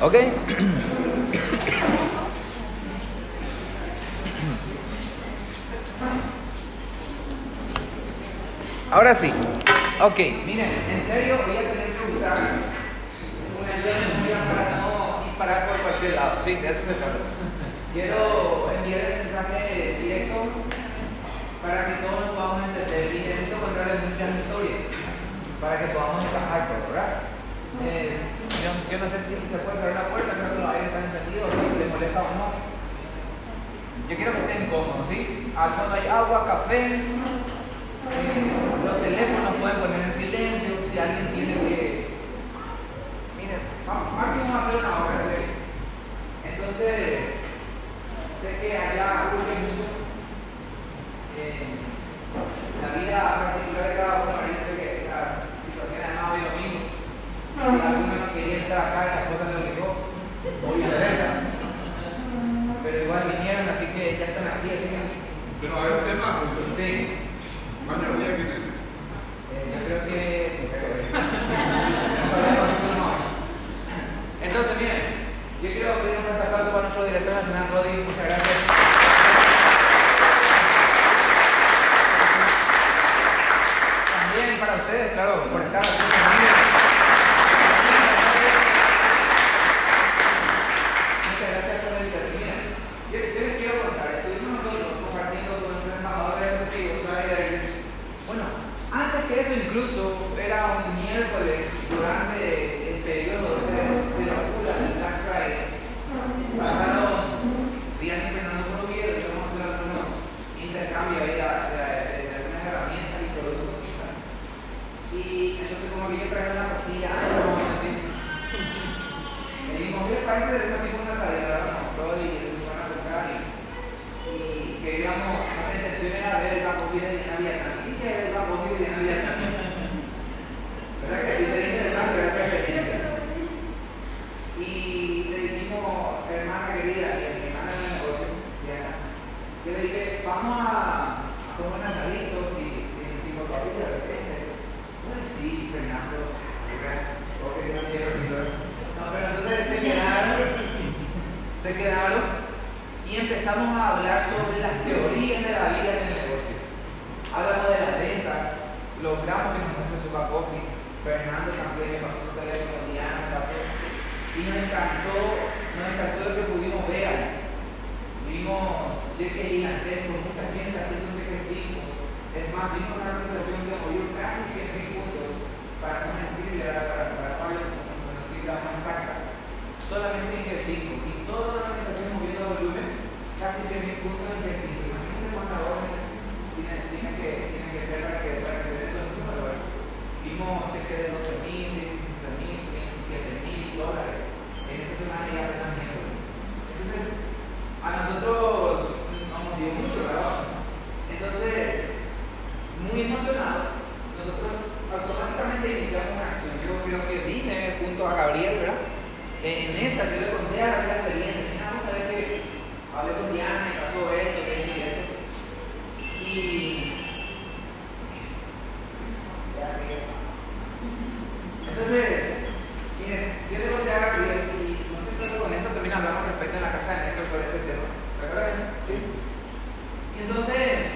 ¿Ok? Ahora sí. Ok, miren, en serio voy a tener que usar una memoria para no disparar por cualquier lado. Sí, de eso se trata. Quiero enviar el mensaje directo para que todos nos podamos entender y necesito contarles muchas historias para que podamos encajar todo, ¿verdad? Eh, yo, no sé si se puede cerrar la puerta, creo que los aires están encendidos, si les molesta o no. Yo quiero que estén cómodos, ¿sí? Al fondo hay agua, café, eh, los teléfonos pueden poner en silencio, si alguien tiene que... Miren, máximo va a ser una hora, ¿sí? Entonces, sé que allá ocurre mucho. Eh, la vida particular de cada uno, yo sé que la situación además hoy domingo, si alguno no quería entrar acá y la esposa le obligó, o viceversa. Pero igual vinieron, así que ya están aquí, así que... Pero hay un tema, pues, Sí. mañana día que tiene. Eh, yo creo que. Entonces, miren, yo quiero pedir un fuerte aplauso para nuestro director nacional, Rodi. Muchas gracias. También para ustedes, claro, por estar Solamente en G5. Y toda la organización moviendo volumen, casi 100 mil puntos en G5. Imagínense cuántas órdenes tienen, tienen, que, tienen que ser para que, para den esos números. Vimos cheques de 12 mil, 17 mil, 27 mil dólares. En esa semana ya apenas eso. Entonces, a nosotros nos dio mucho, ¿verdad? Entonces, muy emocionados, nosotros automáticamente iniciamos una acción. Yo creo que vine junto a Gabriel, ¿verdad? En esa yo le conté a la experiencia. Mira, vamos a ver que hablé con Diana y pasó esto, esto y esto. Y. Ya, sigue. Entonces, miren, yo le conté a Gabriel y no sé si con esto también hablamos respecto a la casa de Néstor sobre ese tema. ¿Recuerdan? Sí. Y entonces,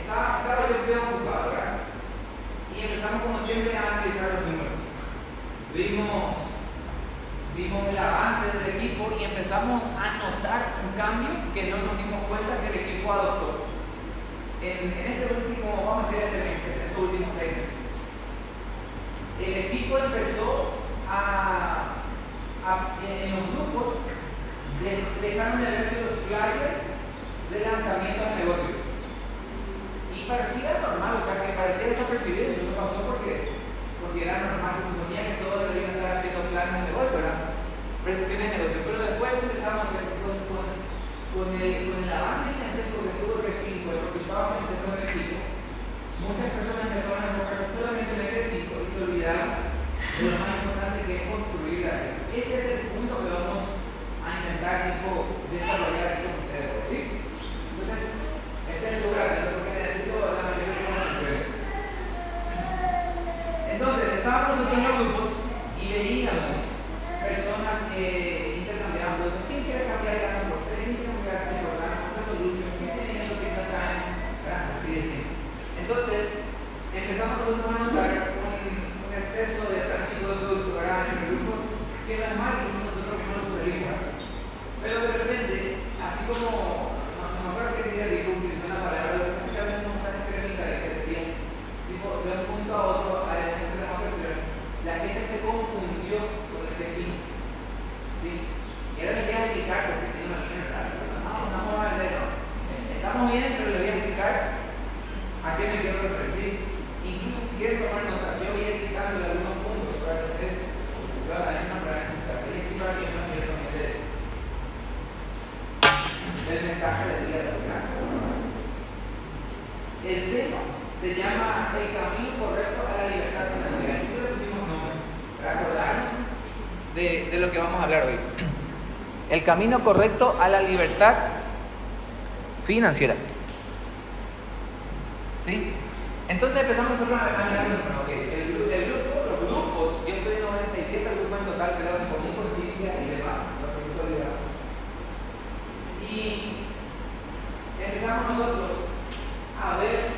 estaba, estaba yo preocupado, ¿verdad? Y empezamos como siempre a analizar los números. Vimos, vimos el avance del equipo y empezamos a notar un cambio que no nos dimos cuenta que el equipo adoptó. En, en este último, vamos a decir ese mes, en estos últimos seis meses. El equipo empezó a, en los grupos, de, dejaron de verse los flyers de lanzamiento de negocio. Y parecía normal, o sea, que parecía desapercibido, no pasó porque, porque era normal, se suponía que todos deberían estar haciendo planes de negocio, ¿verdad? Presentaciones de negocio. Pero después empezamos con, con, con, el, con el avance gigantesco que tuvo el R5, el resultado que tuvo el equipo, muchas personas empezaron a enfocarse solamente en el R5 y se olvidaron de lo más importante que es construir la red. Ese es el punto que vamos a intentar tipo, desarrollar aquí con ustedes. Entonces, este es su porque necesito la mayoría de. Entonces, estábamos en los grupos y veíamos eh, intercambiando. ¿Quién quiere cambiar el tres? ¿Quién quiere cambiar el por resolution? ¿Quién tiene eso que no está Así de simple. Entonces, empezamos nosotros a notar un, un exceso de este tipo de producto en el grupo, que no es malo, nosotros que no lo sugerimos. Pero de repente, así como, no, me acuerdo que día dijo, utilizó una palabra, que básicamente son tan de que decían, si de un punto a otro, a este la gente se confundió con el vecino. ¿sí? Y ahora les voy a porque tiene una línea rara. No, no, vamos a ver, no. Estamos bien, pero les voy a explicar a qué me quiero referir. Incluso si quieren tomar nota, yo voy a explicando algunos puntos para que ustedes analicen para en su casa. Y así para que no se les el mensaje del día de hoy. El tema se llama el camino correcto a la libertad financiera. Y le pusimos nombre para acordarnos de, de lo que vamos a hablar hoy. El camino correcto a la libertad financiera. ¿Sí? Entonces empezamos a mirar okay, el, el, grupo, los grupos, yo estoy en 97 grupos en total, creo por Silvia y demás, Y empezamos nosotros a ver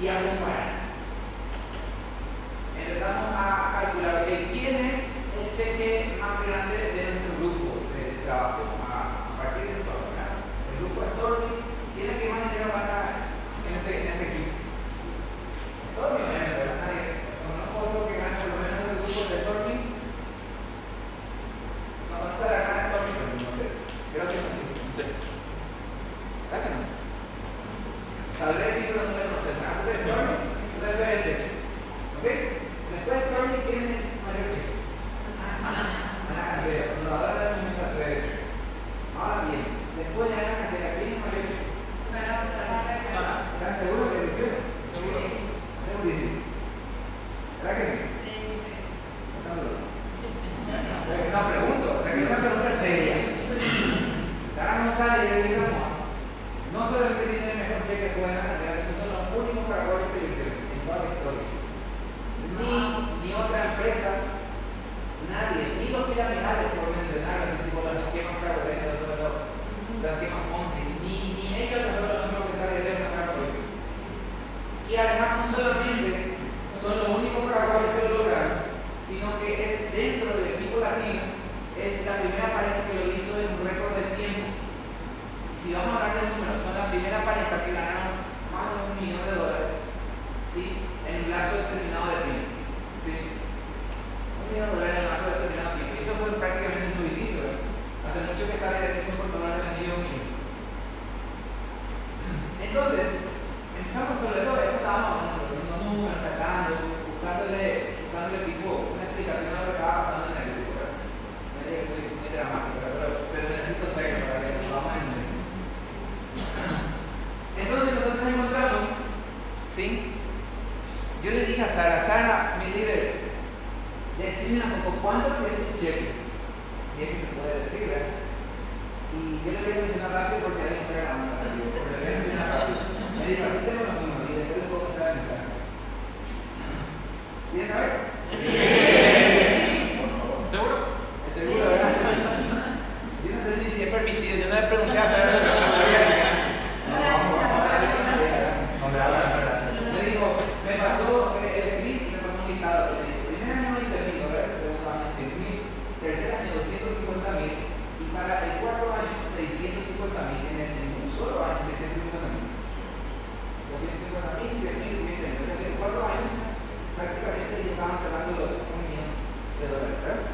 y a comparar. Empezamos a calcular quién es el cheque más grande de nuestro grupo trabajo a, partir de esto. El grupo Stormy tiene que más dinero para en ese, en ese equipo. Stormy, obviamente, ¿verdad? Nadie. Conozco otro que gana por lo menos el grupo de Stormy. No conozco la gana de Stormy, pero no sé. Creo que no, no sé. ¿Verdad que no? Tal vez sí, pero no le conocen. Entonces, Stormy, referente. ¿Ok? Después Stormy tiene mayor cheque. Ana Cantera, fundadora de la movimiento de Ahora bien, después de Ana Cantera, ¿quién es mayor? ¿Están seguros que dice? Seguro. Segurísimo. ¿Verdad que sí? No pregunto, es una pregunta seria. Sara González y digamos, no solamente tiene el mejor cheque que pueden hacer, sino son los únicos paraguayos que hicieron en toda la historia. Ni, ni otra empresa, nadie, ni los piramidales, por mencionar, así tipo fraudulentos, los, los, los esquemas Ponzi, ni, ni ellos los números que salen de pasar por Y además no solamente son los únicos paraguayos que lo lograron, sino que es dentro del equipo latino, es la primera pareja que lo hizo en un récord de tiempo si vamos a hablar de números, son la primera pareja que ganaron más de un millón de dólares ¿sí? en un lapso determinado de tiempo. Un millón de dólares en un lapso determinado de tiempo. Eso fue prácticamente en su inicio. Hace mucho que sale de que son por tomar el millón millón. Entonces, empezamos sobre eso, eso estábamos haciendo números, sacando, buscándole, buscándole tipo una explicación a lo que estaba pasando en el grupo. No que soy muy dramático, pero, pero necesito hacerlo para que nos vamos a entender. Entonces nosotros encontramos, ¿sí? Yo le dije a Sara, Sara, mi líder, decime un poco, ¿cuánto es tu cheque? Si es que se puede decir, ¿verdad? Y yo le voy a mencionar rápido por si alguien pega la mano, pero le voy a mencionar rápido. Me dijo, aquí tengo los números y después le puedo contar el mensaje. ¿Quieres saber? Sí. Por favor. ¿Seguro? ¿Seguro, verdad? Yo no sé si, si es permitido, yo no le pregunté a Sara. Me dijo, me pasó el clip y me pasó un listado así. Primer año 20 mil dólares, segundo año 100 mil, tercer año 250 mil y para el cuarto año 650 mil, en, el, en un solo año 650 mil. 250 mil, 100 mil, 100 mil. O sea que en cuatro años prácticamente ya estaban cerrando los un millón de dólares, ¿verdad?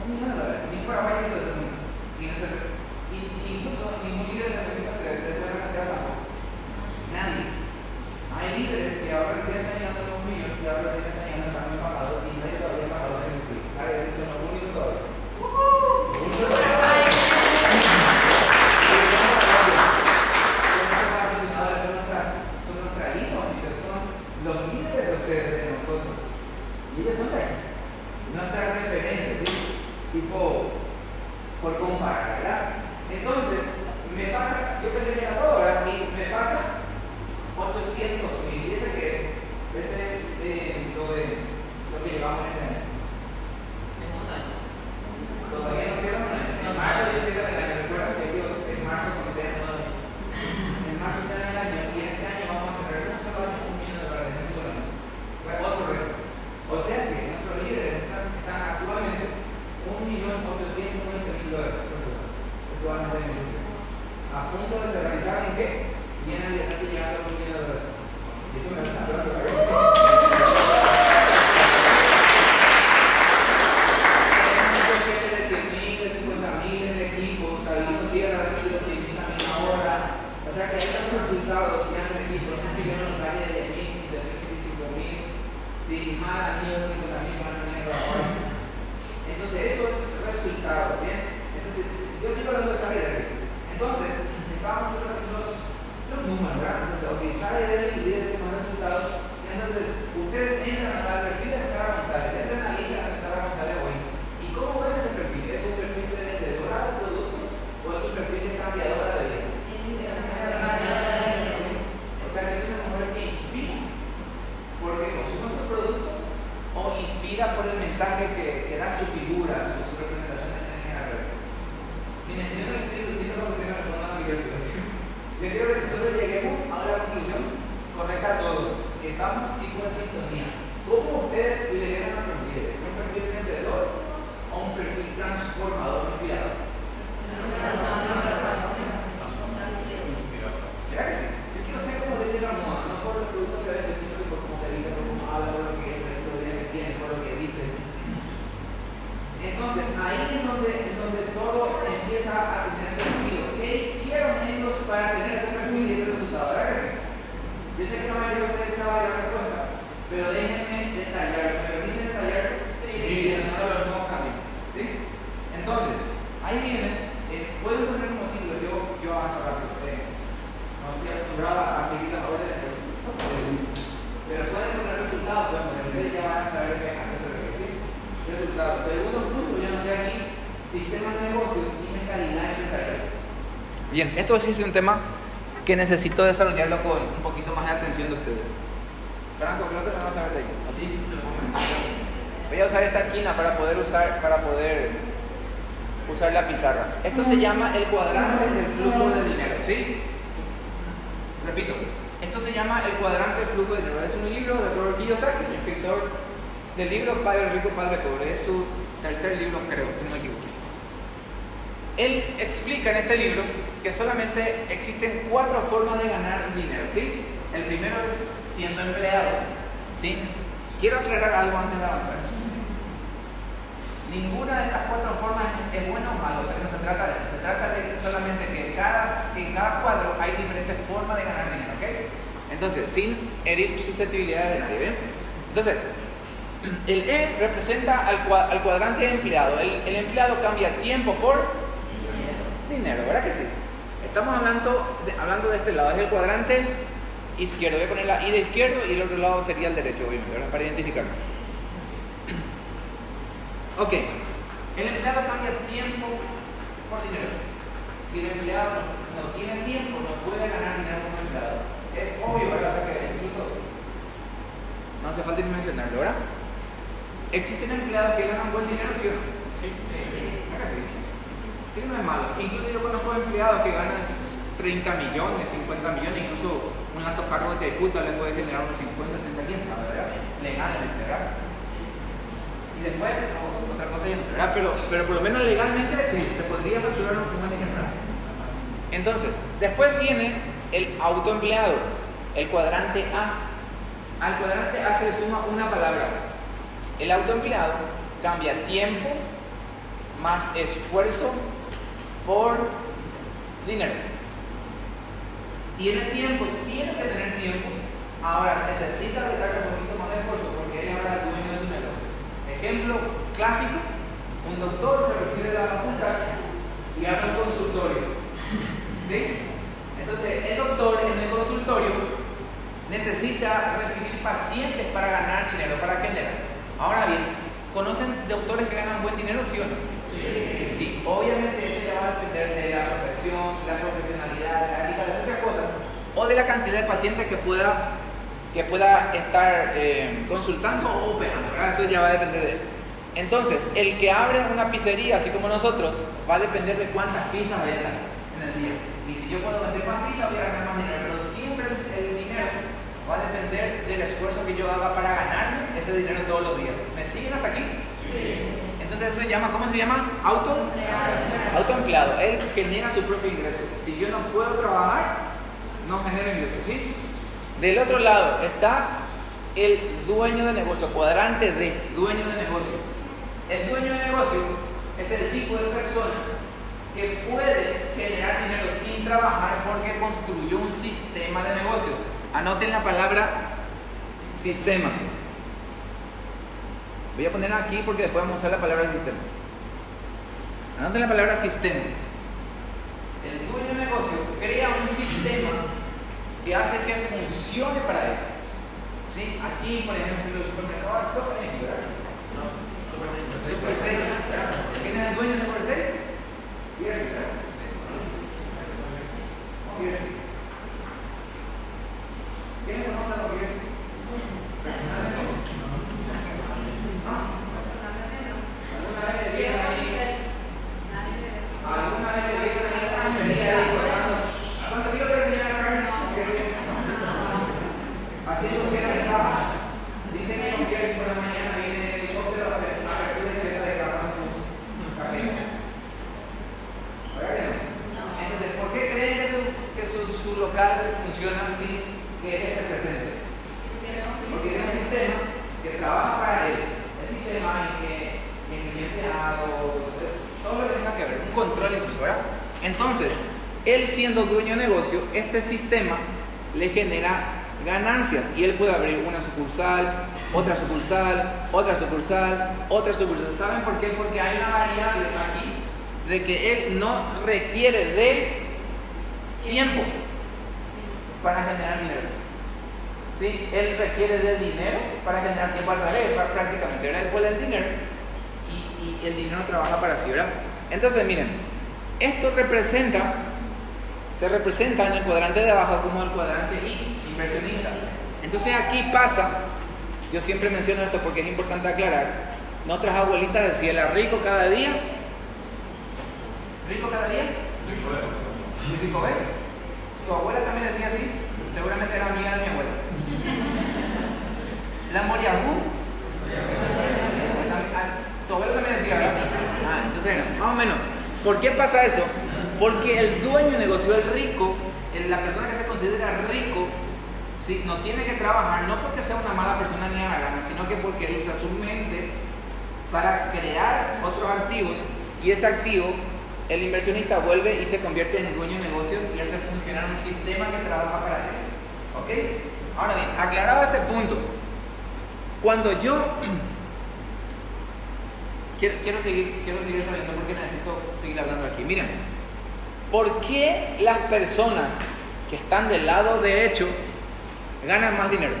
Un millón de dólares. Ni Paraguay hizo ese número. Y incluso ningún líder de la política de la cantidad tampoco. Nadie. Hay líderes que ahora recién están llegando a los que ahora recién están llegando cambio pagado y nadie todavía ha pagado en el PIB. Claro, esos son por comparar, ¿verdad? Entonces, me pasa, yo pensé que era todo, ¿verdad? me pasa 800 mil, ese que es, ese eh, lo, de, lo que llevamos en el año. En un año. Todavía no cierran el año. En marzo yo cierran el año, recuerda que Dios en marzo conté todavía. En marzo cierran el año y en este año vamos a cerrar un solo año, un millón de dólares un solo año. Otro reto. O sea que nuestros líderes están actualmente 1.890.000 dólares. Esto va a tener A punto de se realizar en qué? Viene ya está llegando a un millón de dólares. Y eso me da un para Muchos jefes de 100 mil, de 50 mil en equipo, Sabino cierra aquí de 100 mil también ahora. O sea que ahí están los resultados ya en el equipo. No sé si vieron los áreas de 10 mil, 15 mil, 25 mil. Si más amigos, 50 mil van a venir ahora. Entonces, eso es resultado, ¿bien? Entonces, yo sigo hablando de esa vida. Entonces, los, los números, ¿verdad? Sabe de el resultados. Entonces, ustedes entran al perfil de Sara González, entran a la lista de Sara González hoy. ¿Y cómo ven ese perfil? ¿Es un perfil de vendedora de productos o es un perfil de cambiadora de vida? O sea, que es una mujer que inspira porque consume sus productos o inspira por el mensaje que, da su figura, su, su representación en red. Miren, yo no estoy diciendo lo que tenga que poner. Yo quiero que nosotros lleguemos a una conclusión correcta a todos. Si estamos tipo en sintonía, ¿cómo ustedes le llegan a perfil? ¿Es un perfil vendedor o un perfil transformador, inspirador? ¿Será que sí? Yo quiero ser como vende la moda, no por los productos que vende, sino por cómo se vende, por cómo habla, por lo que es la historia que tiene, por lo que dice. Entonces, ahí es donde, es donde todo empieza a tener sentido. ¿Qué hicieron ellos para tener ese perfil y ese resultado? ¿Verdad que sí? Yo sé que la mayoría de ustedes saben la respuesta, pero déjenme detallar. ¿Me permiten detallar? Sí. Y los nuevos caminos. ¿Sí? Entonces, ahí viene, eh, pueden poner como título, yo, yo hace rato, eh, no estoy acostumbrado a seguir las órdenes, pero pueden poner resultados, pues ustedes ya van a saber que a qué se refiere. ¿sí? Resultados. Segundo punto, ya noté aquí, sistemas de negocios y mentalidad empresarial. Bien, esto sí es un tema que necesito desarrollarlo con un poquito más de atención de ustedes. Franco, creo que lo vamos a ver de ahí. Así, Voy a usar esta esquina para poder usar, para poder usar la pizarra. Esto se llama el cuadrante del flujo de dinero, ¿sí? Repito, esto se llama el cuadrante del flujo de dinero. Es un libro de Robert Kiyosaki, escritor del libro Padre Rico, Padre Pobre. Es su tercer libro, creo, si no me equivoco. Él explica en este libro que solamente existen cuatro formas de ganar dinero, ¿sí? El primero es siendo empleado, ¿sí? Quiero aclarar algo antes de avanzar. Ninguna de estas cuatro formas es buena o mala, o sea, no se trata de eso. Se trata de solamente que en cada, que en cada cuadro hay diferentes formas de ganar dinero, ¿ok? Entonces, sin herir susceptibilidades de nadie, ¿ven? Entonces, el E representa al, cuadrante de empleado. El, empleado cambia tiempo por dinero, ¿verdad que sí? Estamos hablando de, hablando de este lado, es el cuadrante izquierdo. Voy a poner la I de izquierdo y el otro lado sería el derecho, obviamente, ¿verdad? Para identificarlo. Ok, el empleado cambia tiempo por dinero. Si el empleado no, no tiene tiempo, no puede ganar dinero como empleado. Es obvio, ¿verdad? Que incluso no hace falta ni mencionarlo, ¿verdad? ¿Existen empleados que ganan buen dinero, sí o no? Sí. Sí, sí no es malo. Incluso yo conozco empleados que ganan 30 millones, 50 millones, incluso un alto cargo de puta le puede generar unos 50, 60, quién sabe, ¿verdad? Legalmente, ¿verdad? Y después, otra cosa ya no sé, ¿verdad? Pero, pero por lo menos legalmente sí, se podría facturar un buen dinero, ¿verdad? Entonces, después viene el autoempleado, el cuadrante A. Al cuadrante A se le suma una palabra. El autoempleado cambia tiempo más esfuerzo por dinero. Tiene tiempo, tiene que tener tiempo. Ahora necesita dedicarle un poquito más de esfuerzo porque él ahora es dueño de su negocio. Ejemplo clásico, un doctor que recibe la facultad y abre un consultorio. ¿Sí? Entonces, el doctor en el consultorio necesita recibir pacientes para ganar dinero, para generar. Ahora bien, ¿conocen doctores que ganan buen dinero, sí o no? Sí. sí. obviamente eso ya va a depender de la profesión, la profesionalidad, de la ética, de muchas cosas, o de la cantidad de pacientes que pueda, que pueda estar eh, consultando o operando. Eso ya va a depender de él. Entonces, el que abre una pizzería, así como nosotros, va a depender de cuántas pizzas vendan en el día. Y si yo puedo vender más pizzas, voy a ganar más dinero, pero siempre el, va a depender del esfuerzo que yo haga para ganar ese dinero todos los días. ¿Me siguen hasta aquí? Sí. Entonces eso se llama, ¿cómo se llama? Auto. Autoempleado. Él genera su propio ingreso. Si yo no puedo trabajar, no genero ingreso, ¿sí? Del otro lado está el dueño de negocio, cuadrante de dueño de negocio. El dueño de negocio es el tipo de persona que puede generar dinero sin trabajar porque construyó un sistema de negocios. Anoten la palabra sistema. Voy a poner aquí porque después vamos a usar la palabra sistema. Anoten la palabra sistema. El dueño de negocio crea un sistema que hace que funcione para él. ¿Sí? Aquí, por ejemplo, los supermercados, esto es ¿no? Super 6. ¿Quién es el dueño de Super 6? Pierce, ¿verdad? ¿No? Pierce. ¿Quién conoce a los Pierce? ¿Alguna vez le dieron ahí? ¿Alguna vez le dieron ahí una sería ahí cortando? ¿Cuánto quiero que enseñar a Carmen? Haciendo cierre de caja. Dicen que con Pierce por la mañana viene el helicóptero a hacer apertura y cierre de caja con sus carritos. ¿Verdad que no? Entonces, ¿por qué creen que su, que su, su local funciona sin que él esté presente? Porque tiene un sistema que trabaja para él. El sistema en que incluye empleados, todo lo que tenga que ver, un control incluso, ¿verdad? Entonces, él siendo dueño de negocio, este sistema le genera ganancias y él puede abrir una sucursal, otra sucursal, otra sucursal, otra sucursal. ¿Saben por qué? Porque hay una variable aquí de que él no requiere de tiempo para generar dinero. ¿Sí? Él requiere de dinero para generar tiempo al revés, prácticamente. ¿verdad? Él pone el dinero y, y el dinero trabaja para sí, ¿verdad? Entonces, miren, esto representa, se representa en el cuadrante de abajo como el cuadrante I, inversionista. Entonces aquí pasa, yo siempre menciono esto porque es importante aclarar, nuestras abuelitas decían, ¿la rico cada día? ¿Rico cada día? ¿Y rico es? ¿Tu abuela también decía así? Seguramente era amiga de mi abuela. ¿La Moriabú? Tu abuela también decía, ¿verdad? Ah, entonces, era, más o menos. ¿Por qué pasa eso? Porque el dueño de negocio, el rico, el- la persona que se considera rico, ¿sí? no tiene que trabajar, no porque sea una mala persona ni a la gana, sino que porque él usa su mente para crear otros activos y ese activo el inversionista vuelve y se convierte en dueño de negocios y hace funcionar un sistema que trabaja para él. ¿Ok? Ahora bien, aclarado este punto, cuando yo quiero, quiero seguir, quiero seguir sabiendo porque necesito seguir hablando aquí. Miren, ¿por qué las personas que están del lado derecho ganan más dinero?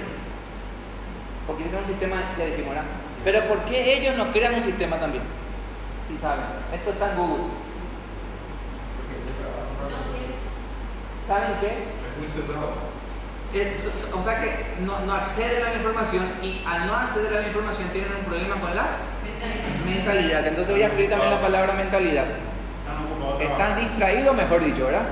Porque tienen un sistema, ya dijimos, ¿verdad? Pero ¿por qué ellos no crean un sistema también? Si saben, esto está en Google. ¿Saben qué? O sea que no, no acceden a la información y al no acceder a la información tienen un problema con la mentalidad. Entonces voy a escribir también la palabra mentalidad. Están distraídos, mejor dicho, ¿verdad?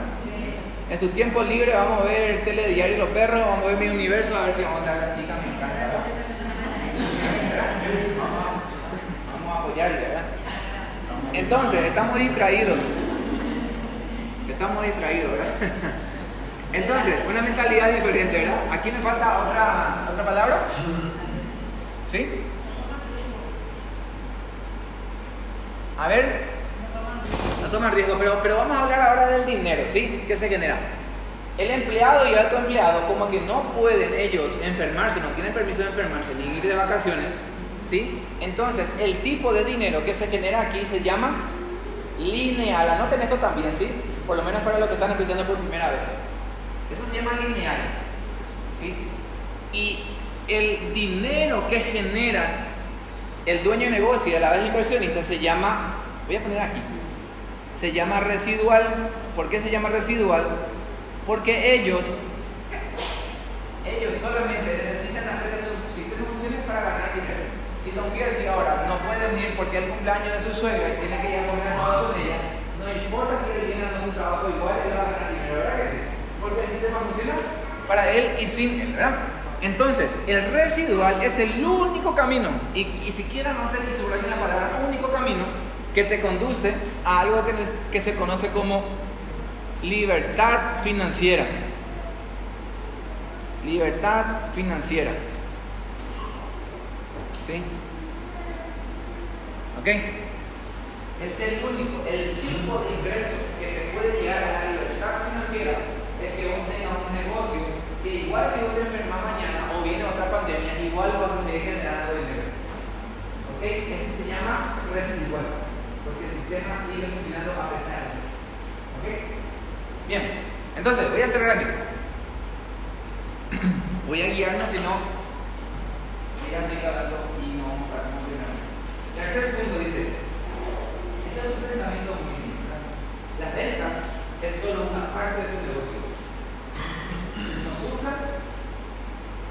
En su tiempo libre vamos a ver telediario Los Perros, vamos a ver mi universo, a ver qué onda la chica, me encanta, ¿verdad? Vamos a, vamos a apoyarle, ¿verdad? Entonces, estamos distraídos. Estamos distraídos, ¿verdad? Entonces, una mentalidad diferente, ¿verdad? Aquí me falta otra, otra palabra. ¿Sí? A ver, no toman riesgo, pero, pero vamos a hablar ahora del dinero, ¿sí? ¿Qué se genera? El empleado y el alto empleado, como que no pueden ellos enfermarse, no tienen permiso de enfermarse ni ir de vacaciones, ¿sí? Entonces, el tipo de dinero que se genera aquí se llama lineal. Anoten esto también, ¿sí? Por lo menos para los que están escuchando por primera vez. Eso se llama lineal, ¿sí? Y el dinero que genera el dueño de negocio y a la vez inversionista se llama, voy a poner aquí, se llama residual. ¿Por qué se llama residual? Porque ellos, ellos solamente necesitan hacer esos sistemas funciones para ganar dinero. Si Don Pierce ahora no puede venir porque es el cumpleaños de su suegra y tiene que ir a comer con ella, no importa si él viene a su trabajo, igual él va a ganar dinero, ¿verdad que sí? Porque el sistema funciona para él y sin él, ¿verdad? Entonces, el residual es el único camino, y, y si quiero anotar y subrayar la palabra único camino, que te conduce a algo que, que se conoce como libertad financiera. Libertad financiera. ¿Sí? ¿Ok? Es el único, el tipo de ingreso que te puede llegar a la libertad financiera es que vos tengas un negocio que igual si vos te enfermas mañana o viene otra pandemia, igual vas a seguir generando dinero. ¿Ok? Eso se llama residual, porque el sistema sigue funcionando a pesar de eso. ¿Ok? Bien, entonces voy a cerrar aquí. Voy a guiarnos, si no, voy a seguir hablando y no vamos a. Tercer punto dice, es un pensamiento bien. Las ventas es solo una parte de tu negocio. No sufras,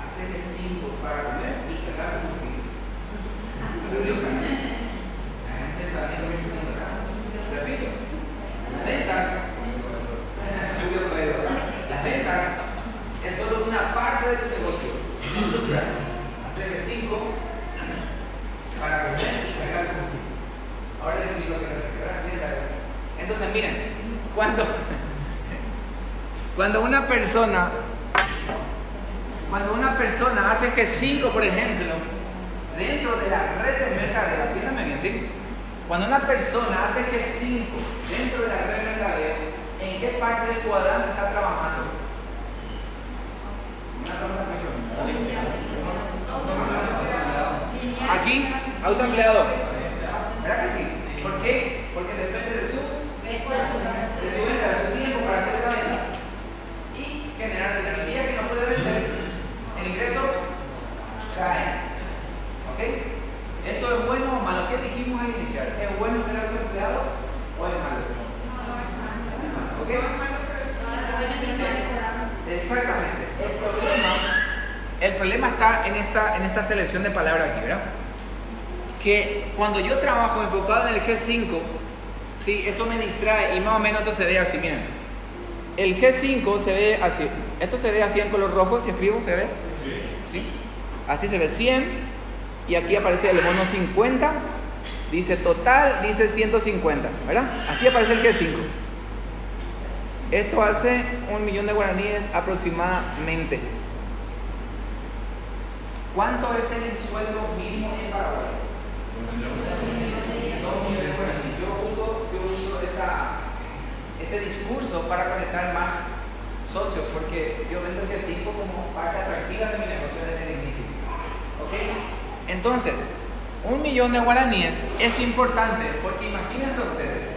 hacer cinco para comer y cargar combustible. Es un pensamiento. Repito, las ventas las ventas es solo una parte de tu negocio. No sufras. Hacer cinco para comer y cargar combustible. Ahora les explico que me Entonces, miren, cuando, cuando una persona cuando una persona hace G5, por ejemplo, dentro de la red de mercadeo, entiéndame bien, ¿sí? Cuando una persona hace G5 dentro de la red de mercadeo, ¿en qué parte del cuadrante está trabajando? Aquí, autoempleado. ¿Verdad que sí? ¿Por qué? Porque depende de su, de su venta, de su tiempo para hacer esa venta y generar. El día que no puede vender, el ingreso cae. ¿Ok? ¿Eso es bueno o malo? ¿Qué dijimos al iniciar? ¿Es bueno ser autoempleado o es malo? ¿Ok? Exactamente. El problema, el problema está en esta, en esta selección de palabras aquí, ¿verdad? Que cuando yo trabajo enfocado en el G5, sí, eso me distrae y más o menos esto se ve así, miren. El G5 se ve así. Esto se ve así en color rojo, si escribo, ¿se ve? Sí. ¿Sí? Así se ve 100 y aquí aparece el mono 50, dice total, dice 150, ¿verdad? Así aparece el G5. Esto hace un millón de guaraníes aproximadamente. ¿Cuánto es el sueldo mínimo en Paraguay? De. Yo uso, yo uso esa, ese discurso para conectar más socios, porque yo vendo el G5 como parte atractiva de mi negocio desde el inicio. ¿Ok? Entonces, un millón de guaraníes es importante, porque imagínense ustedes,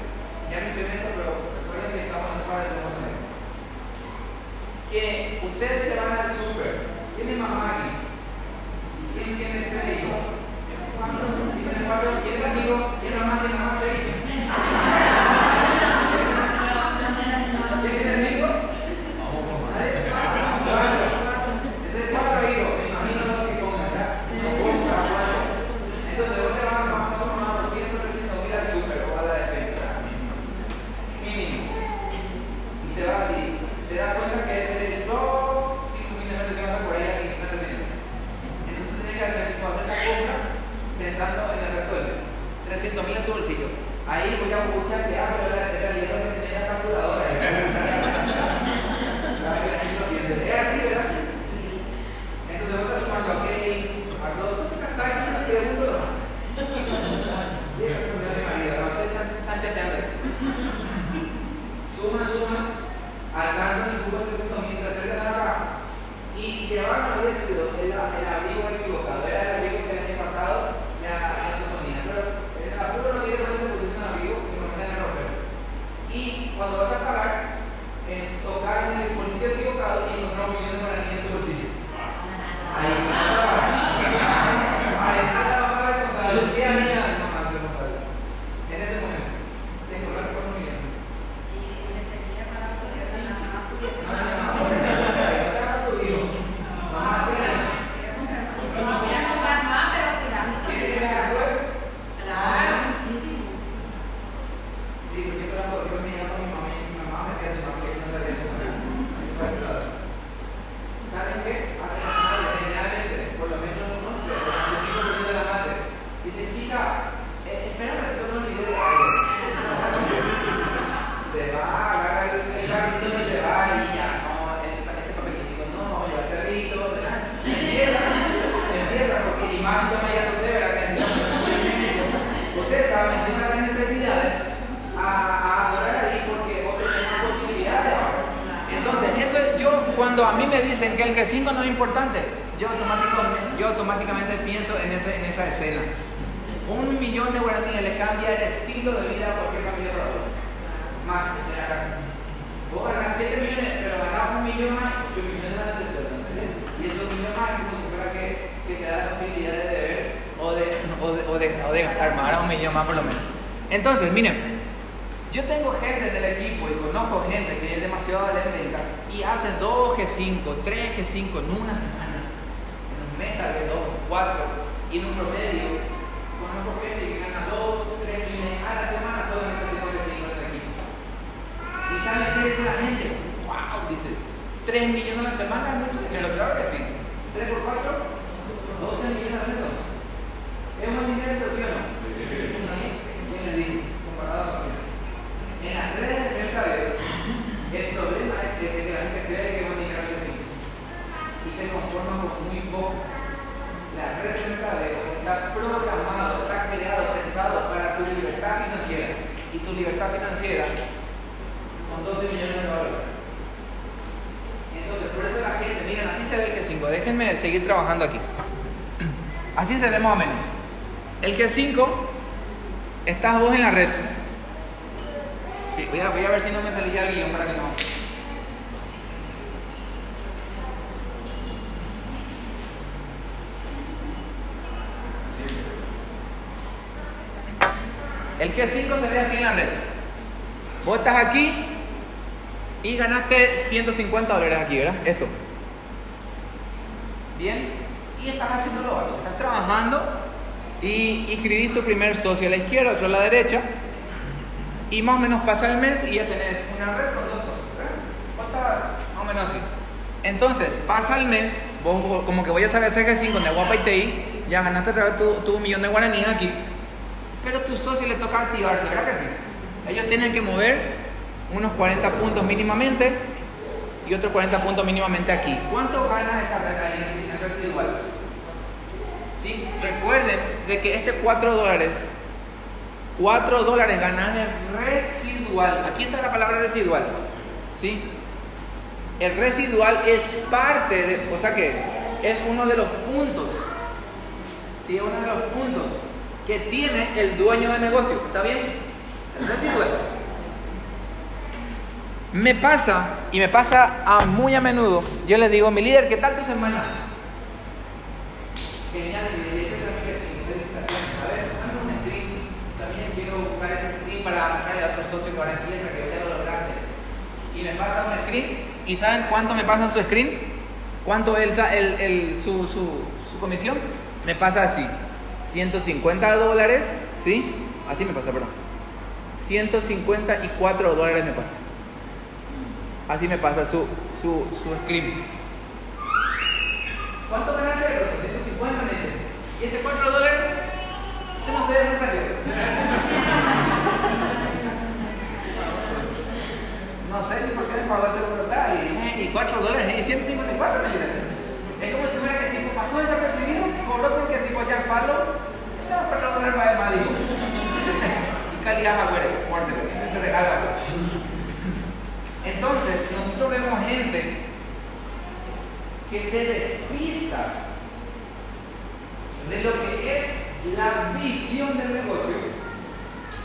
ya mencioné esto, pero recuerden que estamos en el mundo que ustedes se van al súper, ¿quién es mamá aquí? ¿Quién tiene tres hijos? ¿Quién tiene cuatro? ¿Quién es hijo? ¿Quién mamá tiene mamá seis? 3 millones a la semana es mucho dinero, claro que sí. 3 por 4, 12 millones al mes. ¿Es un dinero eso, sí o no? ¿Quién les dijo? Comparado con en las redes de mercadeo, el problema es que la gente cree que va a dinero al y se conforma con muy poco. La red de mercadeo está programado, está creado, pensado para tu libertad financiera. Y tu libertad financiera con 12 millones de dólares. Entonces, por eso la gente, miren, así se ve el G5. Déjenme seguir trabajando aquí. Así se ve más o menos. El G5, estás vos en la red. Sí, voy a, voy a ver si no me salía el guion para que no. El G5 se ve así en la red. Vos estás aquí y ganaste 150 dólares aquí, ¿verdad? Esto. Bien. Y estás haciendo lo otro. Estás trabajando y inscribís tu primer socio a la izquierda, otro a la derecha. Y más o menos pasa el mes y ya tenés una red con dos socios. ¿verdad? Estabas más o menos así. Entonces, pasa el mes, vos, como que voy a saber hacer G5 de Guapa y TI, ya ganaste otra vez tu, tu millón de guaraníes aquí pero a tu socio le toca activarse, ¿verdad que sí? Ellos tienen que mover unos 40 puntos mínimamente y otros 40 puntos mínimamente aquí. ¿Cuánto gana esa el residual? ¿Sí? Recuerden de que este 4 dólares, 4 dólares ganan el residual. Aquí está la palabra residual. ¿Sí? El residual es parte de, o sea que es uno de los puntos. ¿Sí? Uno de los puntos que tiene el dueño de negocio. ¿Está bien? El residual. Me pasa, y me pasa a muy a menudo, yo le digo, mi líder, ¿qué tal tu semana? Genial, le dice felicitaciones. A ver, usando un screen, también quiero usar ese screen para mostrarle a otro socio que ahora empieza, que vaya a lograrte. Y me pasa un screen, ¿y saben cuánto me pasa su screen? ¿Cuánto es el, el, su, su, su comisión? Me pasa así. 150 dólares, ¿sí? Así me pasa, perdón. 154 dólares me pasa. Así me pasa su, su, su screen. ¿Cuánto ganaste? 150 me dice. ¿Y ese 4 dólares? Ese no sé de dónde salió. No sé ni por qué me pagó ese total. Y, y 4 dólares, y 154 me dice. Es como si fuera que el tipo pasó desapercibido, cobró porque el tipo ya palo, y no, 4 dólares para el mádico. y calidad agüero, muértelo, te regala. Entonces, nosotros vemos gente que se despista de lo que es la visión del negocio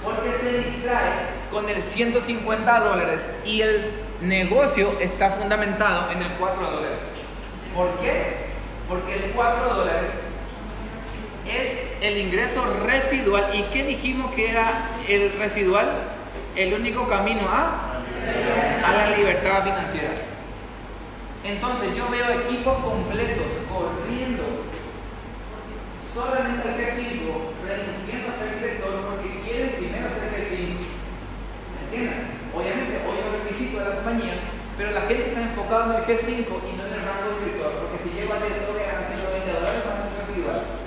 porque se distrae con el 150 dólares y el negocio está fundamentado en el 4 dólares. ¿Por qué? Porque el 4 dólares es el ingreso residual. ¿Y qué dijimos que era el residual? El único camino a, a la libertad financiera. Entonces yo veo equipos completos corriendo solamente al G5, renunciando a ser director porque quieren primero ser G5. ¿Entienden? Obviamente hoy es requisito de la compañía, pero la gente está enfocada en el G5 y no en el rango de director, porque si llego al director voy a ganar 120 dólares para un residual.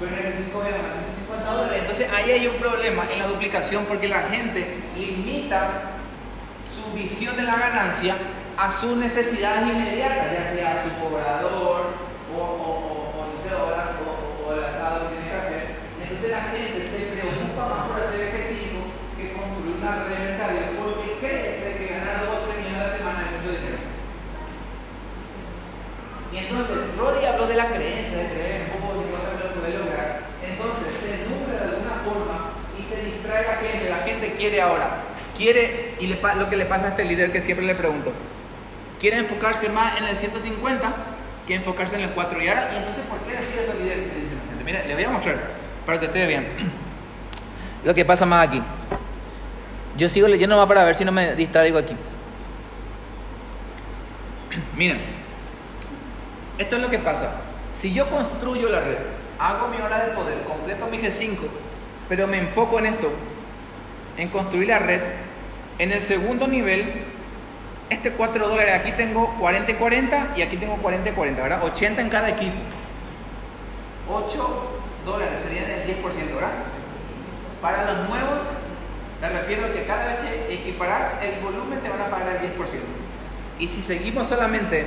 Pero en el G5 voy a ganar 150 dólares. Entonces ahí hay un problema en la duplicación porque la gente limita su visión de la ganancia a sus necesidades inmediatas, ya sea su cobrador o, o, o, o el asado que tiene que hacer. Entonces la gente se preocupa más por hacer G5 que construir una red de mercadeo porque cree que ganar 2 o 3 millones a la semana es mucho dinero. Y entonces, Roddy habló de la creencia, de creer, un poco de cosas que lo puede lograr. Entonces, se nutre de alguna forma y se distrae la gente. La gente quiere ahora, quiere, y le, lo que le pasa a este líder que siempre le pregunto, quiere enfocarse más en el 150 que enfocarse en el 4. Y ahora, ¿y entonces por qué decide este líder? Dice gente, mira, le voy a mostrar para que ustedes vean lo que pasa más aquí. Yo sigo leyendo más para ver si no me distraigo aquí. Miren, esto es lo que pasa. Si yo construyo la red, hago mi hora de poder, completo mi G5, pero me enfoco en esto, en construir la red, en el segundo nivel, este 4 dólares, aquí tengo 40 y 40 y aquí tengo 40 y 40, ¿verdad? 80 en cada equipo. 8 dólares serían el 10%, ¿verdad? Para los nuevos, me refiero a que cada vez que equiparas el volumen te van a pagar el 10%. Y si seguimos solamente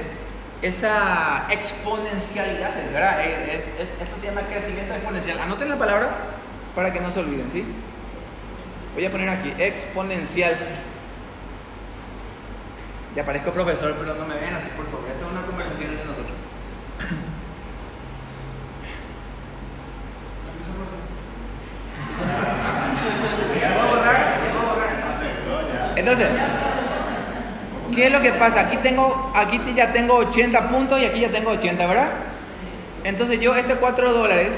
esa exponencialidad, ¿verdad? esto se llama crecimiento exponencial. Anoten la palabra para que no se olviden, ¿sí? Voy a poner aquí, exponencial. Ya parezco profesor, pero no me ven así, por favor. Esto es una conversación entre nosotros. Entonces, ¿qué es lo que pasa? Aquí tengo, aquí ya tengo 80 puntos y aquí ya tengo 80, ¿verdad? Entonces yo este 4 dólares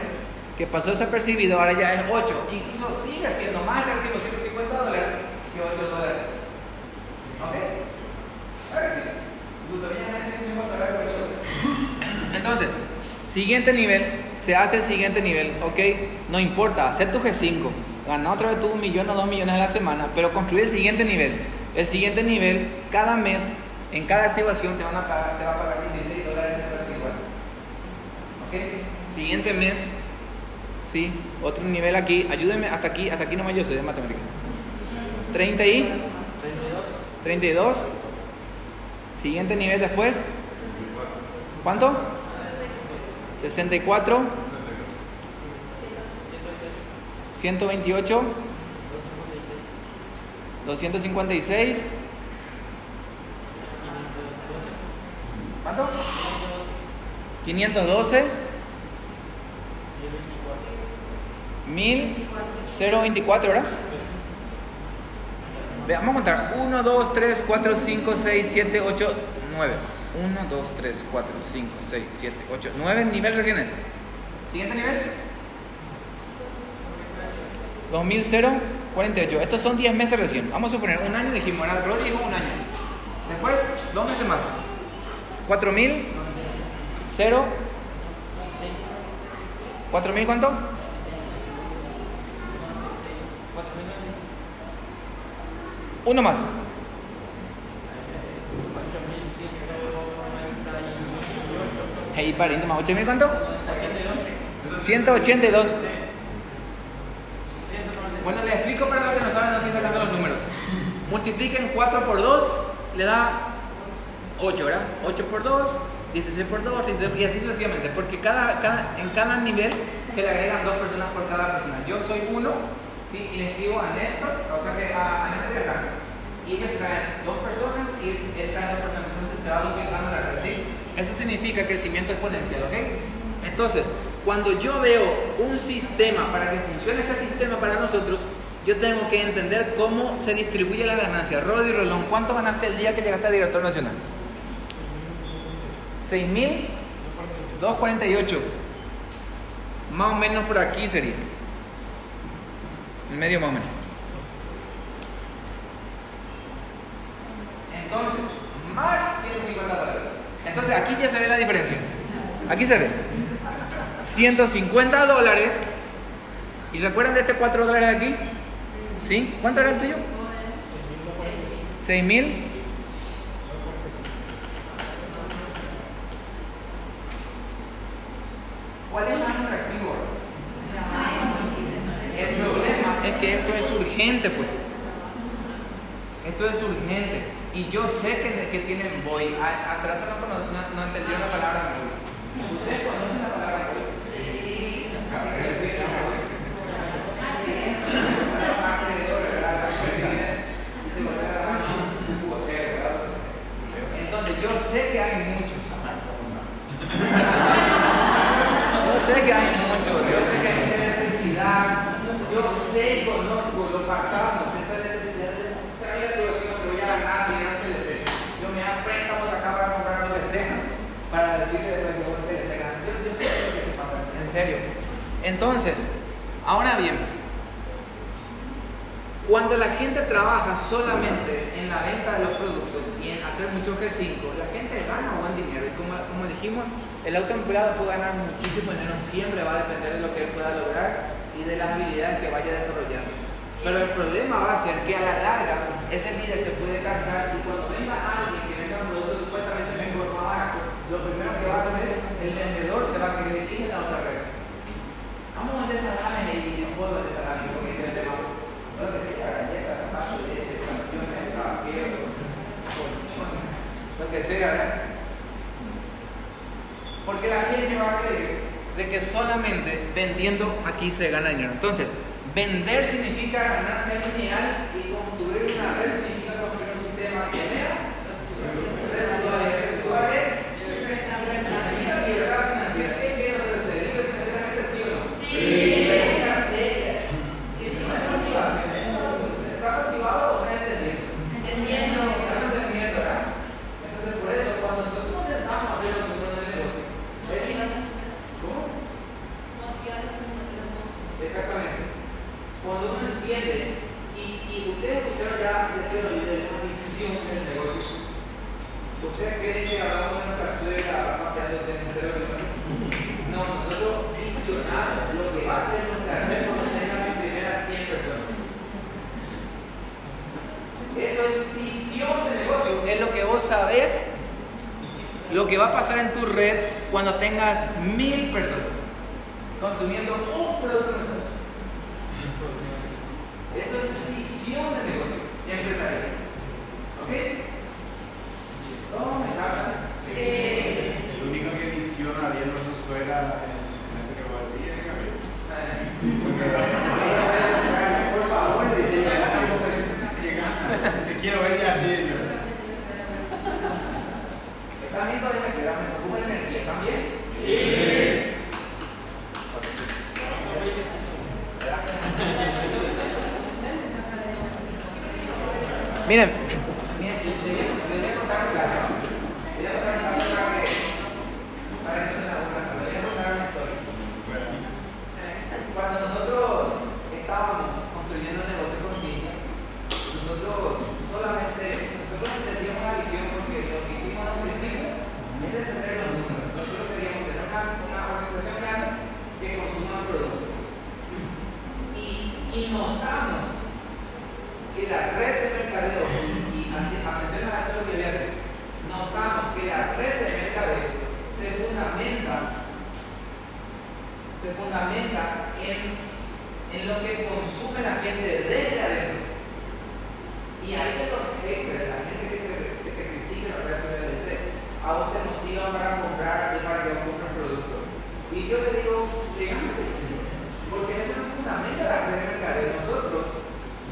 que pasó desapercibido ahora ya es 8. Incluso sigue siendo más atractivo 150 dólares que 8 dólares. ¿Ok? Entonces, siguiente nivel, se hace el siguiente nivel, ¿ok? No importa, hacer tu G5 ganar otra vez tú un millón o dos millones a la semana, pero construir el siguiente nivel. El siguiente nivel, cada mes, en cada activación te, van a pagar, te va a pagar 16 dólares igual. ¿Ok? Siguiente mes, ¿sí? Otro nivel aquí, ayúdenme hasta aquí, hasta aquí nomás yo sé de matemáticas. 30 y 32. Siguiente nivel después. ¿Cuánto? 64. 128, 256, ¿cuánto? 512, 1024, ¿verdad? Vamos a contar 1, 2, 3, 4, 5, 6, 7, 8, 9. 1, 2, 3, 4, 5, 6, 7, 8, 9 nivel recién es. Siguiente nivel. 2048. Estos son 10 meses recién. Vamos a suponer un año dijimos, el otro dijo un año. Después, dos meses más. 4000, 0. ¿4000 cuánto? Uno más. Hey, pariente más. ¿8000 cuánto? 182. Bueno, les explico para los que no saben, no estoy sacando los números. Multipliquen 4 por 2, le da 8, ¿verdad? 8 por 2, 16 por 2, y así sucesivamente, porque cada, cada, en cada nivel se le agregan dos personas por cada persona. Yo soy uno, ¿sí? y le escribo a Néstor, o sea que a, a Néstor y ellos traen dos personas y él trae dos personas, entonces se va duplicando la red, ¿sí? Eso significa crecimiento exponencial, ¿ok? Entonces, cuando yo veo un sistema, para que funcione este sistema para nosotros, yo tengo que entender cómo se distribuye la ganancia. Rodri Rolón, ¿cuánto ganaste el día que llegaste a director nacional? 6.248. Más o menos por aquí sería. En medio más o menos. Entonces, más 150 dólares. Entonces aquí ya se ve la diferencia. Aquí se ve. 150 dólares. ¿Y recuerdan de este 4 dólares aquí? ¿Sí? ¿Cuánto era el tuyo? 6 mil. ¿Cuál es más atractivo? El problema es que esto es urgente, pues. Esto es urgente. Y yo sé que, que tienen voy. Hace rato no, no, no entendieron la palabra. Ustedes conocen la palabra voy. Entonces yo sé que hay muchos. abrazamos esa necesidad de mostrarle a tu vecino que voy a ganar dinero en TLC. Yo me da préstamos acá para comprar lo que sea, para decirle después que voy a TLC ganar. Yo, yo sé lo que se pasa, en serio. Entonces, ahora bien, cuando la gente trabaja solamente en la venta de los productos y en hacer mucho G5, la gente gana buen dinero. Y como, como dijimos, el autoempleado puede ganar muchísimo dinero, siempre va a depender de lo que él pueda lograr y de las habilidades que vaya desarrollando. Pero el problema va a ser que a la larga ese líder se puede cansar y cuando venga alguien que venga un producto supuestamente mejor, más barato, lo primero que va a hacer el vendedor se va a querer ir en la otra red. Vamos a vender salames y no puedo vender salames porque es el tema. No sé si galletas, zapatos, leche, campeones, vaqueros, colchones, lo que sea, ¿verdad? Porque la gente va a creer de que solamente vendiendo aquí se gana dinero. Entonces, vender significa ganancia lineal y construir una red significa construir un sistema que genera residuales. Residuales significa libertad financiera. ¿Qué quiero hacer usted? ¿Libre financieramente sí o no? Pregunta seria. No es motivación, es ¿está motivado o no entendiendo? Entendiendo. Están entendiendo, ¿verdad? Entonces, por eso, cuando nosotros nos sentamos a hacer los números de negocio, es- ¿cómo? Exactamente. Cuando uno entiende, y, y ustedes escucharon ya decir ahorita de una visión del negocio. ¿Ustedes creen que hablamos de nuestra suegra paseándose en el cerebro? No, nosotros visionamos lo que va a ser nuestra red cuando tenga mis primeras 100 personas. Eso es visión de Es lo que vos sabés, lo que va a pasar en tu red cuando tengas mil personas consumiendo un producto de nosotros. Eso es visión de negocio empresarial. ¿Ok? ¿Cómo me hablan? El único que visiona viendo a su suegra en ese que a decir es Gabriel. Por favor, dice gana. Te quiero ver ya así. yo. También podemos esperar, me ocupa energía también. Sí. Miren, miren, les voy a- les voy a contar un caso. Les voy a contar un caso para que, para que no se me aburran. Les voy a contar una historia. Cuando nosotros estábamos construyendo el negocio con Cintia, nosotros solamente, nosotros entendíamos la visión porque lo que hicimos al principio es entender los números. Nosotros queríamos tener una, una organización grande que consuma productos. Y, notamos que la red de mercadeo, y atención a esto que voy a hacer, notamos que la red de mercadeo se fundamenta se fundamenta en, en lo que consume la gente desde adentro. Y ahí se los haters, la gente que te, que te critica la del DC, a vos te motivan para comprar y para que vos productos. Y yo te digo, déjame decir, porque eso se fundamenta la red de mercadeo. Nosotros,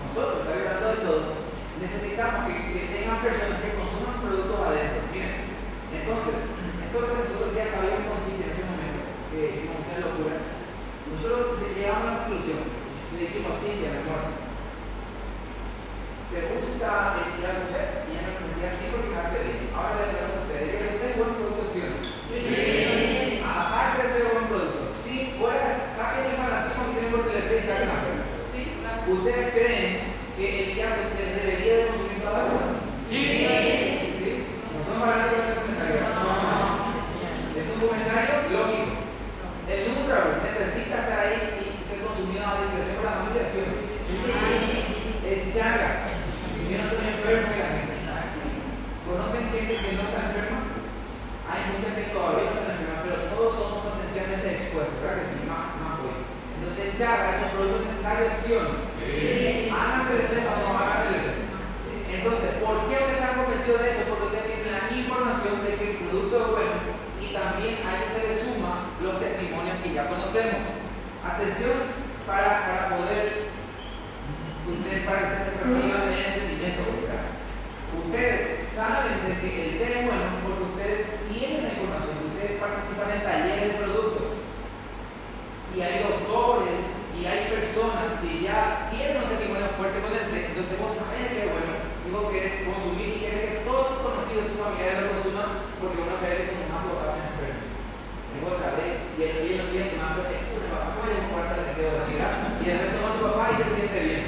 nosotros, estoy hablando de todo, necesitamos que, que tengan personas que consuman productos adentro. Miren, entonces, esto es lo que nosotros ya sabíamos con Cintia en ese momento, que hicimos una locura. Nosotros llegamos a la conclusión, le dijimos, Cintia, mi amor, ¿te gusta el día usted? Y ella me respondía, sí, porque me hace bien. Ahora le pregunto a usted, ¿es usted buen producto, sí? Aparte de ser buen producto, si que TLC y la. ¿Ustedes creen que el usted debería de consumir la cosa? Sí. ¿Sí? ¿No son baratos con ese comentario? Es un comentario lógico. El número necesita estar ahí y ser consumido a discreción por la familia, ¿sí no? El chaga. Yo no estoy enfermo que la gente. ¿Conocen gente que no está enferma? Hay mucha gente todavía no está enferma, pero todos somos potencialmente expuestos, ¿verdad? Que sí, más, más hoy. Entonces el chaga es un producto necesario, ¿sí o no? Hagan PLC o no hagan PLC. Entonces, ¿por qué usted está convencido de eso? Porque usted tiene la información de que el producto es bueno y también a eso se le suma los testimonios que ya conocemos. Atención para, para poder, ustedes para que perciban el entendimiento. O sea, ustedes saben de que el té es bueno porque ustedes tienen la información, ustedes participan en talleres de productos y hay doctores y hay personas que ya tienen un testimonio fuerte con él, entonces vos sabés que bueno, vos querés consumir y querés que todos tus conocidos, tus familiares lo consuman, porque cree que como más lo hacen enfermo. Y vos sabés, y el bien no quiere tomar, pero es puta, papá, ¿cómo es un cuarto de así, Y después toma tu papá y se siente bien.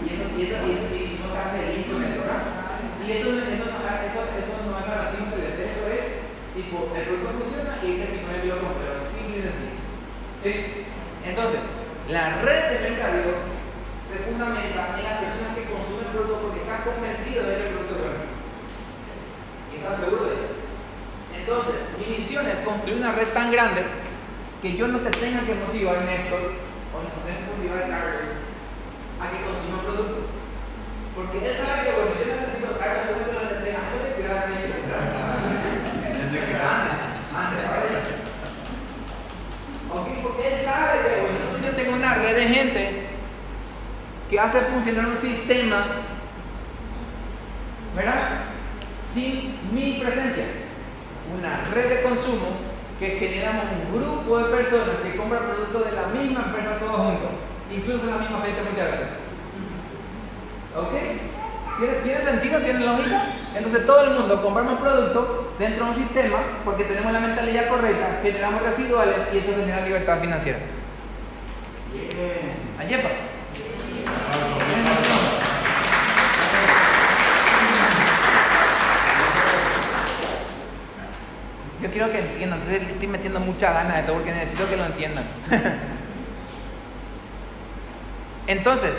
Y eso, y eso, y eso, no estás feliz con eso, ¿verdad? Y eso, eso, eso, eso, no es que les eso es, tipo, el producto funciona y el testimonio lo compra. Entonces, la red de mercadeo se fundamenta en las personas que consumen el producto porque están convencidos de que el producto es bueno. Y están seguros de ello. Entonces, mi misión es construir una red tan grande que yo no te tenga que motivar, Néstor, o no tenga que motivar Carlos a que consuma el producto. Porque él sabe que, bueno, yo necesito Carlos, yo me lo tenga, yo le cuidar a mi Antes, antes, ahora ya. Okay, porque él sabe que, bueno, yo tengo una red de gente que hace funcionar un sistema, ¿verdad? Sin mi presencia. Una red de consumo que generamos un grupo de personas que compran productos de la misma empresa todos juntos, incluso en la misma fecha muchas veces. ¿Ok? ¿Tiene, ¿Tiene, sentido? ¿Tiene lógica? Entonces todo el mundo compramos productos dentro de un sistema porque tenemos la mentalidad correcta, generamos residuales y eso genera libertad financiera. Ayepa. Yo quiero que entiendan, entonces le estoy metiendo mucha ganas de esto porque necesito que lo entiendan. entonces,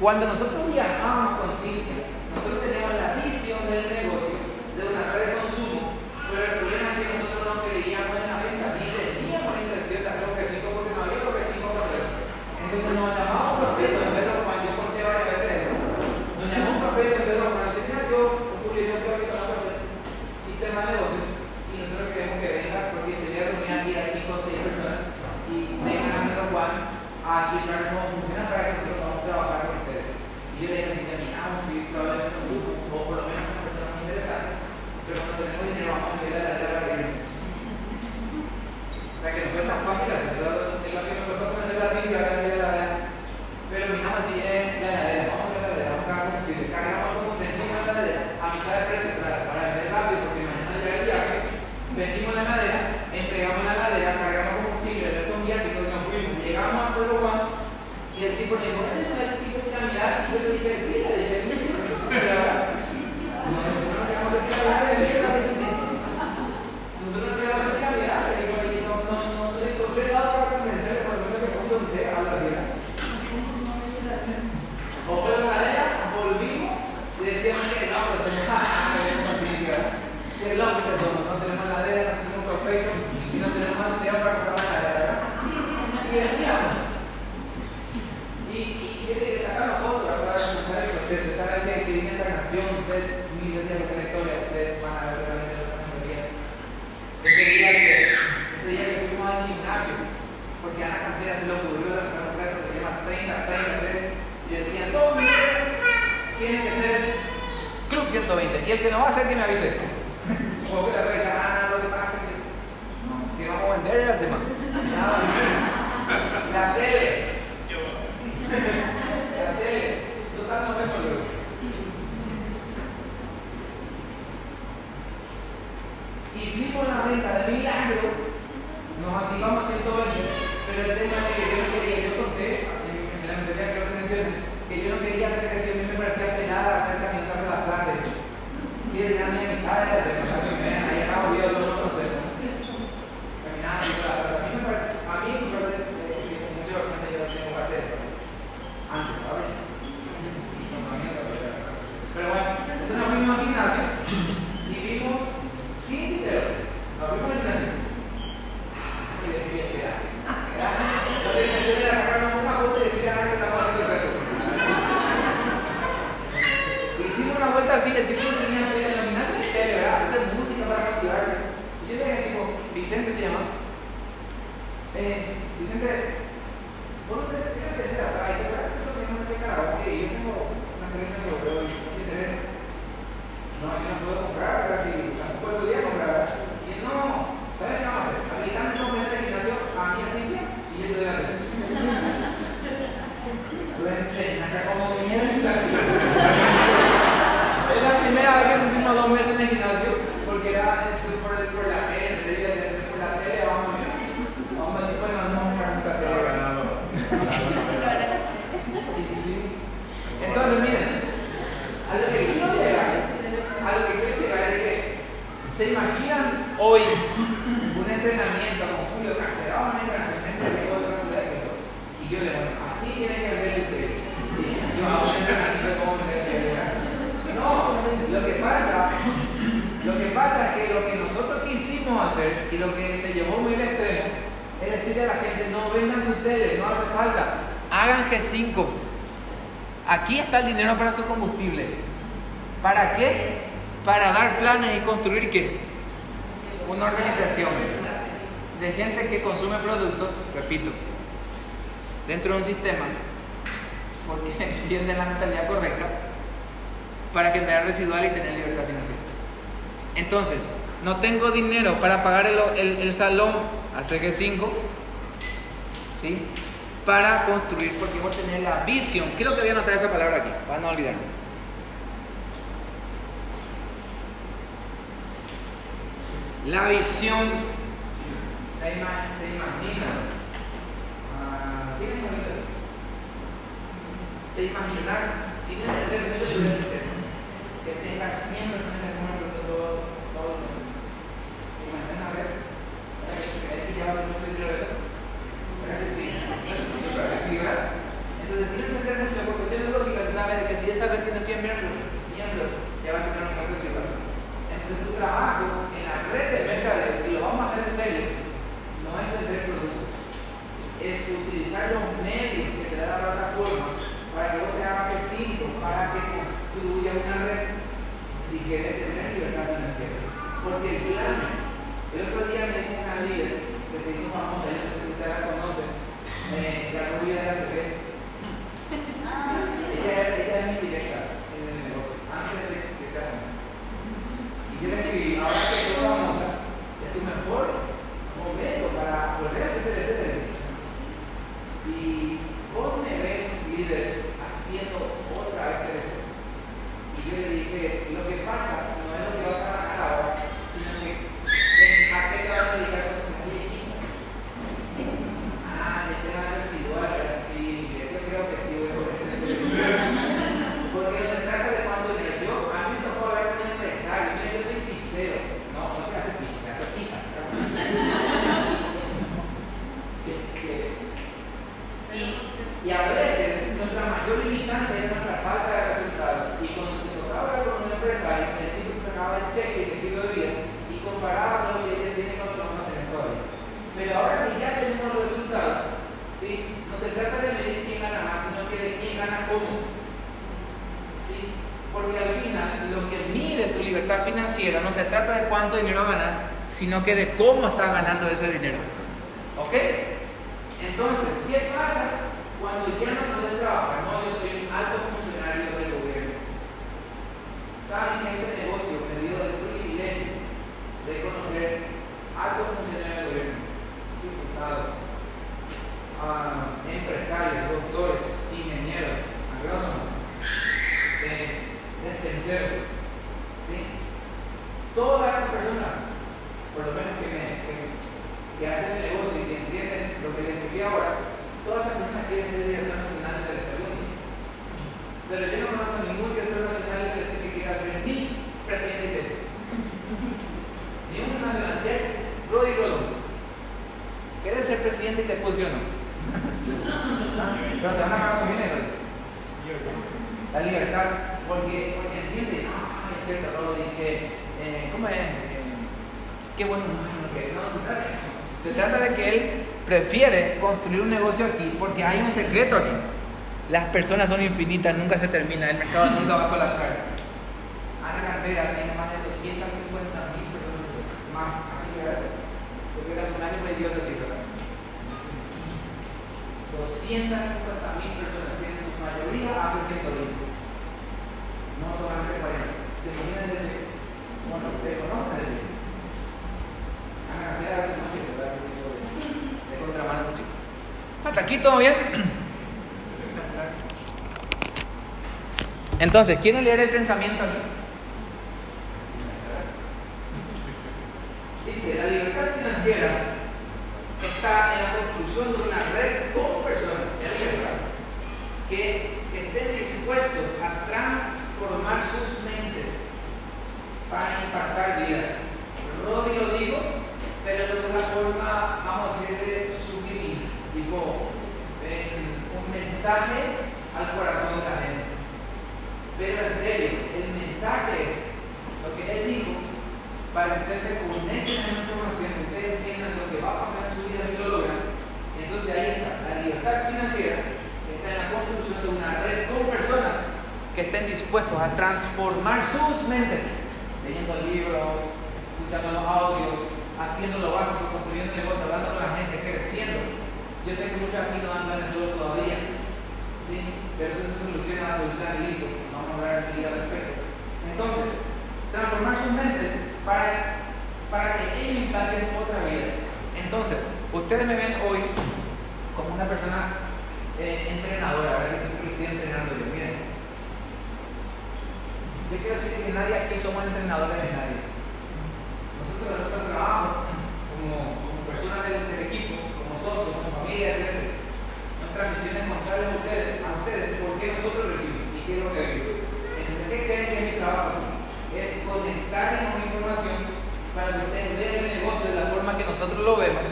cuando nosotros viajamos con Cintia, nosotros tenemos la visión del negocio de una red de consumo, pero el problema es que nosotros no creíamos en la venta, ni teníamos la intención de hacer un crecimiento porque no había un crecimiento para eso. Entonces nos llamamos prospecto en vez de Juan, yo conté varias veces. Nos llamamos prospecto en vez de Juan, decía, yo, Julio, yo creo que conozco el sistema de negocios y nosotros queremos que vengas porque te voy a reunir aquí a 5 o 6 personas y vengan a mi Juan a explicar cómo funciona para que nosotros podamos trabajar con ustedes. Y yo le dije, si terminamos, probablemente un grupo, o por lo menos una persona muy interesante, pero cuando tenemos dinero vamos a pedir a la tierra para que O sea que no fue tan fácil hacerlo, es lo que me costó poner la Cintia, ahora la heladera. Pero miramos así es la heladera, vamos a ver la heladera, vamos a combustible, cargamos como vendimos la heladera a mitad de precio para, para vender rápido, porque mañana llega el viaje, vendimos la heladera, entregamos la heladera, cargamos combustible, el resto un viaje, y nos fuimos, llegamos a Pedro Juan, y el tipo le dijo, ese no es el tipo de piramidal, y yo le dije, sí, le dije, nosotros no queremos ser piramidal, nosotros no queremos ser piramidal, le digo, y no, no, no, le digo, yo he dado para convencerle por que pongo usted a la vida. O fue la heladera, volvimos, y decíamos que no, pero tenemos que tenemos clínica. Qué loco que somos, no tenemos heladera, no tenemos prospecto, y no tenemos más dinero para comprar la heladera, Y veníamos. Y, y, y yo que sacar fotos para documentar el proceso. Saben que, que viene encarnación, ustedes, miles de la historia, ustedes van a ver esa sabiduría. Ese día que, ese día que fuimos al gimnasio, porque Ana Cantera se le ocurrió lanzar un reto que se llama 30, 33, y decían, todos ustedes tienen que ser Club 120. Y el que no va a hacer, que me avise. O que la hacer, ah, lo que pasa es que, no, que vamos a vender el tema. La tele. La tele. Total, no vemos Hicimos la venta de milagro, nos activamos 120, pero el tema es que yo no quería, yo conté, en la mentalidad que otros mencionan, que yo no quería hacer a mí me parecía pelada hacer caminata de las clases. Y ya mi amistad era de que me ahí acá olvidado todos los conceptos. Cosas. A mí me parece, a mí me parece, eh, no yo tengo que hacer antes, ¿sabes? Pero bueno, entonces nos fuimos al gimnasio tengo dinero para pagar el, el, salón a CG5, ¿sí? Para construir, porque voy a tener la visión. Quiero que voy a anotar esa palabra aquí, para no olvidarme. La visión se, imagina. ¿Quién es Te imaginas, sin entender mucho que tenga 100 personas que coman todo, todos los meses. ¿Se imaginan a ver? ¿Crees que mucho. Entonces, sin entender mucho, porque tiene lógica, se sabe que si esa red tiene 100 miembros, miembros ya va a tener un de entonces tu trabajo en la red de mercadeo, si lo vamos a hacer en serio, no es vender productos, es utilizar los medios que te da la plataforma para que vos te hagas el para que construya una red si quieres tener libertad financiera. Porque el plan, el otro día me dijo una líder que se hizo famosa, yo no sé si ustedes la conocen, eh, la rubia de la cerveza. Ella, ella es mi directa en el negocio, antes de que sea famosa. Yo le escribí, ahora que tú famosa, es tu mejor momento para volver a ser ese Y vos me ves, líder, haciendo otra vez crecer. Y yo le dije, lo que pasa no es lo que vas a ganar ahora, sino que a qué te vas a dedicar cuando seas viejito. Ah, el tema residual, sí, yo creo que sí voy a volver a ser Porque no se trata de cuánto dinero. Yo, a mí me tocó ver un empresario, no, no te hace pizza, te hace pizza. y, y a veces nuestra mayor limitante es nuestra falta de resultados. Y cuando te tocaba hablar con un empresario, el tipo te sacaba el cheque y el estilo de vida y comparaba lo que tiene con lo que vamos a tener todavía. Pero ahora que ya tenemos los resultados, ¿sí? no se trata de medir quién gana más, sino que de quién gana cómo. ¿Sí? Porque al final lo que mide tu libertad no se trata de cuánto dinero ganas, sino que de cómo estás ganando ese dinero. ¿Ok? Entonces, ¿qué pasa cuando ya no puedes trabajar? No, yo soy un alto funcionario del gobierno. ¿Saben que este negocio me dio el privilegio de conocer altos funcionarios del gobierno? Diputados, uh, empresarios, doctores, ingenieros, agrónomos. Eh, despenseros. ¿sí? Todas esas personas, por lo menos que, me, hacen el negocio y que entienden lo que les expliqué ahora, todas esas personas quieren ser director nacional de salud. Pero yo no conozco ningún director nacional que que quiera ser ni presidente de Ni un nacional. Rodi Rodón. ¿Quieres ser presidente y te funciona? Pero te van a con dinero. La libertad porque, entiende, ah, es cierto, no que, eh, ¿cómo es? Eh, qué bueno, que no se trata de eso. Se trata de que él prefiere construir un negocio aquí porque hay un secreto aquí. Las personas son infinitas, nunca se termina, el mercado nunca va a colapsar. Ana Cantera tiene más de 250 mil personas más. Porque hace un año dio esa cifra. 250 mil personas tienen su mayoría hace 120 no solamente 40. ¿Se imaginan decir? Bueno, te conozco Hasta aquí todo bien. Entonces, ¿quieren leer el pensamiento aquí? Dice, la libertad financiera está en la construcción de una red con personas, que estén dispuestos a trans formar sus mentes para impactar vidas. Rodri lo digo, pero de una forma, vamos a decirle, sublime, tipo un mensaje al corazón de la gente. Pero en serio, el mensaje es lo que él dijo para que ustedes se conecten a la información, que ustedes entiendan lo que va a pasar en su vida si lo logran. Entonces ahí está, la libertad financiera está en la construcción de una red con personas que estén dispuestos a transformar sus mentes, leyendo libros, escuchando los audios, haciendo lo básico, construyendo negocios, hablando con la gente, creciendo. Yo sé que muchos aquí no han planes solo todavía, ¿sí? pero eso se soluciona con el plan listo. Vamos a hablar enseguida al respecto. Entonces, transformar sus mentes para, para que ellos implanten otra vida. Entonces, ustedes me ven hoy como una persona eh, entrenadora, ¿verdad? Que estoy entrenando yo. Miren, yo quiero decir que nadie aquí somos entrenadores de nadie nosotros en nuestro trabajo, como, personas del, equipo, como socios, como familia, nuestra misión es mostrarles a ustedes, a ustedes por qué nosotros recibimos y qué es lo que vivimos. Entonces, ¿qué creen que es mi trabajo? Es conectarles con información para que ustedes vean el negocio de la forma que nosotros lo vemos,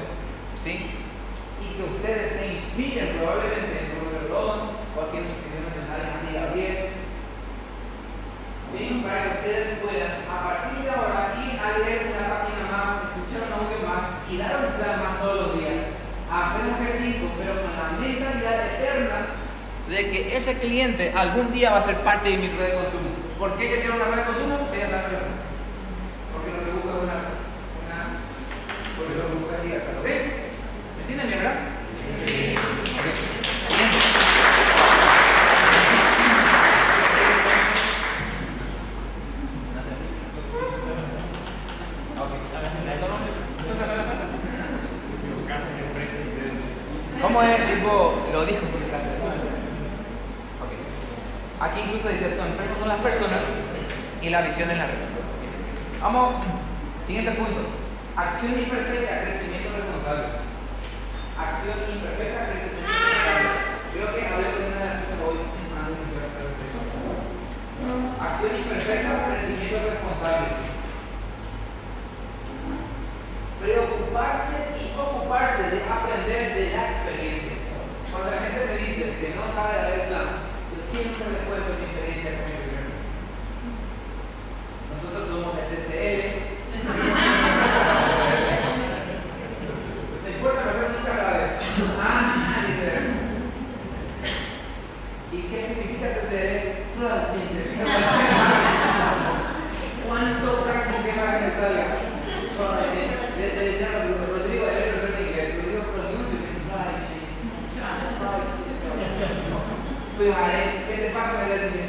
¿sí? Y que ustedes se inspiren probablemente en Rodrigo Rodón o aquí en los nacionales, Andy Gabriel, para que ustedes puedan, a partir de ahora, ir a leer una página más, escuchar un audio más y dar un plan más todos los días, hacer un ejercicio, pero con la mentalidad eterna de que ese cliente algún día va a ser parte de mi red de consumo. ¿Por qué yo quiero una red de consumo? Porque lo que busco es una, una porque lo que busco es libertad. ¿Ok? ¿Me entienden bien, verdad? Sí. Okay. ¿Cómo es? Tipo, lo dijo okay. Aquí incluso dice esto, empresa con las personas y la visión en la. Vamos, siguiente punto. Acción imperfecta, crecimiento responsable. Acción imperfecta, crecimiento responsable. Creo que hablé con una de las cosas hoy Acción imperfecta, crecimiento responsable preocuparse y ocuparse de aprender de la experiencia. Cuando la gente me dice que no sabe leer plan, yo siempre le cuento mi experiencia con primer Nosotros somos TCL. ¿Te importa mejor nunca saber? Ah, dice. ¿Y qué significa TCL? ¿Cuánto práctica para que me salga? le, le decía a Rodrigo, él es profesor de inglés, Rodrigo pronuncia, Cuidaré, ¿qué te pasa? Me decía,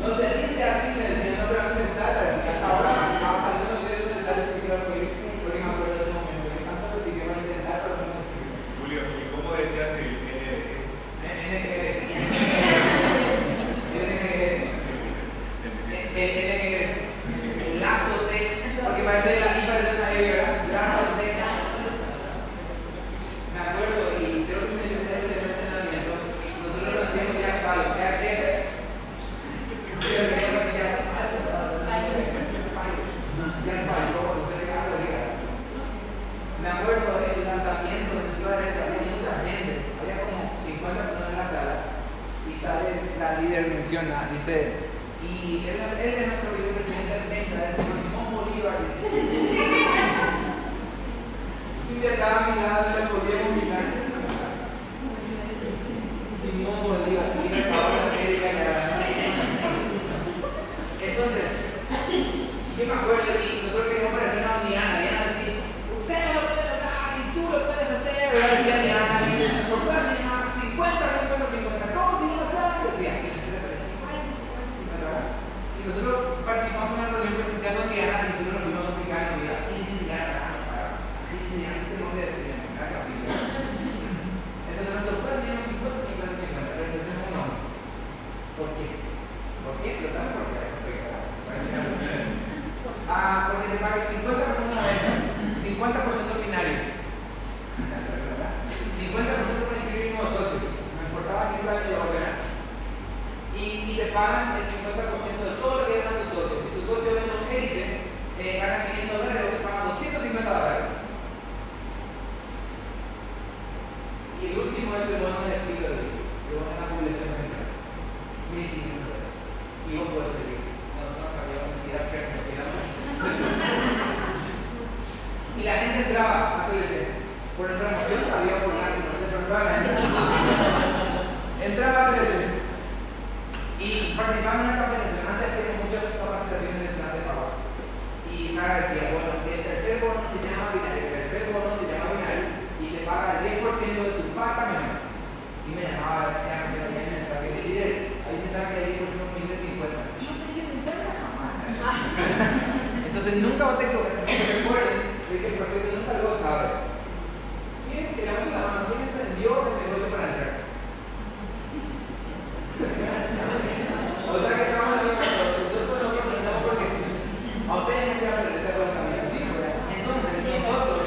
No se dice así, me decía, no, pero me salga. Hasta ahora, a algunos de ellos les sale que quiero que, porque me acuerdo de ese momento, me canso porque quiero intentar, pero no me Julio, ¿y cómo decías el el, lazo de, porque parece la lipa de una hebra, lazo de, me acuerdo y creo que mencioné el entrenamiento, nosotros lo hacíamos ya palo, ya que, pero queríamos ya, ya palo, no sé qué hago, me acuerdo del lanzamiento de Ciudad de había mucha gente, había como 50 personas en la sala, y sale la líder menciona, dice, y él, él es nuestro vicepresidente del Mentra, es Simón Bolívar. Cintia estaba mirando y le podíamos mirar. Simón Bolívar, sí, América Entonces, yo me acuerdo y nosotros queríamos parecer a Diana, Diana decía, usted lo puede lograr y tú lo puedes hacer, decía Diana, y por clase 50, 50, 50, ¿cómo si no lo Decía, y nosotros participamos en una reunión presencial con Diana y nosotros nos vimos a explicar en vida. Sí, sí, Diana, sí, sí, Diana, sí, tenemos que decir, así. y te pagan el 50% de todo lo que ganan tus socios. Si tus socios ven un élite, eh, ganan 500 dólares, te pagan 250 dólares. Y el último es el bono de estilo de vida, que es una publicación americana. 1500 dólares. Y vos podés seguir. No, no sabía si era cierto, si era Y la gente entraba a TLC. Por nuestra emoción había por la no se preguntaba la gente. Entraba a TLC. Y participaba en una capacitación. Antes hacíamos muchas capacitaciones de plan de pago. Y Sara decía, bueno, el tercer bono se llama binario, el tercer bono se llama te paga el 10% de tu paga menos. Y me llamaba, ya me venía el mensaje de líder, hay mensaje que hay 10% de 50. Yo te dije 50 jamás. Entonces nunca tener que recuerden de que el profeta nunca lo sabe. ¿Quién levante la mano? ¿Quién entendió el negocio para entrar? o sea que estamos en la misma cosa. Nosotros no profesionamos porque sí. A ustedes no se aprender por el camino. Sí, entonces nosotros,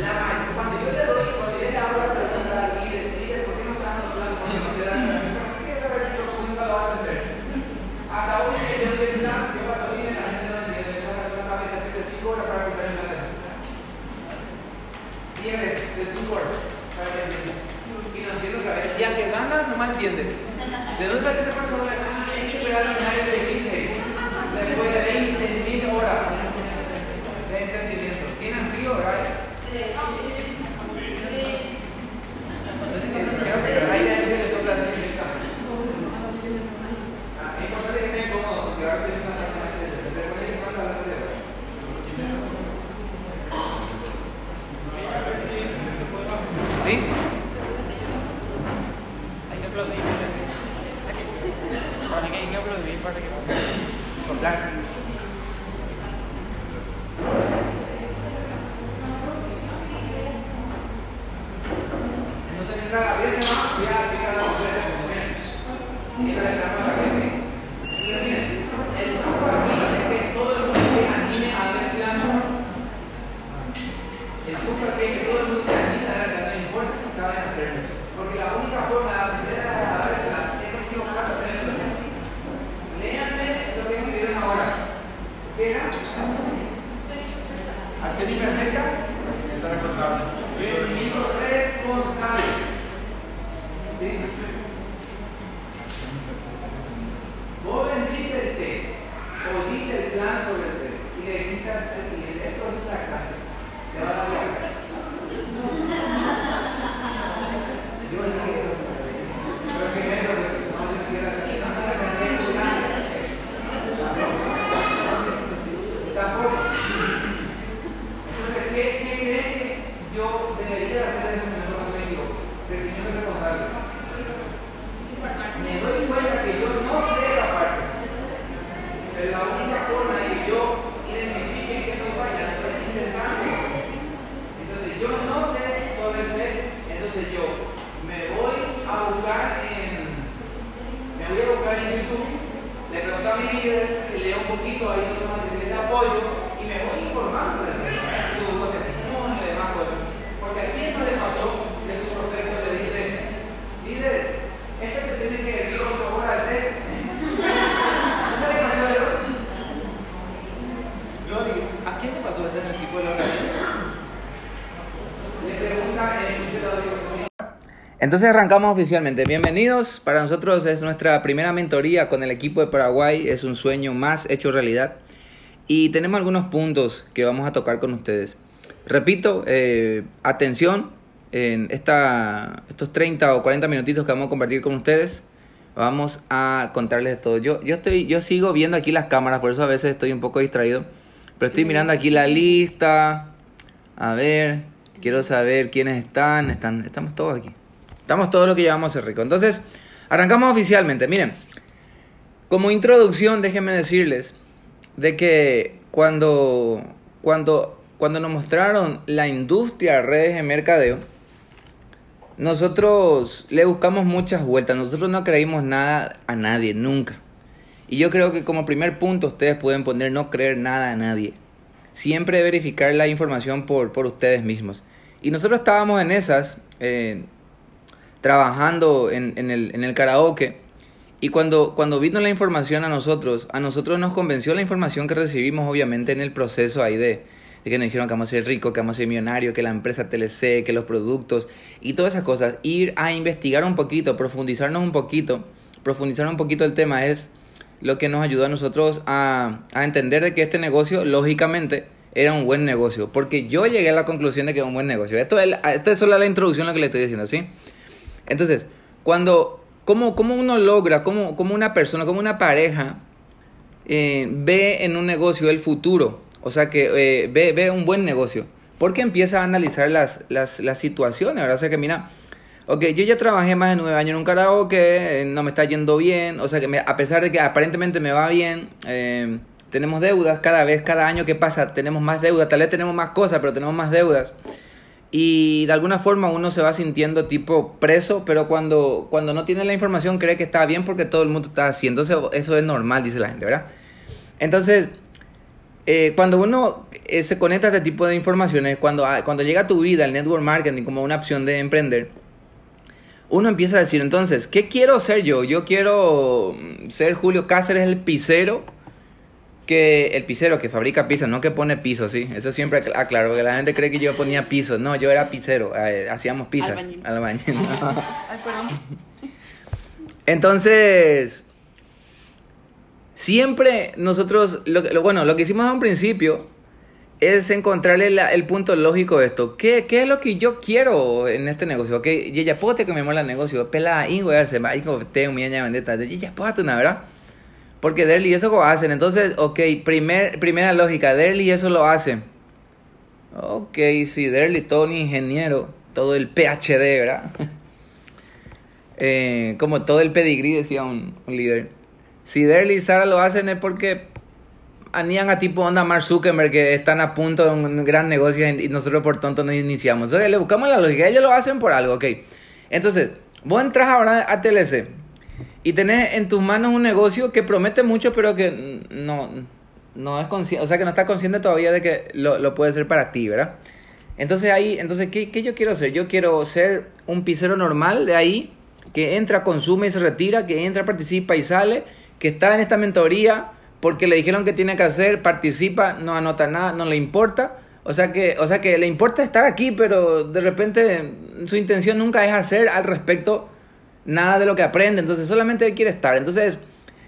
la, cuando yo le doy, cuando yo le hago la pregunta al líder, líder, ¿por qué no estás dando plan porque no se da ¿Por qué saber si yo nunca lo vas a entender? Hasta hoy que yo doy una, yo patrocino la gente no entiende, yo voy a hacer una capacitación de 5 horas para comprar el plan 10 veces, de 5 horas, para que. Y no entiendo otra vez. Ya que gana, no más entiende. ¿De dónde sale ese cuarto? Ah, hay que esperar al final de Disney. Después de 20 horas de entendimiento. ¿Tienen frío, verdad? No sé si tienen frío, pero hay gente que le sopla así en el campo. Ah, Es importante que estén cómodos, porque ahora estoy en una entonces arrancamos oficialmente. Bienvenidos. Para nosotros es nuestra primera mentoría con el equipo de Paraguay. Es un sueño más hecho realidad. Y tenemos algunos puntos que vamos a tocar con ustedes. Repito, eh, atención en esta, estos 30 o 40 minutitos que vamos a compartir con ustedes. Vamos a contarles de todo. Yo, yo, estoy, yo sigo viendo aquí las cámaras, por eso a veces estoy un poco distraído. Pero estoy mirando aquí la lista. A ver, quiero saber quiénes están. están estamos todos aquí. Estamos todos lo que llevamos ser rico. Entonces, arrancamos oficialmente. Miren, como introducción, déjenme decirles de que cuando, cuando, cuando nos mostraron la industria de redes de mercadeo, nosotros le buscamos muchas vueltas. Nosotros no creímos nada a nadie, nunca. Y yo creo que como primer punto ustedes pueden poner no creer nada a nadie. Siempre verificar la información por, por ustedes mismos. Y nosotros estábamos en esas, eh, trabajando en, en, el, en el karaoke. y cuando, cuando vino la información a nosotros, a nosotros nos convenció la información que recibimos, obviamente, en el proceso ahí de, de que nos dijeron que vamos a ser ricos, que vamos a ser millonarios, que la empresa TLC, que los productos y todas esas cosas. Ir a investigar un poquito, profundizarnos un poquito, profundizar un poquito el tema es lo que nos ayudó a nosotros a, a entender de que este negocio, lógicamente, era un buen negocio. Porque yo llegué a la conclusión de que era un buen negocio. Esto es, esto es solo la introducción lo que le estoy diciendo, ¿sí? Entonces, cuando ¿Cómo, cómo uno logra, cómo, cómo, una persona, cómo una pareja eh, ve en un negocio el futuro? O sea, que eh, ve, ve, un buen negocio. Porque empieza a analizar las, las, las situaciones, ¿verdad? O sea, que mira, ok, yo ya trabajé más de nueve años en un karaoke, eh, no me está yendo bien, o sea, que me, a pesar de que aparentemente me va bien, eh, tenemos deudas cada vez, cada año que pasa, tenemos más deudas, tal vez tenemos más cosas, pero tenemos más deudas y de alguna forma uno se va sintiendo tipo preso, pero cuando, cuando no tiene la información cree que está bien porque todo el mundo está haciendo eso, eso es normal, dice la gente, ¿verdad? Entonces, eh, cuando uno eh, se conecta a este tipo de informaciones, cuando, ah, cuando llega a tu vida el network marketing como una opción de emprender, uno empieza a decir, entonces, ¿qué quiero ser yo? Yo quiero ser Julio Cáceres el pisero que el pisero que fabrica pisos, no que pone pisos, sí. Eso siempre aclaro, porque la gente cree que yo ponía pisos. No, yo era pisero, eh, hacíamos pizzas. Albañil. Ay, perdón. Entonces, siempre nosotros, lo, bueno, lo que hicimos a un principio es encontrarle el punto lógico de esto. ¿Qué, ¿Qué, es lo que yo quiero en este negocio? Ok, ya pote que me mola el negocio, pela, ingo, ya se va, como te, un ya vendetta, ya pote una, ¿verdad? Porque Derly eso lo hacen. Entonces, ok, primer, primera lógica, Derly eso lo hacen. Ok, sí, Derly, todo un ingeniero, todo el PhD, ¿verdad? eh, como todo el pedigrí, decía un, líder. Si Derly y Sara lo hacen es porque anían a tipo onda Mark Zuckerberg que están a punto de un gran negocio y nosotros por tonto nos iniciamos. Entonces le buscamos la lógica, ellos lo hacen por algo, ok. Entonces, vos entras ahora a TLC y tenés en tus manos un negocio que promete mucho, pero que no, no es consciente, o sea, que no estás consciente todavía de que lo, lo puede ser para ti, ¿verdad? Entonces ahí, entonces, ¿qué, ¿qué, yo quiero ser? Yo quiero ser un pisero normal de ahí, que entra, consume y se retira, que entra, participa y sale, que está en esta mentoría porque le dijeron que tiene que hacer, participa, no anota nada, no le importa. O sea que, o sea que le importa estar aquí, pero de repente su intención nunca es hacer al respecto nada de lo que aprende, entonces solamente él quiere estar. Entonces,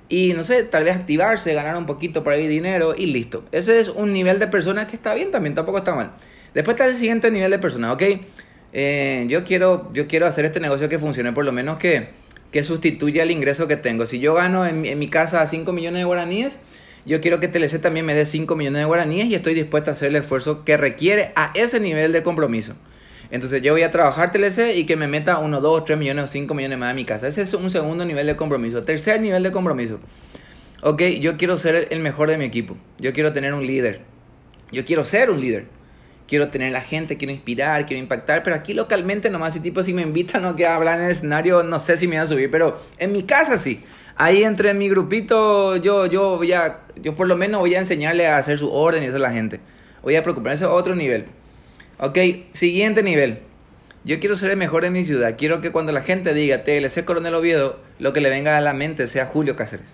y no sé, tal vez activarse, ganar un poquito por ahí dinero y listo. Ese es un nivel de persona que está bien también, tampoco está mal. Después está el siguiente nivel de persona, ok. Eh, yo, quiero, yo quiero hacer este negocio que funcione, por lo menos que, que sustituya el ingreso que tengo. Si yo gano en, en mi casa 5 millones de guaraníes, yo quiero que TLC también me dé 5 millones de guaraníes y estoy dispuesto a hacer el esfuerzo que requiere a ese nivel de compromiso. Entonces yo voy a trabajar TLC y que me meta 1, 2, 3 millones o 5 millones más a mi casa. Ese es un segundo nivel de compromiso. Tercer nivel de compromiso. Ok, yo quiero ser el mejor de mi equipo. Yo quiero tener un líder. Yo quiero ser un líder. Quiero tener la gente, quiero inspirar, quiero impactar, pero aquí localmente nomás, si tipo si me invitan o que hablar en el escenario, no sé si me van a subir, pero en mi casa sí. Ahí entre mi grupito, yo, yo voy a, yo por lo menos voy a enseñarle a hacer su orden y eso a la gente. Voy a preocuparme, a otro nivel. Ok, siguiente nivel. Yo quiero ser el mejor de mi ciudad. Quiero que cuando la gente diga TLC Coronel Oviedo, lo que le venga a la mente sea Julio Cáceres.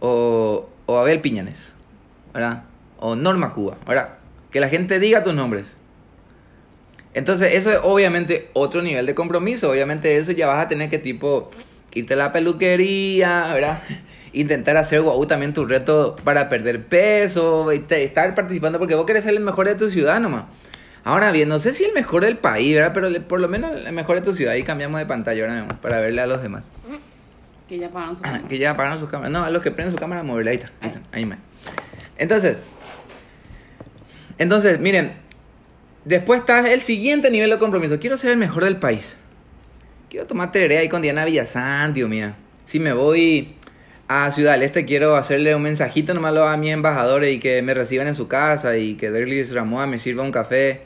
O, o Abel Piñanes. ¿Verdad? O Norma Cuba. ¿Verdad? Que la gente diga tus nombres. Entonces, eso es obviamente otro nivel de compromiso. Obviamente, eso ya vas a tener que tipo irte a la peluquería, ¿verdad? Intentar hacer guau también tu reto para perder peso, estar participando porque vos querés ser el mejor de tu ciudad nomás. Ahora bien, no sé si el mejor del país, ¿verdad? Pero por lo menos el mejor de tu ciudad. Ahí cambiamos de pantalla ahora para verle a los demás. Que ya apagaron su cámara. que ya apagaron sus cámaras. No, a los que prenden su cámara, moverla. Ahí está. Ahí, está, ahí Entonces, entonces, miren. Después está el siguiente nivel de compromiso. Quiero ser el mejor del país. Quiero tomar tereré ahí con Diana Villasanti, mira. Si me voy a Ciudad del Este, quiero hacerle un mensajito nomás a mis embajadores y que me reciban en su casa y que Derlis Ramoa me sirva un café.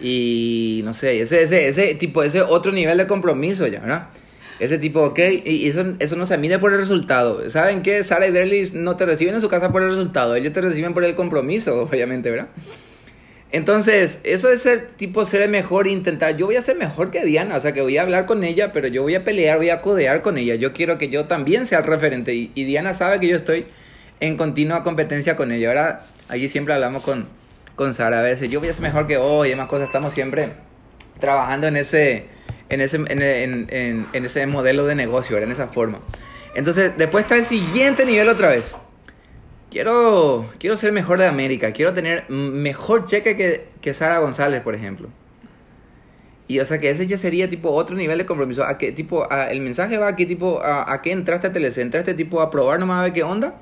Y no sé, ese, ese, ese tipo, ese otro nivel de compromiso ya, ¿verdad? Ese tipo, ok, y eso, eso no se mide por el resultado. ¿Saben qué? Sara y Derlis no te reciben en su casa por el resultado, ellos te reciben por el compromiso, obviamente, ¿verdad? Entonces, eso es ser tipo ser el mejor e intentar. Yo voy a ser mejor que Diana, o sea, que voy a hablar con ella, pero yo voy a pelear, voy a codear con ella. Yo quiero que yo también sea el referente y, y Diana sabe que yo estoy en continua competencia con ella. Ahora, allí siempre hablamos con, con Sara a veces. Yo voy a ser mejor que vos y demás cosas. Estamos siempre trabajando en ese, en ese, en, en- en- ese modelo de negocio, en esa forma. Entonces, después está el siguiente nivel otra vez. Quiero, quiero ser mejor de América. Quiero tener mejor cheque que, que Sara González, por ejemplo. Y o sea que ese ya sería tipo otro nivel de compromiso. ¿A qué tipo? A, el mensaje va aquí tipo a, a qué entraste a TLC? ¿Entraste tipo a probar nomás a ver qué onda?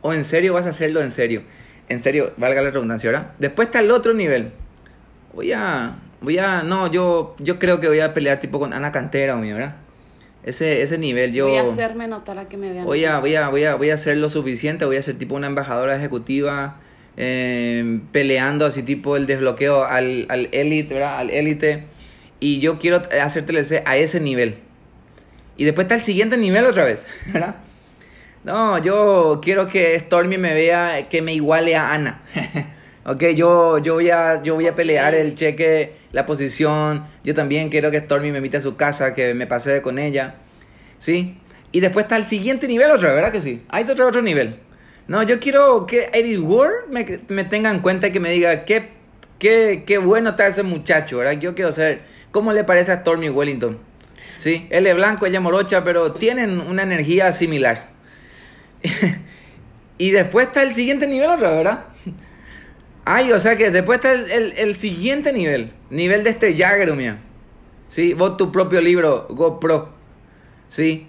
¿O en serio vas a hacerlo en serio? En serio, valga la redundancia, ¿verdad? Después está el otro nivel. Voy a, voy a, no, yo, yo creo que voy a pelear tipo con Ana Cantera, ¿verdad? Ese, ese nivel yo... Voy a hacerme notar a que me vean. Voy a, voy a, voy a, voy a hacer lo suficiente, voy a ser tipo una embajadora ejecutiva, eh, peleando así tipo el desbloqueo al, al élite, ¿verdad? Al élite. Y yo quiero hacer TLC a ese nivel. Y después está el siguiente nivel otra vez, ¿verdad? No, yo quiero que Stormy me vea, que me iguale a Ana. ok, yo, yo, voy a, yo voy a pelear el cheque, la posición. Yo también quiero que Stormy me invite a su casa, que me pase con ella. ¿Sí? Y después está el siguiente nivel otra ¿verdad que sí? Hay otro, otro nivel. No, yo quiero que Eddie Ward me, me tenga en cuenta y que me diga qué, qué, qué bueno está ese muchacho, ¿verdad? Yo quiero saber cómo le parece a Stormy Wellington. ¿Sí? Él es blanco, ella morocha, pero tienen una energía similar. y después está el siguiente nivel otra, ¿verdad? Ay, o sea que después está el, el- el siguiente nivel. Nivel de este Jagger. ¿Sí? Vos tu propio libro, GoPro. ¿Sí?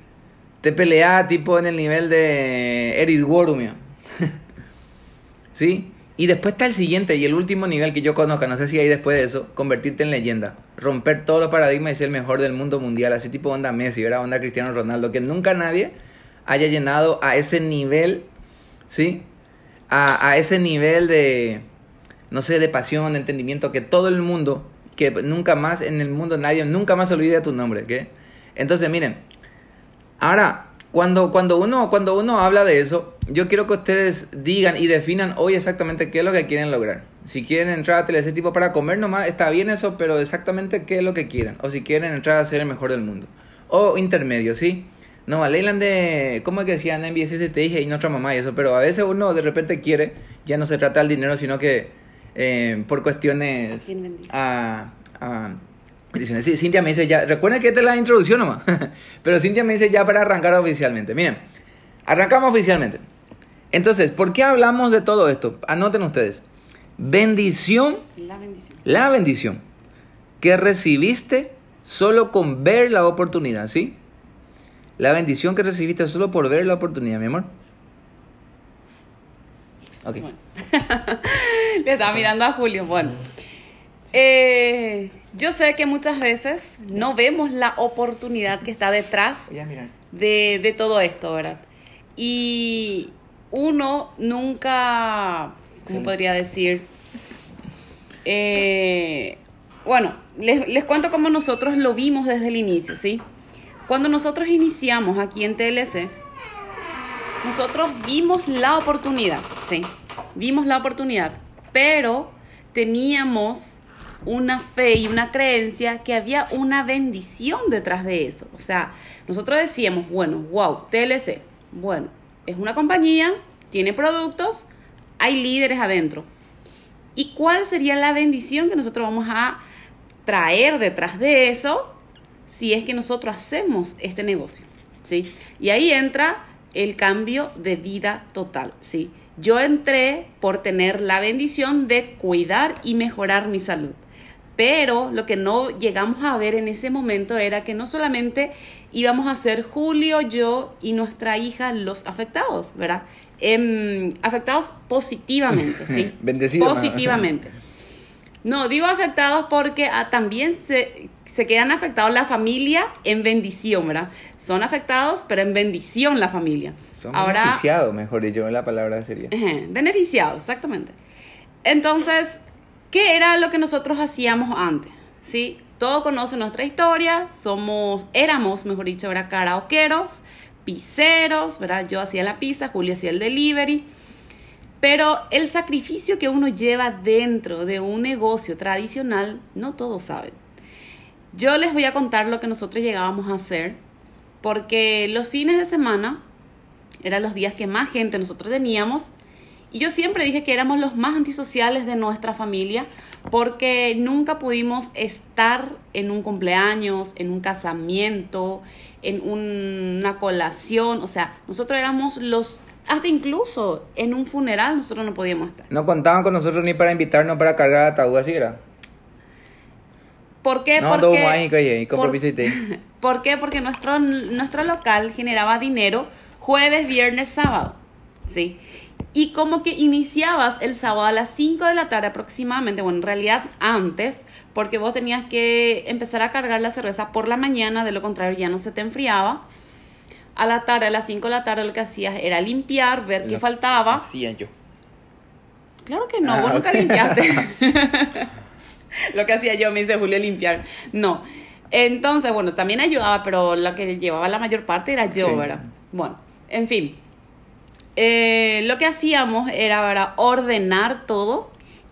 Te peleás tipo en el nivel de Eric Ward, mía. ¿Sí? Y después está el siguiente y el último nivel que yo conozca, no sé si hay después de eso, convertirte en leyenda. Romper todos los paradigmas y ser el mejor del mundo mundial, así tipo onda Messi, ¿verdad? Onda Cristiano Ronaldo, que nunca nadie haya llenado a ese nivel, ¿sí? A, a ese nivel de, no sé, de pasión, de entendimiento, que todo el mundo, que nunca más en el mundo nadie, nunca más olvide de tu nombre, ¿qué? Entonces, miren, Ahora, cuando, cuando, uno, cuando uno habla de eso, yo quiero que ustedes digan y definan hoy exactamente qué es lo que quieren lograr. Si quieren entrar a TLC tipo para comer nomás, está bien eso, pero exactamente qué es lo que quieren. O si quieren entrar a ser el mejor del mundo. O intermedio, ¿sí? No, a Leyland de... ¿Cómo es que decían en NBC te dije y no otra mamá y eso? Pero a veces uno de repente quiere, ya no se trata del dinero, sino que eh, por cuestiones... ¿A a-. Sí, Cintia me dice ya, recuerden que esta es la introducción nomás, pero Cintia me dice ya para arrancar oficialmente. Miren, arrancamos oficialmente. Entonces, ¿por qué hablamos de todo esto? Anoten ustedes. Bendición, La bendición. la bendición que recibiste solo con ver la oportunidad, ¿sí? La bendición que recibiste solo por ver la oportunidad, mi amor. Ok. Bueno. Le estaba mirando a Julio. Bueno. Eh, yo sé que muchas veces no vemos la oportunidad que está detrás de, de todo esto, ¿verdad? Y uno nunca, ¿cómo Sí. podría decir? Eh, bueno, les, les cuento cómo nosotros lo vimos desde el inicio, ¿sí? Cuando nosotros iniciamos aquí en TLC, nosotros vimos la oportunidad, ¿sí? Vimos la oportunidad, pero teníamos una fe y una creencia que había una bendición detrás de eso. O sea, nosotros decíamos, bueno, wow, TLC, bueno, es una compañía, tiene productos, hay líderes adentro. ¿Y cuál sería la bendición que nosotros vamos a traer detrás de eso si es que nosotros hacemos este negocio? ¿Sí? Y ahí entra el cambio de vida total, ¿sí? Yo entré por tener la bendición de cuidar y mejorar mi salud. Pero lo que no llegamos a ver en ese momento era que no solamente íbamos a ser Julio, yo y nuestra hija los afectados, ¿verdad? Em, afectados positivamente, ¿sí? Bendecidos. Positivamente. No, digo afectados porque ah, también se, se quedan afectados la familia en bendición, ¿verdad? Son afectados, pero en bendición la familia. Son Ahora, beneficiados, mejor dicho, la palabra sería. Beneficiados, exactamente. Entonces, ¿qué era lo que nosotros hacíamos antes? ¿Sí? Todos conocen nuestra historia, somos, éramos, mejor dicho, ¿verdad? karaokeros, pizzeros, ¿verdad? Yo hacía la pizza, Julio hacía el delivery. Pero el sacrificio que uno lleva dentro de un negocio tradicional, no todos saben. Yo les voy a contar lo que nosotros llegábamos a hacer, porque los fines de semana eran los días que más gente nosotros teníamos. Y yo siempre dije que éramos los más antisociales de nuestra familia porque nunca pudimos estar en un cumpleaños, en un casamiento, en una colación. O sea, nosotros éramos los, hasta incluso en un funeral nosotros no podíamos estar. No contaban con nosotros ni para invitarnos para cargar ataúd, así era. ¿Por qué? No, Porque- mágico por- permiso y te- ¿Por qué? Porque nuestro, nuestro local generaba dinero jueves, viernes, sábado. ¿Sí? Y como que iniciabas el sábado a las 5 de la tarde aproximadamente, bueno, en realidad antes, porque vos tenías que empezar a cargar la cerveza por la mañana, de lo contrario ya no se te enfriaba. A la tarde, a las 5 de la tarde, lo que hacías era limpiar, ver qué faltaba. Hacía yo. Claro que no, Ah, vos nunca limpiaste. lo que hacía yo, me dice Julio, limpiar. No. Entonces, bueno, también ayudaba, pero lo que llevaba la mayor parte era yo, Sí. ¿verdad? Bueno, en fin. Eh, lo que hacíamos era ¿verdad? ordenar todo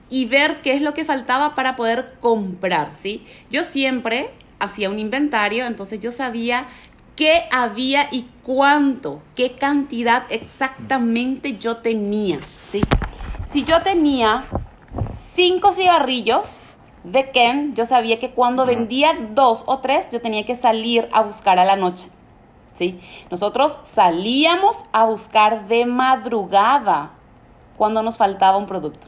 y ver qué es lo que faltaba para poder comprar, ¿sí? Yo siempre hacía un inventario, entonces yo sabía qué había y cuánto, qué cantidad exactamente yo tenía, ¿sí? Si yo tenía cinco cigarrillos de Ken, yo sabía que cuando vendía dos o tres, yo tenía que salir a buscar a la noche. ¿sí? Nosotros salíamos a buscar de madrugada cuando nos faltaba un producto.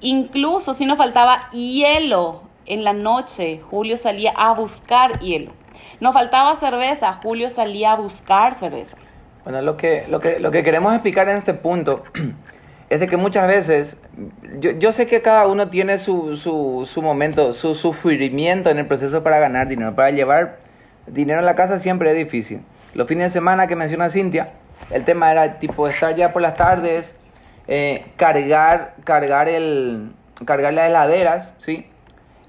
Incluso si nos faltaba hielo en la noche, Julio salía a buscar hielo. Nos faltaba cerveza, Julio salía a buscar cerveza. Bueno, lo que, lo, que, lo que queremos explicar en este punto es de que muchas veces, yo, yo sé que cada uno tiene su, su, su momento, su sufrimiento en el proceso para ganar dinero, para llevar dinero a la casa siempre es difícil. Los fines de semana que menciona Cintia, el tema era tipo estar ya por las tardes, eh, cargar, cargar, el, cargar las heladeras, ¿sí?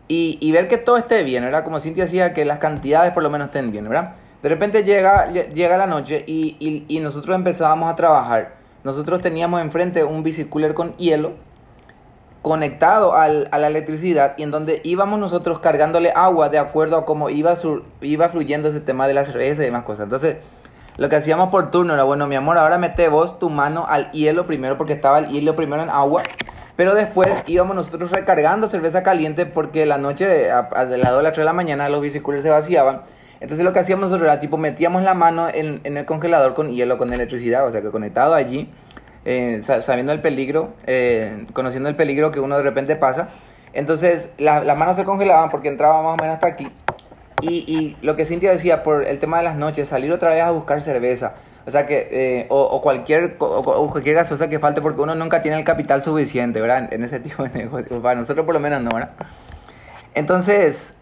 y, y ver que todo esté bien, ¿verdad? Como Cintia decía, que las cantidades por lo menos estén bien, ¿verdad? De repente llega, lle- llega la noche y- y nosotros empezábamos a trabajar. Nosotros teníamos enfrente un bicicooler con hielo conectado al- a la electricidad y en donde íbamos nosotros cargándole agua de acuerdo a cómo iba, sur- iba fluyendo ese tema de la cerveza y demás cosas. Entonces, lo que hacíamos por turno era, bueno, mi amor, ahora mete vos tu mano al hielo primero porque estaba el hielo primero en agua. Pero después íbamos nosotros recargando cerveza caliente porque la noche, a, a de las 2 a las 3 de la mañana, los bicicoolers se vaciaban. Entonces lo que hacíamos nosotros era, tipo, metíamos la mano en, en el congelador con hielo, con electricidad, o sea que conectado allí, eh, sa- sabiendo el peligro, eh, conociendo el peligro que uno de repente pasa. Entonces la- las manos se congelaban porque entraba más o menos hasta aquí. Y, y lo que Cintia decía por el tema de las noches, salir otra vez a buscar cerveza. O sea que, eh, o, o cualquier, o, o cualquier gaseosa que falte porque uno nunca tiene el capital suficiente, ¿verdad? En, ese tipo de negocio. Para nosotros por lo menos no, ¿verdad? Entonces,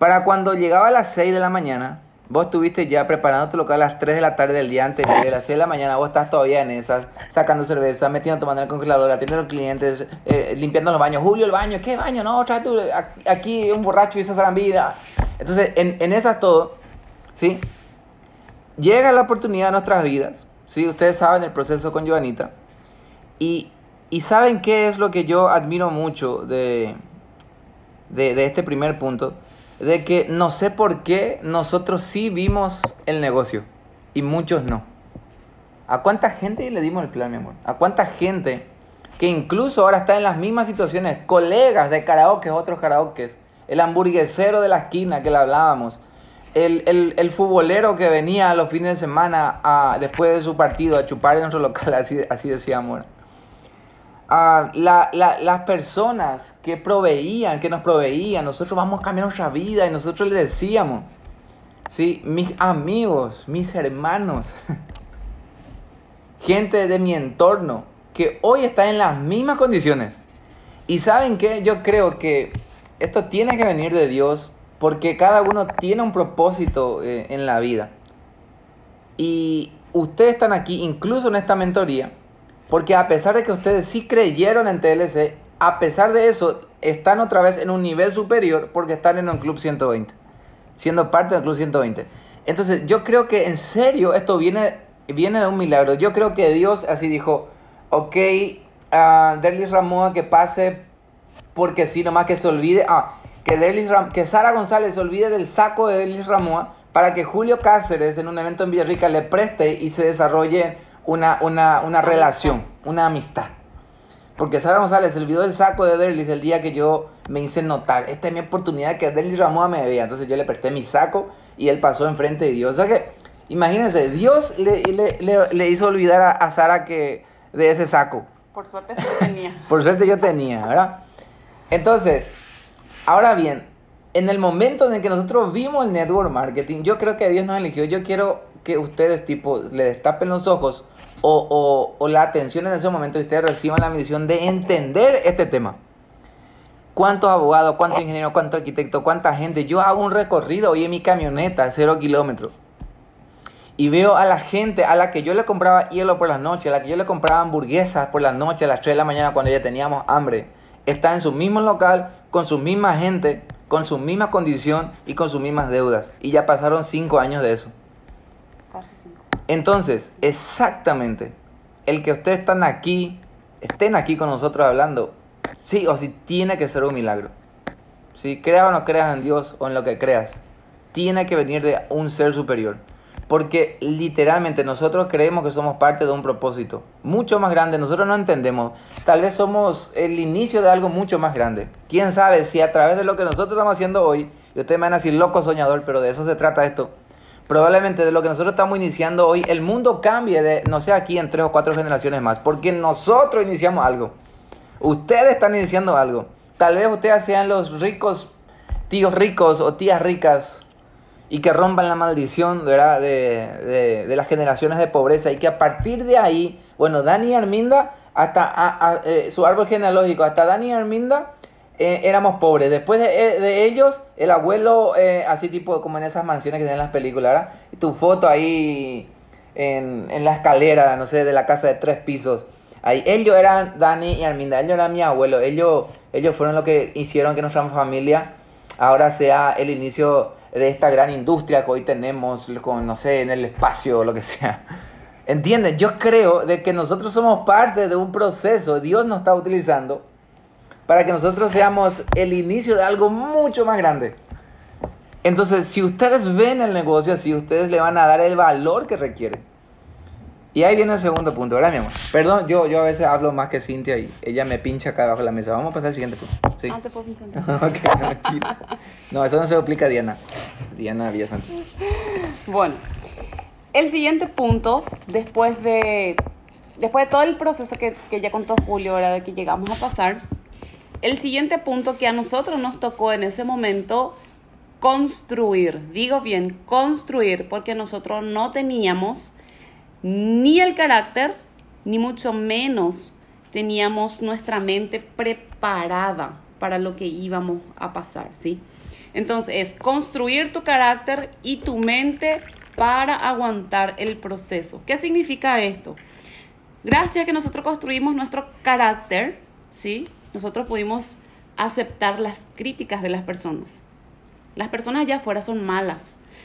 para cuando llegaba a las 6 de la mañana, vos estuviste ya preparando tu local a las 3 de la tarde del día anterior. De las 6 de la mañana vos estás todavía en esas, sacando cerveza, metiendo tomando en el congelador, atendiendo a los clientes, eh, limpiando los baños. Julio, el baño, ¿qué baño? No, trae aquí- un borracho hizo vida. Entonces, en, en esas todo, ¿sí? Llega la oportunidad a nuestras vidas, ¿sí? Ustedes saben el proceso con Joanita. Y, y saben qué es lo que yo admiro mucho de, de, de este primer punto, de que no sé por qué nosotros sí vimos el negocio y muchos no. ¿A cuánta gente le dimos el plan, mi amor? ¿A cuánta gente que incluso ahora está en las mismas situaciones, colegas de karaoke, otros karaokes, el hamburguesero de la esquina que le hablábamos, el, el, el futbolero que venía los fines de semana a, después de su partido a chupar en nuestro local, así, así decíamos. La- la- las personas que proveían, que nos proveían, nosotros vamos a cambiar nuestra vida y nosotros les decíamos, ¿sí? mis amigos, mis hermanos, gente de mi entorno que hoy está en las mismas condiciones. Y saben que yo creo que esto tiene que venir de Dios porque cada uno tiene un propósito eh, en la vida. Y ustedes están aquí, incluso en esta mentoría, porque a pesar de que ustedes sí creyeron en TLC, a pesar de eso, están otra vez en un nivel superior porque están en un club 120, siendo parte del club 120. Entonces, yo creo que en serio esto viene, viene de un milagro. Yo creo que Dios así dijo, ok, a Derlis Ramoa que pase porque sí, nomás que se olvide, ah, que, Derlis Ram- que Sara González se olvide del saco de Derlis Ramoa para que Julio Cáceres en un evento en Villarrica le preste y se desarrolle una, una, una relación, una amistad. Porque Sara González se olvidó del saco de Derlis el día que yo me hice notar. Esta es mi oportunidad que Derlis Ramoa me vea. Entonces yo le presté mi saco y él pasó enfrente de Dios. O sea que, imagínense, Dios le, le- le- le hizo olvidar a, a Sara que, de ese saco. Por suerte sí tenía. Por suerte yo tenía, ¿verdad? Entonces, ahora bien, en el momento en el que nosotros vimos el network marketing, yo creo que Dios nos eligió. Yo quiero que ustedes, tipo, le destapen los ojos o, o- la atención en ese momento y ustedes reciban la misión de entender este tema. ¿Cuántos abogados, cuántos ingenieros, cuántos arquitectos, cuánta gente? Yo hago un recorrido hoy en mi camioneta, cero kilómetros. Y veo a la gente a la que yo le compraba hielo por las noches, a la que yo le compraba hamburguesas por las noches, a las 3 de la mañana cuando ya teníamos hambre. Está en su mismo local, con su misma gente, con su misma condición y con sus mismas deudas. Y ya pasaron 5 años de eso. Entonces, exactamente, el que ustedes están aquí, estén aquí con nosotros hablando, sí o sí tiene que ser un milagro. Si creas o no creas en Dios o en lo que creas, tiene que venir de un ser superior. Porque literalmente nosotros creemos que somos parte de un propósito mucho más grande. Nosotros no entendemos. Tal vez somos el inicio de algo mucho más grande. Quién sabe si a través de lo que nosotros estamos haciendo hoy, y ustedes me van a decir loco soñador, pero de eso se trata esto. Probablemente de lo que nosotros estamos iniciando hoy, el mundo cambie de, no sé, aquí en tres o cuatro generaciones más. Porque nosotros iniciamos algo. Ustedes están iniciando algo. Tal vez ustedes sean los ricos, tíos ricos o tías ricas y que rompan la maldición. De, las generaciones de pobreza y que a partir de ahí, bueno, Dani y Arminda, hasta a- eh, su árbol genealógico, hasta Dani y Arminda eh, éramos pobres. Después de, eh, ellos, el abuelo, eh, así tipo como en esas mansiones que tienen en las películas, ¿verdad? Tu foto ahí en, en la escalera, no sé, de la casa de tres pisos. Ahí, ellos eran Dani y Arminda, ellos eran mi abuelo, ellos, ellos fueron los que hicieron que nuestra familia ahora sea el inicio de esta gran industria que hoy tenemos, con, no sé, en el espacio o lo que sea. ¿Entienden? Yo creo de que nosotros somos parte de un proceso, Dios nos está utilizando para que nosotros seamos el inicio de algo mucho más grande. Entonces, si ustedes ven el negocio así, ustedes le van a dar el valor que requiere. Y ahí viene el segundo punto, ¿verdad, mi amor? Perdón, yo, yo a veces hablo más que Cintia y ella me pincha acá abajo de la mesa. Vamos a pasar al siguiente punto. Sí. Ah, te puedo funcionar. ok, tranquilo. No, eso no se lo explica a Diana. Diana Villasanti. Bueno, el siguiente punto, después de, después de todo el proceso que, que ya contó Julio, ahora de que llegamos a pasar, el siguiente punto que a nosotros nos tocó en ese momento construir, digo bien, construir, porque nosotros no teníamos ni el carácter, ni mucho menos teníamos nuestra mente preparada para lo que íbamos a pasar, ¿sí? Entonces, es construir tu carácter y tu mente para aguantar el proceso. ¿Qué significa esto? Gracias a que nosotros construimos nuestro carácter, ¿sí? Nosotros pudimos aceptar las críticas de las personas. Las personas allá afuera son malas.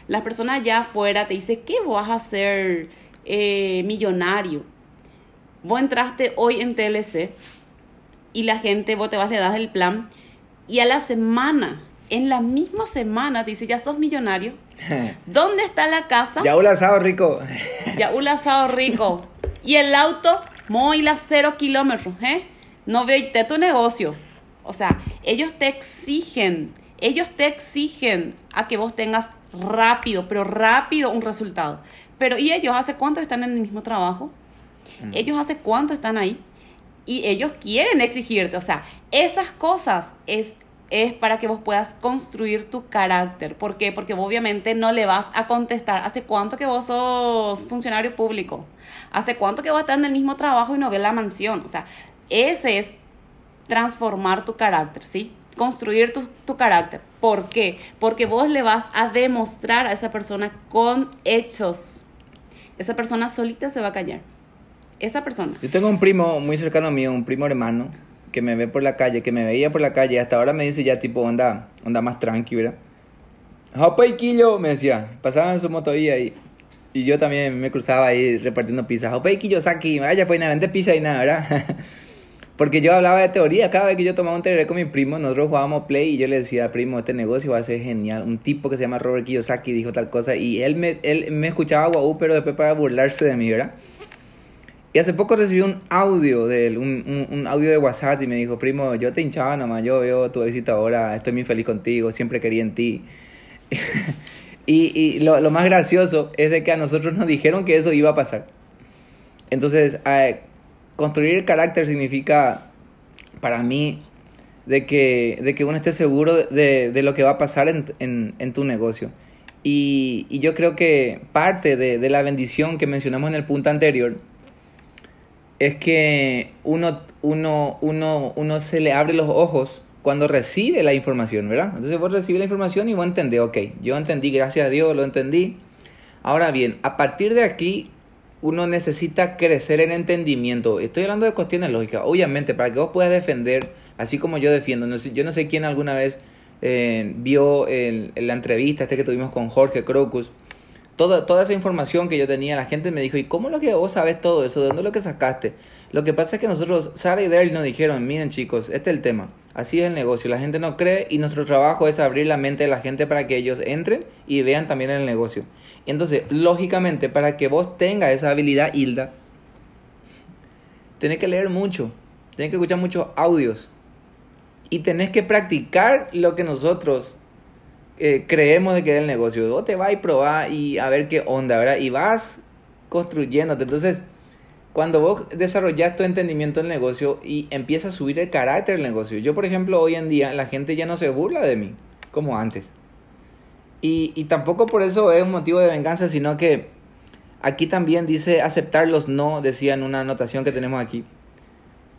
Las personas allá afuera te dicen, ¿qué vas a hacer eh, millonario? Vos entraste hoy en TLC y la gente, vos te vas, le das el plan y a la semana, en la misma semana, te dice, ya sos millonario. ¿Dónde está la casa? ya un asado rico. Ya un asado rico. Y el auto, muy a cero kilómetros, ¿eh? No veiste tu negocio. O sea, ellos te exigen, ellos te exigen a que vos tengas rápido, pero rápido un resultado. Pero ¿y ellos hace cuánto están en el mismo trabajo? Mm. Ellos hace cuánto están ahí y ellos quieren exigirte. O sea, esas cosas es, es para que vos puedas construir tu carácter. ¿Por qué? Porque obviamente no le vas a contestar. ¿Hace cuánto que vos sos funcionario público? ¿Hace cuánto que vos estás en el mismo trabajo y no ves la mansión? O sea, ese es transformar tu carácter, ¿sí? Construir tu, tu carácter. ¿Por qué? Porque vos le vas a demostrar a esa persona con hechos. Esa persona solita se va a callar. Esa persona. Yo tengo un primo muy cercano mío, un primo hermano, que me ve por la calle, que me veía por la calle, hasta ahora me dice ya tipo onda, onda más tranqui, ¿verdad? Jopaiquillo, me decía, pasaba en su motovía y Y yo también me cruzaba ahí repartiendo pizzas. Opei Kiyosaki, vaya, pues nada, vende pizza y nada, ¿verdad? Porque yo hablaba de teoría, cada vez que yo tomaba un tereré con mi primo, nosotros jugábamos play y yo le decía, primo, este negocio va a ser genial. Un tipo que se llama Robert Kiyosaki dijo tal cosa y él me, él me escuchaba guau, pero después para burlarse de mí, ¿verdad? Y hace poco recibí un audio de él, un, un, un audio de WhatsApp y me dijo, primo, yo te hinchaba nomás, yo veo tu éxito ahora, estoy muy feliz contigo, siempre quería en ti. y y lo, lo más gracioso es de que a nosotros nos dijeron que eso iba a pasar. Entonces, eh, construir carácter significa, para mí, de que, de que uno esté seguro de, de lo que va a pasar en, en, en tu negocio. Y, y, yo creo que parte de, de, la bendición que mencionamos en el punto anterior es que uno, uno, uno, uno se le abre los ojos cuando recibe la información, ¿verdad? Entonces vos recibes la información y vos entendés, ok, yo entendí, gracias a Dios, lo entendí. Ahora bien, a partir de aquí uno necesita crecer en entendimiento. Estoy hablando de cuestiones lógicas. Obviamente, para que vos puedas defender, así como yo defiendo, no sé, yo no sé quién alguna vez eh, vio el, la entrevista este que tuvimos con Jorge Crocus. Toda, toda esa información que yo tenía, la gente me dijo, ¿y cómo lo que vos sabes todo eso? ¿De dónde lo que sacaste? Lo que pasa es que nosotros, Sara y Daryl nos dijeron, miren chicos, este es el tema. Así es el negocio. La gente no cree y nuestro trabajo es abrir la mente de la gente para que ellos entren y vean también el negocio. Entonces, lógicamente, para que vos tengas esa habilidad, Hilda, tenés que leer mucho, tenés que escuchar muchos audios y tenés que practicar lo que nosotros eh, creemos de que es el negocio. Vos te vas y probás y a ver qué onda, ¿verdad? Y vas construyéndote. Entonces, cuando vos desarrollas tu entendimiento del negocio y empiezas a subir el carácter del negocio. Yo, por ejemplo, hoy en día la gente ya no se burla de mí como antes. Y, y tampoco por eso es un motivo de venganza, sino que aquí también dice aceptar los no, decía en una anotación que tenemos aquí.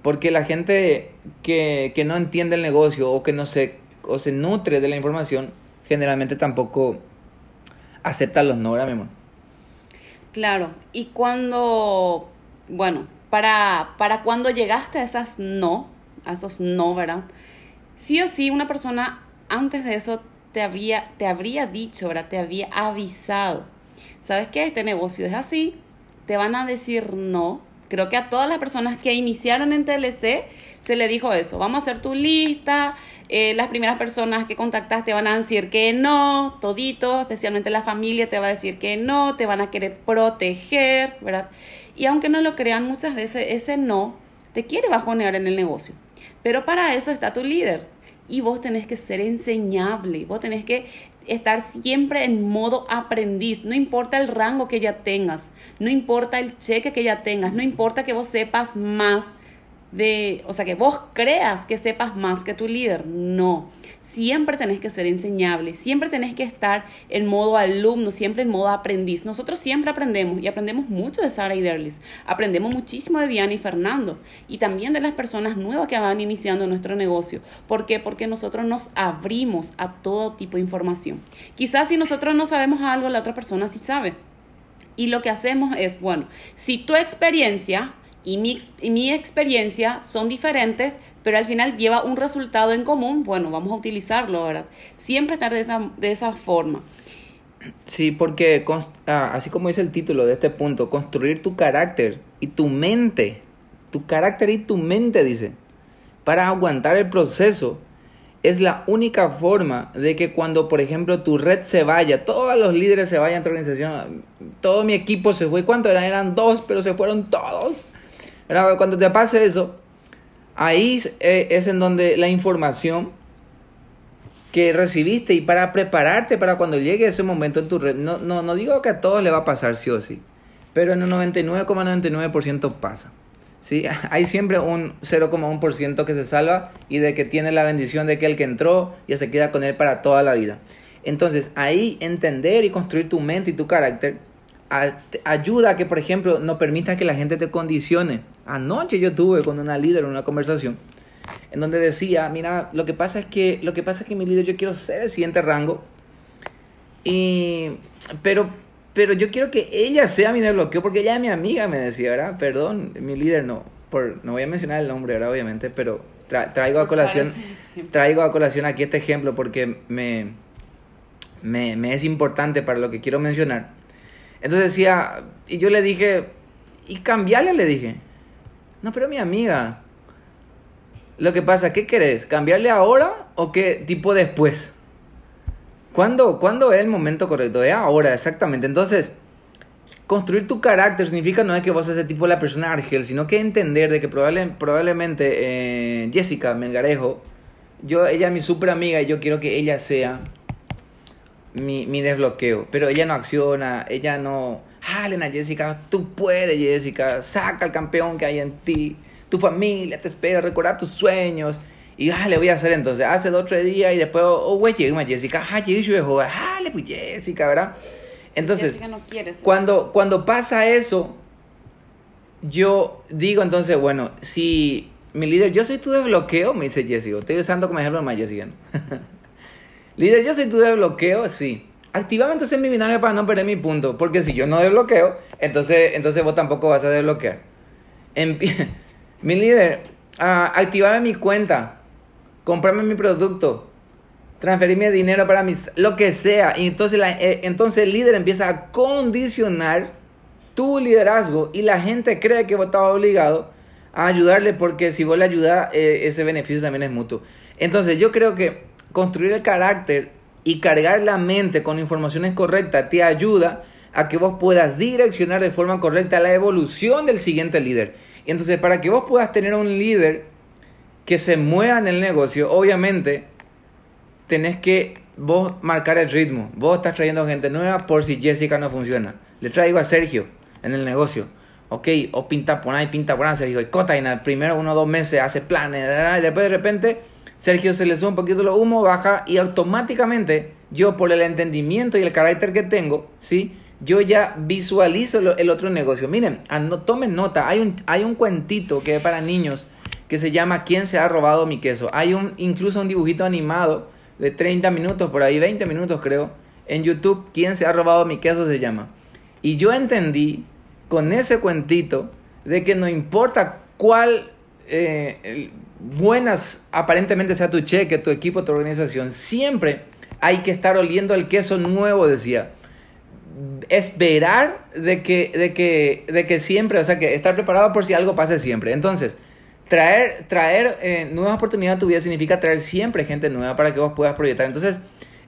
Porque la gente que, que no entiende el negocio o que no se, o se nutre de la información, generalmente tampoco acepta los no, ¿verdad, mi amor? Claro, y cuando, bueno, para, para cuando llegaste a esas no, a esos no, ¿verdad? Sí o sí, una persona antes de eso te, había, te habría dicho, ¿verdad? Te había avisado. ¿Sabes qué? Este negocio es así, te van a decir no. Creo que a todas las personas que iniciaron en TLC se le dijo eso. Vamos a hacer tu lista. Eh, las primeras personas que contactaste van a decir que no, todito, especialmente la familia te va a decir que no, te van a querer proteger, ¿verdad? Y aunque no lo crean, muchas veces ese no te quiere bajonear en el negocio. Pero para eso está tu líder, y vos tenés que ser enseñable, vos tenés que estar siempre en modo aprendiz, no importa el rango que ya tengas, no importa el cheque que ya tengas, no importa que vos sepas más de, o sea, que vos creas que sepas más que tu líder, no. Siempre tenés que ser enseñable, siempre tenés que estar en modo alumno, siempre en modo aprendiz. Nosotros siempre aprendemos y aprendemos mucho de Sara y Derlis. Aprendemos muchísimo de Diana y Fernando y también de las personas nuevas que van iniciando nuestro negocio. ¿Por qué? Porque nosotros nos abrimos a todo tipo de información. Quizás si nosotros no sabemos algo, la otra persona sí sabe. Y lo que hacemos es, bueno, si tu experiencia y mi, y mi experiencia son diferentes, pero al final lleva un resultado en común, bueno, vamos a utilizarlo, ¿verdad? Siempre estar de esa, de esa forma. Sí, porque ah, así como dice el título de este punto, construir tu carácter y tu mente, tu carácter y tu mente, dice, para aguantar el proceso, es la única forma de que cuando, por ejemplo, tu red se vaya, todos los líderes se vayan a tu organización, todo mi equipo se fue, ¿cuántos eran? Eran dos, pero se fueron todos. Cuando te pase eso, ahí es en donde la información que recibiste y para prepararte para cuando llegue ese momento en tu red, no, no, no digo que a todos le va a pasar sí o sí, pero en un 99,99% pasa. ¿sí? Hay siempre un 0,1% que se salva y de que tiene la bendición de que el que entró ya se queda con él para toda la vida. Entonces ahí entender y construir tu mente y tu carácter ayuda a que, por ejemplo, no permita que la gente te condicione. Anoche yo tuve con una líder una conversación en donde decía, mira, lo que pasa es que lo que pasa es que mi líder yo quiero ser el siguiente rango y pero pero yo quiero que ella sea mi bloqueo porque ella es mi amiga, me decía, ¿verdad? Perdón, mi líder no, por, no voy a mencionar el nombre, ahora obviamente, pero traigo a colación traigo a colación aquí este ejemplo porque me, me, me es importante para lo que quiero mencionar Entonces decía, y yo le dije, y cambiarle, le dije. No, pero mi amiga, lo que pasa, ¿qué querés? ¿Cambiarle ahora o qué tipo después? ¿Cuándo, ¿Cuándo es el momento correcto? Es ahora, exactamente. Entonces, construir tu carácter significa no es que vos seas ese tipo de la persona argel, sino que entender de que probable, probablemente eh, Jessica Melgarejo, yo, ella es mi super amiga y yo quiero que ella sea mi, mi desbloqueo. Pero ella no acciona, ella no... Ah, Elena, Jessica, tú puedes, Jessica, saca el campeón que hay en ti. Tu familia te espera, recuerda tus sueños. Y ah, le voy a hacer entonces, hace dos o tres días y después, oh, güey, llega Jessica, ah, ah, le pues Jessica, ¿verdad? Entonces, Jessica no quiere ser. cuando, cuando pasa eso, yo digo entonces, bueno, si mi líder, yo soy tu desbloqueo, me dice Jessica, estoy usando como ejemplo más Jessica. ¿no? líder, yo soy tu desbloqueo, sí. Activame entonces mi binario para no perder mi punto, porque si yo no desbloqueo, entonces, entonces vos tampoco vas a desbloquear. Mi líder, ah, activame mi cuenta, comprarme mi producto, transferirme dinero para mis, lo que sea. Y entonces, la- eh, entonces el líder empieza a condicionar tu liderazgo y la gente cree que vos estás obligado a ayudarle porque si vos le ayudas, eh, ese beneficio también es mutuo. Entonces yo creo que construir el carácter y cargar la mente con informaciones correctas te ayuda a que vos puedas direccionar de forma correcta la evolución del siguiente líder. Y entonces para que vos puedas tener un líder que se mueva en el negocio, obviamente tenés que vos marcar el ritmo. Vos estás trayendo gente nueva por si Jessica no funciona. Le traigo a Sergio en el negocio. Ok, o pinta por ahí, pinta por ahí, Sergio. Y cota, y primero uno o dos meses hace planes, y después de repente Sergio se le sube un poquito lo humo, baja y automáticamente yo por el entendimiento y el carácter que tengo, ¿sí? Yo ya visualizo el otro negocio. Miren, ano- tomen nota, hay un, hay un cuentito que es para niños que se llama ¿Quién se ha robado mi queso? Hay un, incluso un dibujito animado de 30 minutos, por ahí 20 minutos creo, en YouTube, ¿Quién se ha robado mi queso? se llama. Y yo entendí con ese cuentito de que no importa cuál eh, el- buenas aparentemente sea tu cheque, tu equipo, tu organización, siempre hay que estar oliendo el queso nuevo, decía. Esperar de que, de que, de que siempre, o sea, que estar preparado por si algo pase siempre. Entonces, traer, traer eh, nuevas oportunidades a tu vida significa traer siempre gente nueva para que vos puedas proyectar. Entonces,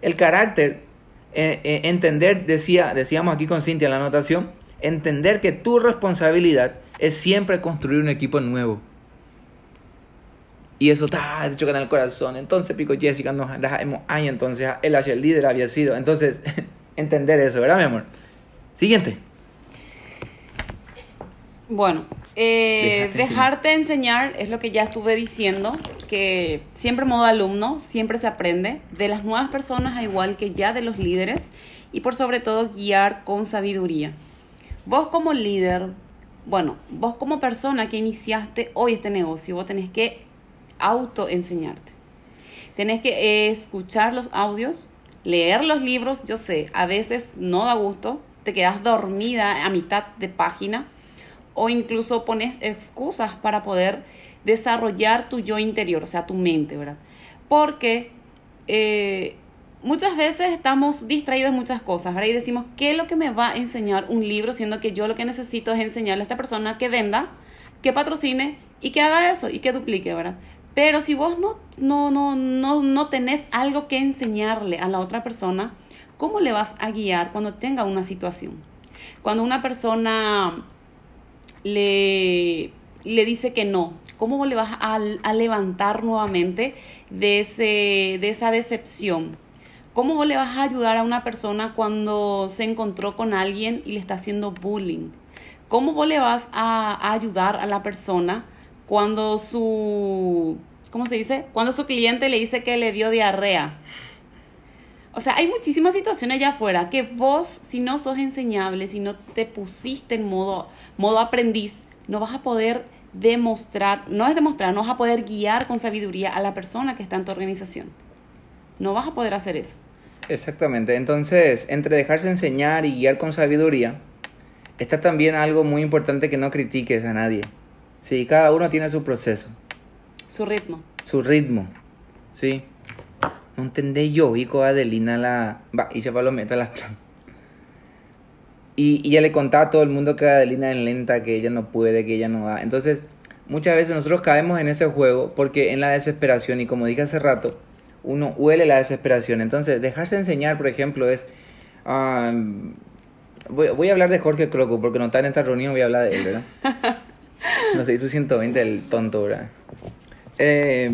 el carácter, eh, eh, entender, decía, decíamos aquí con Cintia en la anotación, entender que tu responsabilidad es siempre construir un equipo nuevo. Y eso está hecho con el corazón. Entonces, Pico Jessica, nos dejamos ahí. Entonces, él hacia el líder había sido. Entonces, entender eso, ¿verdad, mi amor? Siguiente. Bueno, eh, Dejarte enseñar es lo que ya estuve diciendo, que siempre modo alumno, siempre se aprende de las nuevas personas, igual que ya de los líderes, y por sobre todo guiar con sabiduría. Vos como líder, bueno, vos como persona que iniciaste hoy este negocio, vos tenés que autoenseñarte. Tenés que escuchar los audios, leer los libros, yo sé, a veces no da gusto, te quedas dormida a mitad de página o incluso pones excusas para poder desarrollar tu yo interior, o sea, tu mente, ¿verdad? Porque eh, muchas veces estamos distraídos en muchas cosas, ¿verdad? Y decimos, ¿qué es lo que me va a enseñar un libro? Siendo que yo lo que necesito es enseñarle a esta persona que venda, que patrocine y que haga eso y que duplique, ¿verdad? Pero si vos no, no, no, no, no tenés algo que enseñarle a la otra persona, ¿cómo le vas a guiar cuando tenga una situación? Cuando una persona le, le dice que no, ¿cómo le vas a, levantar nuevamente de, ese, de esa decepción? ¿Cómo le vas a ayudar a una persona cuando se encontró con alguien y le está haciendo bullying? ¿Cómo le vas a ayudar a la persona cuando su, ¿cómo se dice? Cuando su cliente le dice que le dio diarrea. O sea, hay muchísimas situaciones allá afuera que vos, si no sos enseñable, si no te pusiste en modo, modo aprendiz, no vas a poder demostrar, no es demostrar, no vas a poder guiar con sabiduría a la persona que está en tu organización. No vas a poder hacer eso. Exactamente. Entonces, entre dejarse enseñar y guiar con sabiduría, está también algo muy importante que no critiques a nadie. Sí, cada uno tiene su proceso, Su ritmo. su ritmo. Sí. No entendé yo, Vico Adelina la. Va, y se palometa las Y, y ella le contaba a todo el mundo que era de línea en lenta, que ella no puede, que ella no va. Entonces, muchas veces nosotros caemos en ese juego porque en la desesperación, y como dije hace rato, uno huele la desesperación. Entonces, dejarse enseñar, por ejemplo, es... voy, voy a hablar de Jorge Croco, porque no está en esta reunión, voy a hablar de él, ¿verdad? No sé, hizo 120 el tonto, ¿verdad? Eh,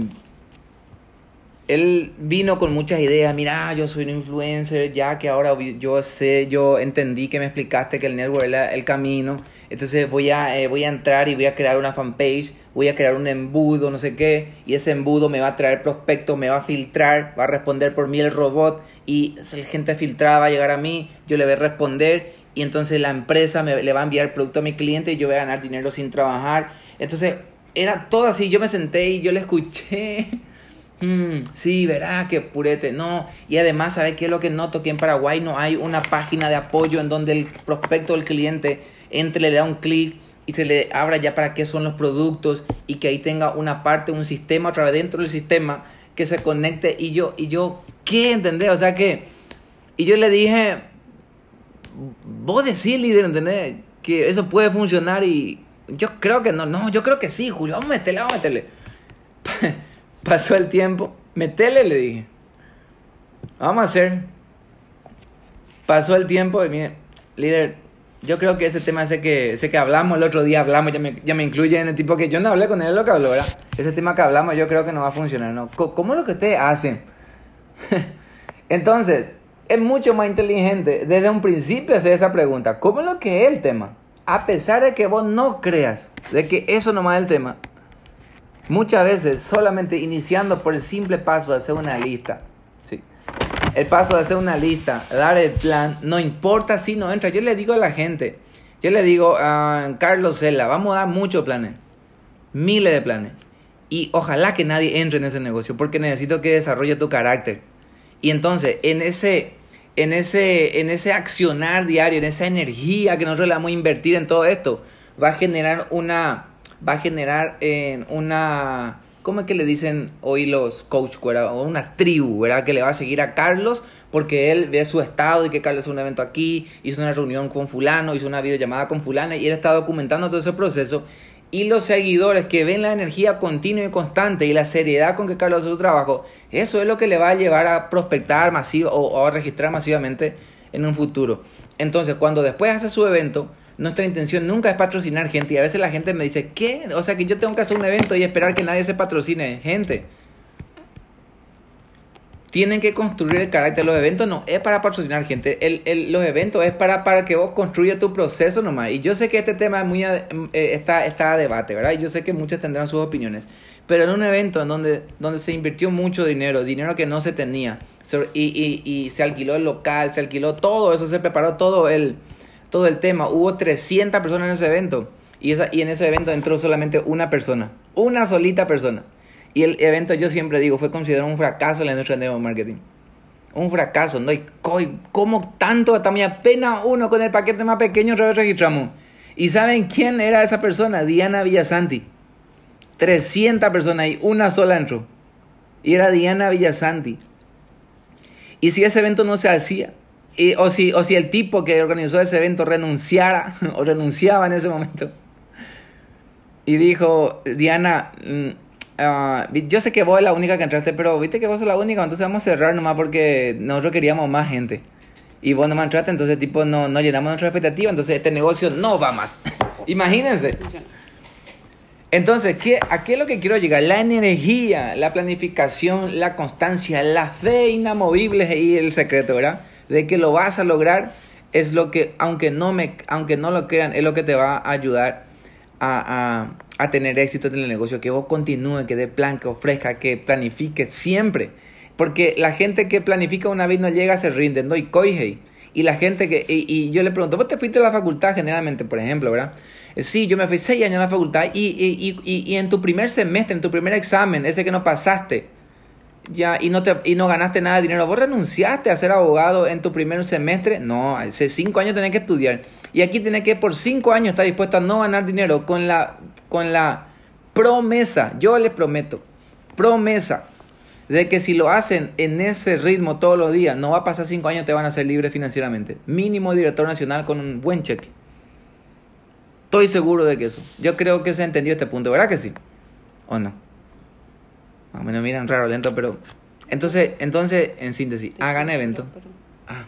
él vino con muchas ideas, mira, yo soy un influencer, ya que ahora yo sé, yo entendí que me explicaste que el network era el camino, entonces voy a, eh, voy a entrar y voy a crear una fanpage, voy a crear un embudo, no sé qué, y ese embudo me va a traer prospectos, me va a filtrar, va a responder por mí el robot, y la gente filtrada va a llegar a mí, yo le voy a responder, y entonces la empresa me, le va a enviar producto a mi cliente y yo voy a ganar dinero sin trabajar. Entonces, era todo así, yo me senté y yo le escuché. Mm, sí, verá, que purete. No, y además, ¿sabe qué es lo que noto? Que en Paraguay no hay una página de apoyo en donde el prospecto del cliente entre, le da un clic y se le abra ya para qué son los productos y que ahí tenga una parte, un sistema otra vez dentro del sistema que se conecte. Y yo, y yo, ¿qué entendés? O sea que, y yo le dije, vos decís, líder, ¿entendés? Que eso puede funcionar y yo creo que no, no, yo creo que sí, Julio, vamos a meterle, vamos a meterle. Pasó el tiempo, metele, le dije. Vamos a hacer. Pasó el tiempo y mire, líder, yo creo que ese tema ese que, ese que hablamos el otro día, hablamos, ya me, ya me incluye en el tipo que yo no hablé con él, lo que habló, ¿verdad? Ese tema que hablamos yo creo que no va a funcionar, ¿no? ¿Cómo es lo que ustedes hacen? Entonces, es mucho más inteligente desde un principio hacer esa pregunta. ¿Cómo es lo que es el tema? A pesar de que vos no creas de que eso nomás es el tema, muchas veces solamente iniciando por el simple paso de hacer una lista, ¿sí? el paso de hacer una lista, dar el plan, no importa si no entra. Yo le digo a la gente, yo le digo a Carlos Cela, vamos a dar muchos planes, miles de planes. Y ojalá que nadie entre en ese negocio, porque necesito que desarrolle tu carácter. Y entonces, en ese, en ese, en ese accionar diario, en esa energía que nosotros le vamos a invertir en todo esto, va a generar una, va a generar en una, ¿cómo es que le dicen hoy los coach, ¿verdad? O una tribu, ¿verdad? Que le va a seguir a Carlos porque él ve su estado y que Carlos hizo un evento aquí, hizo una reunión con fulano, hizo una videollamada con fulana y él está documentando todo ese proceso. Y los seguidores que ven la energía continua y constante y la seriedad con que Carlos hace su trabajo, eso es lo que le va a llevar a prospectar masivo o, o a registrar masivamente en un futuro. Entonces, cuando después hace su evento, nuestra intención nunca es patrocinar gente. Y a veces la gente me dice, ¿qué? O sea, que yo tengo que hacer un evento y esperar que nadie se patrocine. Gente, tienen que construir el carácter. Los eventos no es para patrocinar gente. El, el- los eventos es para, para que vos construyas tu proceso nomás. Y yo sé que este tema es muy a- eh, está, está a debate, ¿verdad? Y yo sé que muchos tendrán sus opiniones. Pero en un evento en donde, donde se invirtió mucho dinero, dinero que no se tenía, y, y, y se alquiló el local, se alquiló todo eso, se preparó todo el, todo el tema. Hubo 300 personas en ese evento. Y, esa, y en ese evento entró solamente una persona. Una solita persona. Y el evento, yo siempre digo, fue considerado un fracaso en la industria de marketing. Un fracaso, ¿no? Y coi- ¿cómo tanto? También apenas uno con el paquete más pequeño otra vez registramos. ¿Y saben quién era esa persona? Diana Villasanti. 300 personas y una sola entró. Y era Diana Villasanti. Y si ese evento no se hacía, y- o, si, o si el tipo que organizó ese evento renunciara o renunciaba en ese momento, y dijo, Diana, vi- yo sé que vos es la única que entraste, pero viste que vos sos la única, entonces vamos a cerrar nomás porque nosotros queríamos más gente. Y vos nomás entraste, entonces tipo no, no llenamos nuestra expectativa, entonces este negocio no va más. Imagínense. Entonces, ¿qué, ¿a qué es lo que quiero llegar? La energía, la planificación, la constancia, la fe inamovible ahí el secreto, ¿verdad? De que lo vas a lograr es lo que, aunque no, me, aunque no lo crean, es lo que te va a ayudar a, a tener éxito en el negocio. Que vos continúes, que dé plan, que ofrezca, que planifique siempre. Porque la gente que planifica una vez no llega, se rinde, no y coige. Y la gente que, y, y yo le pregunto, ¿vos te fuiste a la facultad generalmente, por ejemplo, verdad? Sí, yo me fui seis años a la facultad y, y, y, y, y en tu primer semestre, en tu primer examen, ese que no pasaste, ya, y no, te, y no ganaste nada de dinero, ¿vos renunciaste a ser abogado en tu primer semestre? No, hace cinco años tenés que estudiar. Y aquí tenés que por cinco años estar dispuesto a no ganar dinero con la, con la promesa, yo les prometo, promesa de que si lo hacen en ese ritmo todos los días, no va a pasar cinco años, te van a ser libres financieramente. Mínimo director nacional con un buen cheque. Estoy seguro de que eso. Yo creo que se entendió este punto, ¿verdad que sí? ¿O no? Más o menos miran raro, lento, pero... Entonces, entonces en síntesis, hagan evento. Ah,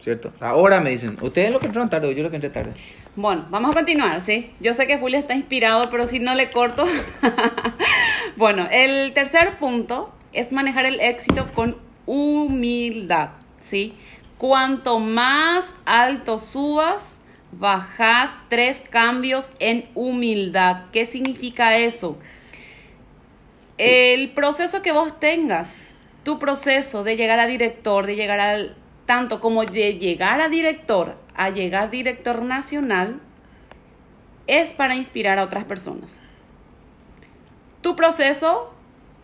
cierto. Ahora me dicen, ustedes lo que entraron tarde, yo lo que entré tarde. Bueno, vamos a continuar, ¿sí? Yo sé que Julio está inspirado, pero si no le corto. bueno, el tercer punto es manejar el éxito con humildad, ¿sí? Cuanto más alto subas, bajas tres cambios en humildad. ¿Qué significa eso? El proceso que vos tengas, tu proceso de llegar a director, de llegar al tanto como de llegar a director a llegar director nacional, es para inspirar a otras personas. Tu proceso,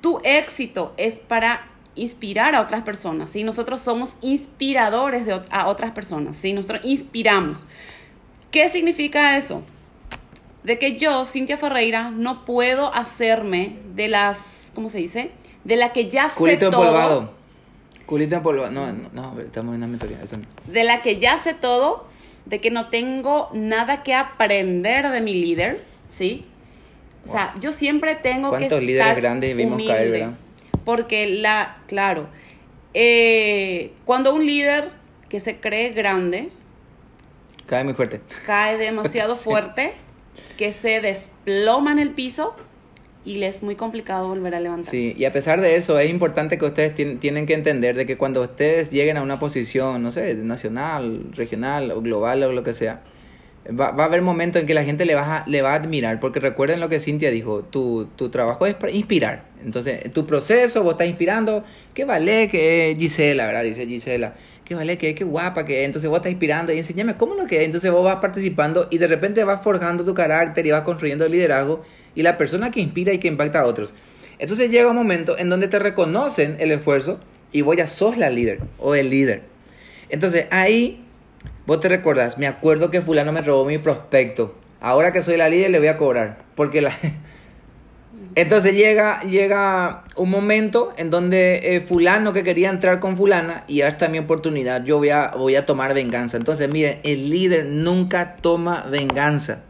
tu éxito es para inspirar a otras personas. ¿sí? Nosotros somos inspiradores de, a otras personas. ¿sí? Nosotros inspiramos. ¿Qué significa eso? De que yo, Cintia Ferreira, no puedo hacerme de las, ¿cómo se dice? De la que ya Culito sé todo. Culito empolvado. No, no, no, estamos en una mentoría. eso no. de la que ya sé todo, de que no tengo nada que aprender de mi líder, ¿sí? O sea, yo siempre tengo que ¿Cuántos líderes estar grandes vimos humilde, caer, verdad? Porque la, claro, eh, cuando un líder que se cree grande Cae muy fuerte. cae demasiado fuerte, que se desploma en el piso y le es muy complicado volver a levantarse. Sí, y a pesar de eso, es importante que ustedes tien- tienen que entender de que cuando ustedes lleguen a una posición, no sé, nacional, regional o global o lo que sea, va, va a haber momentos en que la gente le va, a, le va a admirar, porque recuerden lo que Cintia dijo, tu, tu trabajo es inspirar. Entonces, tu proceso, vos estás inspirando, qué vale que Gisela, ¿verdad? Dice Gisela, qué vale es, qué guapa que es. Entonces vos estás inspirando y enséñame cómo lo que es. Entonces vos vas participando y de repente vas forjando tu carácter y vas construyendo el liderazgo y la persona que inspira y que impacta a otros. Entonces llega un momento en donde te reconocen el esfuerzo y vos ya sos la líder o el líder. Entonces ahí vos te recuerdas, me acuerdo que fulano me robó mi prospecto. Ahora que soy la líder le voy a cobrar. Porque la... Entonces llega, llega un momento en donde eh, fulano que quería entrar con fulana y ahora está mi oportunidad, yo voy a, voy a tomar venganza. Entonces miren, el líder nunca toma venganza.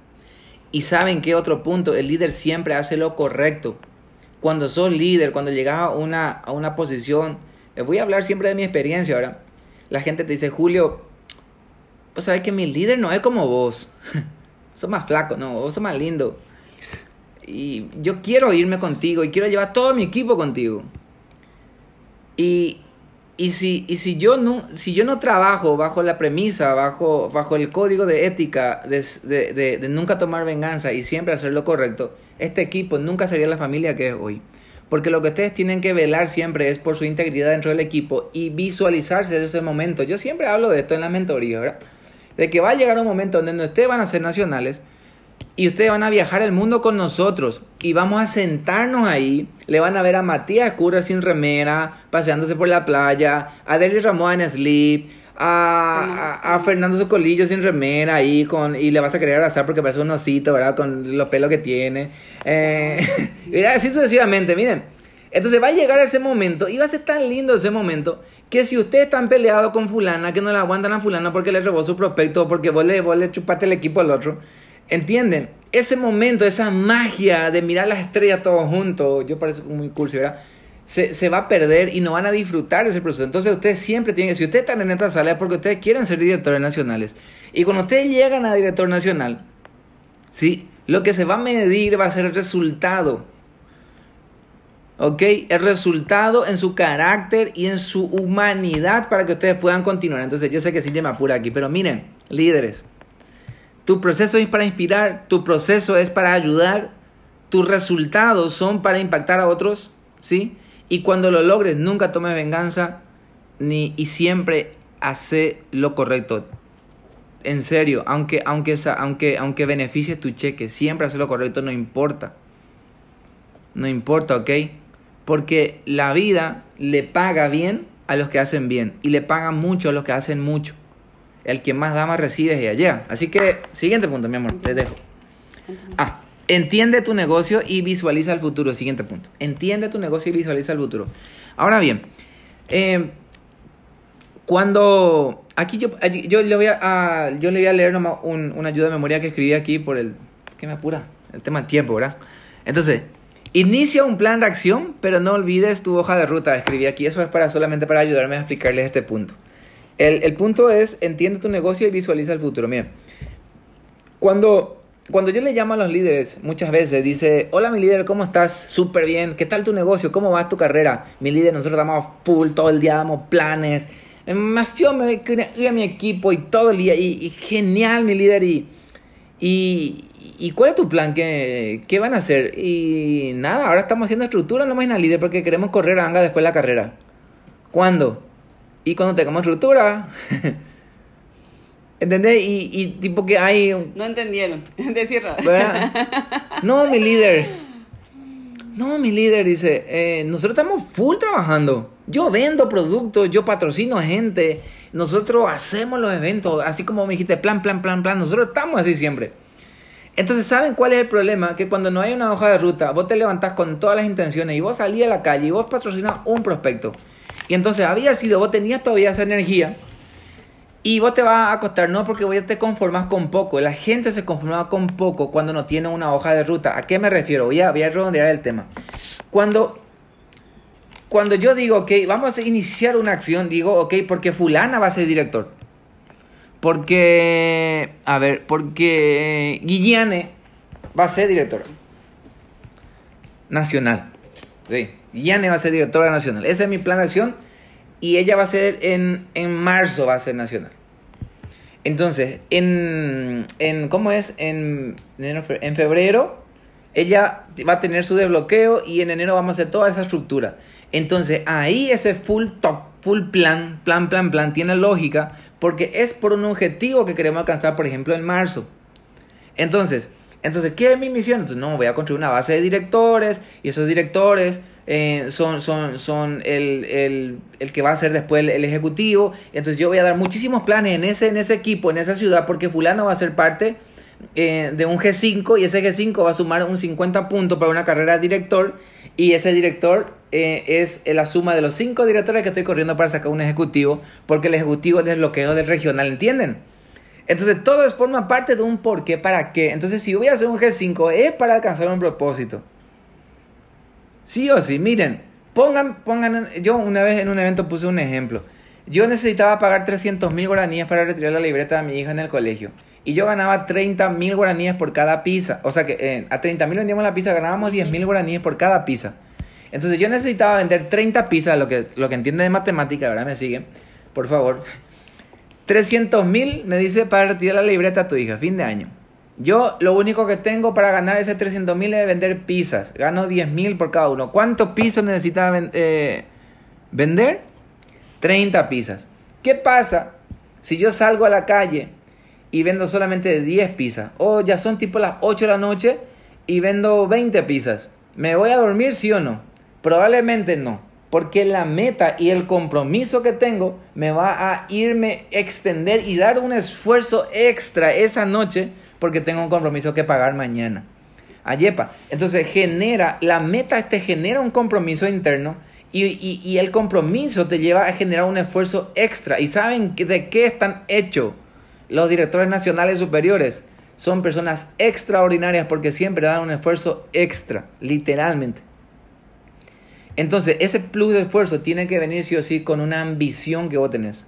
Y saben qué otro punto, el líder siempre hace lo correcto. Cuando sos líder, cuando llegas a una, a una posición, eh, voy a hablar siempre de mi experiencia ahora. La gente te dice, Julio, pues sabes que mi líder no es como vos. sos más flaco, no, vos sos más lindo. Y yo quiero irme contigo y quiero llevar todo mi equipo contigo. Y, y, si, y si, yo no, si yo no trabajo bajo la premisa, bajo, bajo el código de ética de, de, de- nunca tomar venganza y siempre hacer lo correcto, este equipo nunca sería la familia que es hoy. Porque lo que ustedes tienen que velar siempre es por su integridad dentro del equipo y visualizarse de ese momento. Yo siempre hablo de esto en la mentoría, ¿verdad? De que va a llegar un momento en donde ustedes van a ser nacionales y ustedes van a viajar el mundo con nosotros y vamos a sentarnos ahí. Le van a ver a Matías Curra sin remera, paseándose por la playa, a Deli Ramón en sleep, a, a, a Fernando Socolillo sin remera ahí con y le vas a querer abrazar porque parece un osito, ¿verdad? Con los pelos que tiene. Eh, y así sucesivamente, miren. Entonces va a llegar ese momento y va a ser tan lindo ese momento que si ustedes están peleados con fulana, que no le aguantan a fulana porque le robó su prospecto o porque vos le, vos le chupaste el equipo al otro, ¿entienden? Ese momento, esa magia de mirar las estrellas todos juntos, yo parece muy cursi, ¿verdad? Se, se va a perder y no van a disfrutar ese proceso. Entonces ustedes siempre tienen que, si ustedes están en esta sala es porque ustedes quieren ser directores nacionales. Y cuando ustedes llegan a director nacional, ¿sí? Lo que se va a medir va a ser el resultado. ¿Ok? El resultado en su carácter y en su humanidad para que ustedes puedan continuar. Entonces, yo sé que sí me apura aquí, pero miren, líderes, tu proceso es para inspirar, tu proceso es para ayudar, tus resultados son para impactar a otros, ¿sí? Y cuando lo logres, nunca tomes venganza ni, y siempre hace lo correcto. En serio, aunque, aunque, aunque, aunque beneficies tu cheque, siempre hace lo correcto, no importa. No importa, ¿ok? Porque la vida le paga bien a los que hacen bien y le paga mucho a los que hacen mucho. El que más da más recibe y allá. Así que, siguiente punto, mi amor, les dejo. Ah, entiende tu negocio y visualiza el futuro. Siguiente punto. Entiende tu negocio y visualiza el futuro. Ahora bien, eh, cuando aquí yo, yo le voy a, a- yo le voy a leer nomás un- una ayuda de memoria que escribí aquí por el ¿qué me apura? El tema del tiempo, ¿verdad? Entonces, inicia un plan de acción, pero no olvides tu hoja de ruta. Escribí aquí, eso es para solamente para ayudarme a explicarles este punto. El, el punto es entiende tu negocio y visualiza el futuro. Miren, cuando cuando yo le llamo a los líderes, muchas veces dice, hola mi líder, ¿cómo estás? Súper bien, ¿qué tal tu negocio? ¿Cómo va tu carrera? Mi líder, nosotros damos full todo el día, damos planes. Demasiado me voy a mi equipo y todo el día. Y, genial, mi líder. Y, y, ¿Y cuál es tu plan? ¿Qué, ¿Qué van a hacer? Y nada, ahora estamos haciendo estructura nomás en líder porque queremos correr a Anga después de la carrera. ¿Cuándo? Y cuando tengamos estructura. ¿Entendés? Y, y tipo que hay... un- No entendieron. Decir ¿verdad? No, mi líder. No, mi líder dice, eh, nosotros estamos full trabajando. Yo vendo productos, yo patrocino gente, nosotros hacemos los eventos, así como me dijiste, plan, plan, plan, plan, nosotros estamos así siempre. Entonces, ¿saben cuál es el problema? Que cuando no hay una hoja de ruta, vos te levantás con todas las intenciones y vos salís a la calle y vos patrocinás un prospecto. Y entonces había sido, vos tenías todavía esa energía y vos te vas a acostar, no porque vos ya te conformas con poco. La gente se conforma con poco cuando no tiene una hoja de ruta. ¿A qué me refiero? Voy a, voy a redondear el tema. Cuando, cuando yo digo, ok, vamos a iniciar una acción, digo, ok, porque fulana va a ser director. Porque, a ver, porque Guillane va a ser directora nacional. Sí, Guillane va a ser directora nacional. Ese es mi plan de acción y ella va a ser en, en marzo, va a ser nacional. Entonces, en, en ¿cómo es? En, en febrero, ella va a tener su desbloqueo y en enero vamos a hacer toda esa estructura. Entonces, ahí ese full top, full plan, plan, plan, plan, tiene lógica porque es por un objetivo que queremos alcanzar, por ejemplo, en marzo. Entonces, entonces, ¿qué es mi misión? Entonces, no, voy a construir una base de directores y esos directores eh, son, son, son el, el, el que va a ser después el, ejecutivo. Entonces, yo voy a dar muchísimos planes en ese, en ese equipo, en esa ciudad, porque fulano va a ser parte eh, de un G5 y ese G5 va a sumar un 50 puntos para una carrera de director y ese director eh, es la suma de los cinco directores que estoy corriendo para sacar un ejecutivo, porque el ejecutivo es el bloqueo del regional, ¿entienden? Entonces todo forma parte de un por qué, para qué. Entonces si voy a hacer un G5 es para alcanzar un propósito. Sí o sí, miren, pongan, pongan, yo una vez en un evento puse un ejemplo. Yo necesitaba pagar 300 mil guaraníes para retirar la libreta de mi hija en el colegio. Y yo ganaba 30 mil guaraníes por cada pizza. O sea que eh, a 30 mil vendíamos la pizza, ganábamos 10 mil guaraníes por cada pizza. Entonces yo necesitaba vender 30 pizzas, lo que, lo que entiende de matemática, ¿verdad? Me siguen, por favor. 300 mil me dice para retirar la libreta a tu hija, fin de año. Yo lo único que tengo para ganar ese 300 mil es vender pizzas. Gano 10 mil por cada uno. ¿Cuántos pisos necesita ven- eh, vender? 30 pizzas. ¿Qué pasa si yo salgo a la calle y vendo solamente 10 pizzas? O ya son tipo las 8 de la noche y vendo 20 pizzas. ¿Me voy a dormir sí o no? Probablemente no. Porque la meta y el compromiso que tengo me va a irme extender y dar un esfuerzo extra esa noche porque tengo un compromiso que pagar mañana. Ayepa. Entonces genera, la meta te genera un compromiso interno y, y- y el compromiso te lleva a generar un esfuerzo extra. ¿Y saben de qué están hechos los directores nacionales superiores? Son personas extraordinarias porque siempre dan un esfuerzo extra, literalmente. Entonces, ese plus de esfuerzo tiene que venir sí o sí con una ambición que vos tenés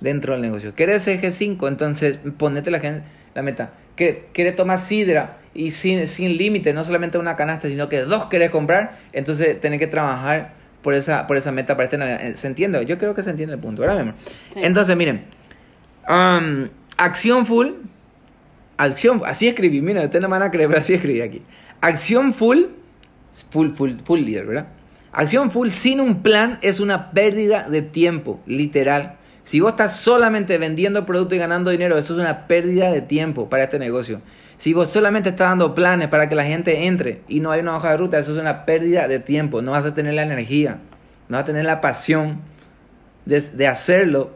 dentro del negocio. ¿Querés eje 5? Entonces, ponete la, la meta. ¿Qué- ¿Querés tomar sidra y sin, sin límite? No solamente una canasta, sino que dos querés comprar. Entonces, tenés que trabajar por esa, por esa meta para este. Eh, ¿Se entiende? Yo creo que se entiende el punto, ¿verdad, mi amor? Sí. Entonces, miren. um, acción full. Acción, así escribí, miren, ustedes no me van a creer, pero así escribí aquí. Acción full, full, full, full líder, ¿verdad? Acción full sin un plan es una pérdida de tiempo, literal. Si vos estás solamente vendiendo productos y ganando dinero, eso es una pérdida de tiempo para este negocio. Si vos solamente estás dando planes para que la gente entre y no hay una hoja de ruta, eso es una pérdida de tiempo. No vas a tener la energía, no vas a tener la pasión de, de hacerlo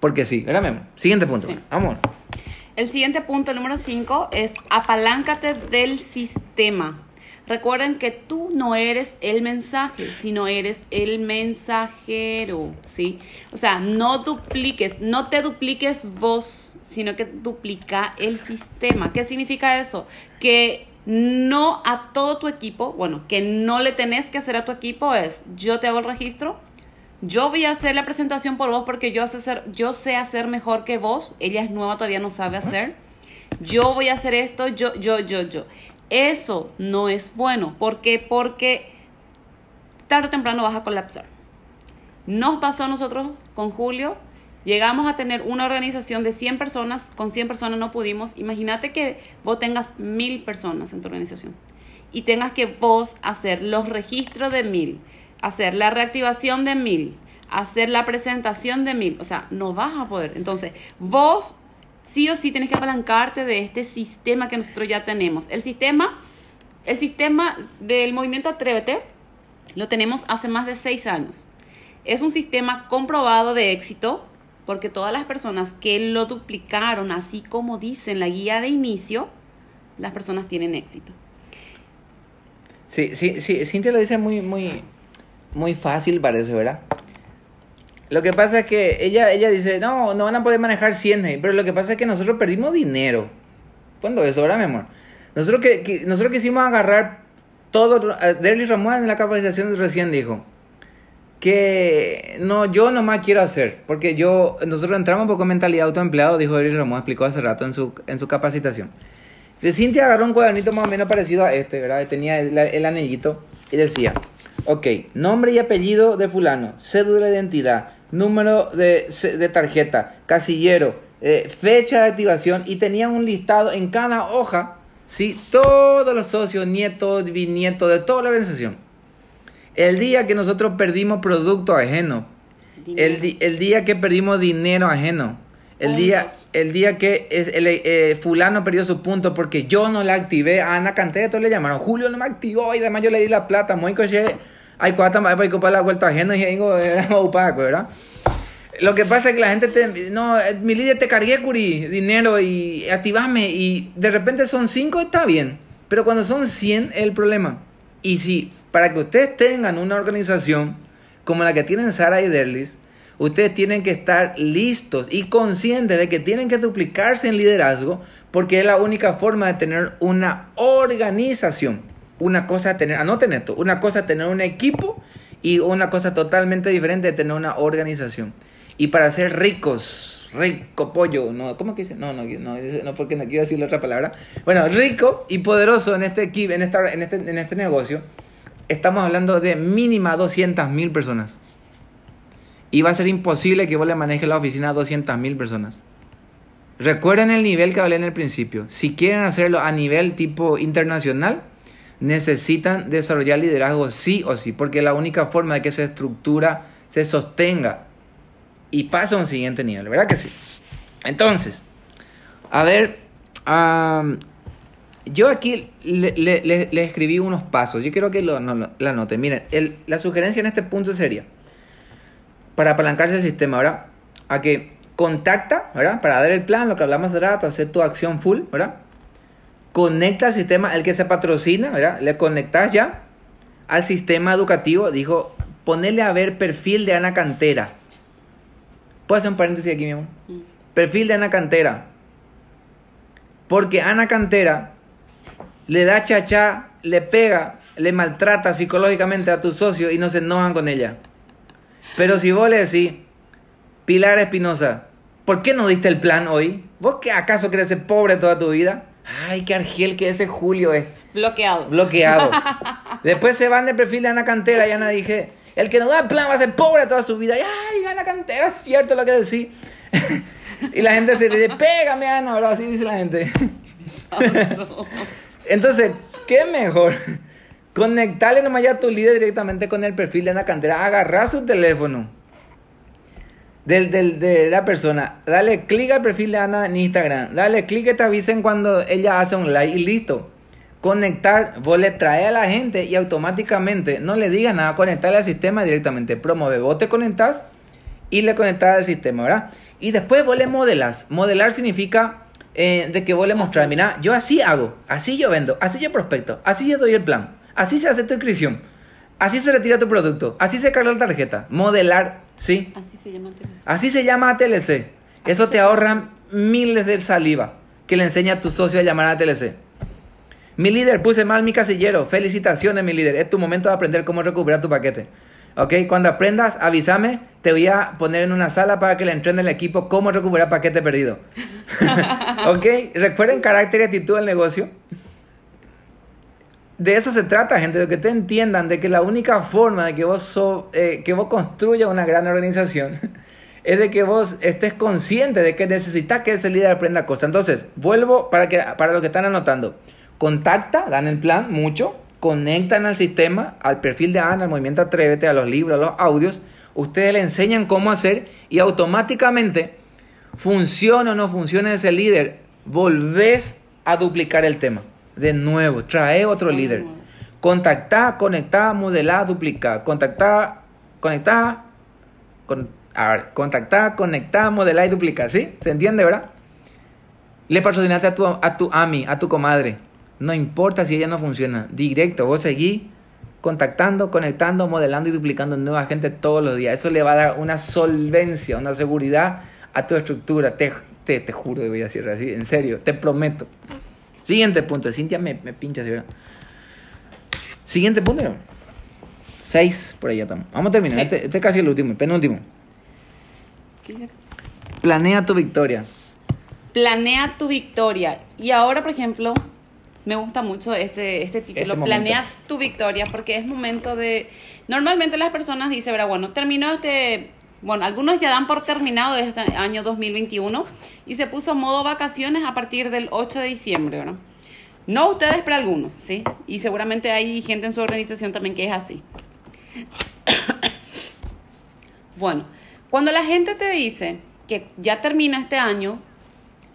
porque sí. ¿Verdad, Memo? Siguiente punto. Sí. Vamos. El siguiente punto, el número 5, es apaláncate del sistema. Recuerden que tú no eres el mensaje, sino eres el mensajero, ¿sí? O sea, no dupliques, no te dupliques vos, sino que duplica el sistema. ¿Qué significa eso? Que no a todo tu equipo, bueno, que no le tenés que hacer a tu equipo es, yo te hago el registro, yo voy a hacer la presentación por vos porque yo sé hacer, yo sé hacer mejor que vos, ella es nueva, todavía no sabe hacer. Yo voy a hacer esto, yo, yo, yo, yo. Eso no es bueno. ¿Por qué? Porque tarde o temprano vas a colapsar. Nos pasó a nosotros con Julio. Llegamos a tener una organización de 100 personas. Con 100 personas no pudimos. Imagínate que vos tengas mil personas en tu organización. Y tengas que vos hacer los registros de mil. Hacer la reactivación de mil. Hacer la presentación de mil. O sea, no vas a poder. Entonces, vos sí o sí tienes que apalancarte de este sistema que nosotros ya tenemos. El sistema, el sistema del movimiento Atrévete lo tenemos hace más de seis años. Es un sistema comprobado de éxito porque todas las personas que lo duplicaron, así como dice en la guía de inicio, las personas tienen éxito. Sí, sí, sí, Cintia lo dice muy, muy, muy fácil, parece, ¿verdad? Lo que pasa es que ella, ella dice, no, no van a poder manejar 100, pero lo que pasa es que nosotros perdimos dinero. ¿Cuándo eso, verdad, mi amor? Nosotros, que, nosotros quisimos agarrar todo. eh, Derly Ramón en la capacitación recién dijo que no, yo nomás quiero hacer, porque yo, nosotros entramos un poco en mentalidad autoempleado, dijo Derly Ramón, explicó hace rato en su, en su capacitación. Cintia agarró un cuadernito más o menos parecido a este, ¿verdad? Tenía el, el anellito y decía, ok, nombre y apellido de fulano, cédula de identidad, número de, de tarjeta, casillero, eh, fecha de activación y tenía un listado en cada hoja, ¿sí? Todos los socios, nietos, bisnietos de toda la organización. El día que nosotros perdimos producto ajeno, el, día que perdimos dinero ajeno, el día, el día que es- el, eh, fulano perdió su punto porque yo no la activé, a Ana Cantera todos le llamaron, Julio no me activó y además yo le di la plata, muy coche, hay cuatro más para ocupar la vuelta ajena y vengo opaco, ¿verdad? Lo que pasa es que la gente te, no, eh, mi líder te cargué, Curi, dinero y activame y de repente son cinco, está bien, pero cuando son 100 es el problema. Y si, para que ustedes tengan una organización como la que tienen Sara y Derlis, ustedes tienen que estar listos y conscientes de que tienen que duplicarse en liderazgo porque es la única forma de tener una organización. Una cosa tener, anoten esto, una cosa tener un equipo y una cosa totalmente diferente es tener una organización. Y para ser ricos, rico pollo, no, ¿cómo que dice? No, no, no, no porque no quiero decir la otra palabra. Bueno, rico y poderoso en este equipo, en, esta, en, este, en este negocio, estamos hablando de mínima 200 mil personas. Y va a ser imposible que vos le manejes la oficina a 200 mil personas. Recuerden el nivel que hablé en el principio. Si quieren hacerlo a nivel tipo internacional, necesitan desarrollar liderazgo sí o sí, porque la única forma de que esa estructura se sostenga y pase a un siguiente nivel, ¿verdad que sí? Entonces, a ver, yo aquí le, escribí unos pasos, yo quiero que lo, no, la. Miren, el- la sugerencia en este punto sería, para apalancarse el sistema, ¿verdad? A que contacta, ¿verdad? Para dar el plan, lo que hablamos de rato, hacer tu acción full, ¿verdad? Conecta al sistema, el que se patrocina, ¿verdad? Le conectas ya al sistema educativo, dijo, ponerle a ver perfil de Ana Cantera. ¿Puedo hacer un paréntesis aquí, mi amor? Mm. Perfil de Ana Cantera. Porque Ana Cantera le da chachá, le pega, le maltrata psicológicamente a tu socio y no se enojan con ella. Pero si vos le decís, Pilar Espinosa, ¿por qué no diste el plan hoy? ¿Vos que acaso querés ser pobre toda tu vida? Ay, qué argel que ese Julio es Bloqueado. bloqueado. Después se van del perfil de Ana Cantera y Ana dije, el que no da plan va a ser pobre toda su vida. Y, ay, Ana Cantera, es cierto lo que decís. y la gente se dice, pégame Ana, ahora así dice la gente. Entonces, ¿qué mejor? Conectarle nomás ya a tu líder directamente con el perfil de Ana Cantera, agarrar su teléfono del, del- de la persona, dale clic al perfil de Ana en Instagram, dale clic que te avisen cuando ella hace un like y listo. Conectar, vos le traes a la gente y automáticamente no le digas nada, conectarle al sistema directamente. Promueve, vos te conectás y le conectás al sistema, ¿verdad? Y después vos le modelas. Modelar significa eh, de que vos le mostrás, mira, yo así hago, así yo vendo, así yo prospecto, así yo doy el plan, así se hace tu inscripción, así se retira tu producto, así se carga la tarjeta, modelar, ¿sí? Así se llama TLC. Así se llama ATLC. Eso Así te ahorra miles de saliva que le enseña a tu socio a llamar a ATLC. Mi líder, puse mal mi casillero. Felicitaciones, mi líder. Es tu momento de aprender cómo recuperar tu paquete. ¿Ok? Cuando aprendas, avísame. Te voy a poner en una sala para que le entrene al equipo cómo recuperar paquete perdido. ¿Ok? Recuerden carácter y actitud del negocio. De eso se trata, gente, de que te entiendan de que la única forma de que vos, so- eh, que vos construyas una gran organización es de que vos estés consciente de que necesitas que ese líder aprenda cosas. Entonces, vuelvo para, que, para los que están anotando. Contacta, dan el plan mucho, conectan al sistema, al perfil de Ana, al movimiento Atrévete, a los libros, a los audios. Ustedes le enseñan cómo hacer y automáticamente, funciona o no funciona ese líder, volvés a duplicar el tema. De nuevo, trae otro De líder. nuevo. Contactar, conectar, modelar, duplicar. Contactar, conectar, con, a ver, contactar, conectar, modelar y duplicar, ¿sí? ¿Se entiende, verdad? Le patrocinaste a tu, a tu AMI, a tu comadre. No importa si ella no funciona. Directo, vos seguís contactando, conectando, modelando y duplicando nueva gente todos los días. Eso le va a dar una solvencia, una seguridad a tu estructura. Te, te, te juro, voy a decir así, en serio, te prometo. Siguiente punto. Cintia me, me pincha, ¿sí, verdad? Siguiente punto. Seis, por ahí ya estamos. Vamos a terminar. Sí. Este, este es casi el último, el penúltimo. ¿Qué dice acá? Planea tu victoria. Planea tu victoria. Y ahora, por ejemplo, me gusta mucho este, este título, Este. Planea tu victoria, porque es momento de... Normalmente las personas dicen. Bueno, terminó este... Bueno, algunos ya dan por terminado este año 2021 y se puso modo vacaciones a partir del 8 de diciembre, ¿verdad? No ustedes, pero algunos, ¿sí? Y seguramente hay gente en su organización también que es así. Bueno, cuando la gente te dice que ya termina este año,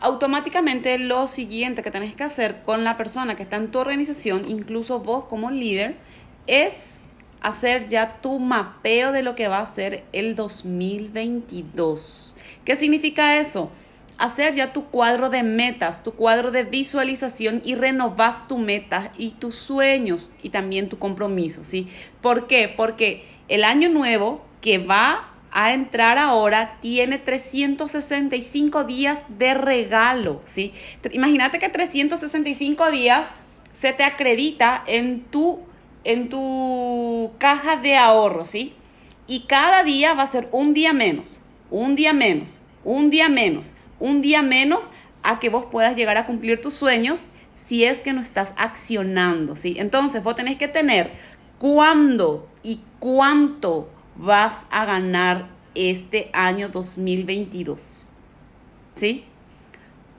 automáticamente lo siguiente que tenés que hacer con la persona que está en tu organización, incluso vos como líder, es hacer ya tu mapeo de lo que va a ser el 2022. ¿Qué significa eso? Hacer ya tu cuadro de metas, tu cuadro de visualización y renovas tu meta y tus sueños y también tu compromiso, ¿sí? ¿Por qué? Porque el año nuevo que va a entrar ahora tiene 365 días de regalo, ¿sí? Imagínate que 365 días se te acredita en tu, en tu caja de ahorro, ¿sí? Y cada día va a ser un día menos, un día menos, un día menos, un día menos a que vos puedas llegar a cumplir tus sueños si es que no estás accionando, ¿sí? Entonces vos tenés que tener cuándo y cuánto vas a ganar este año 2022, ¿sí?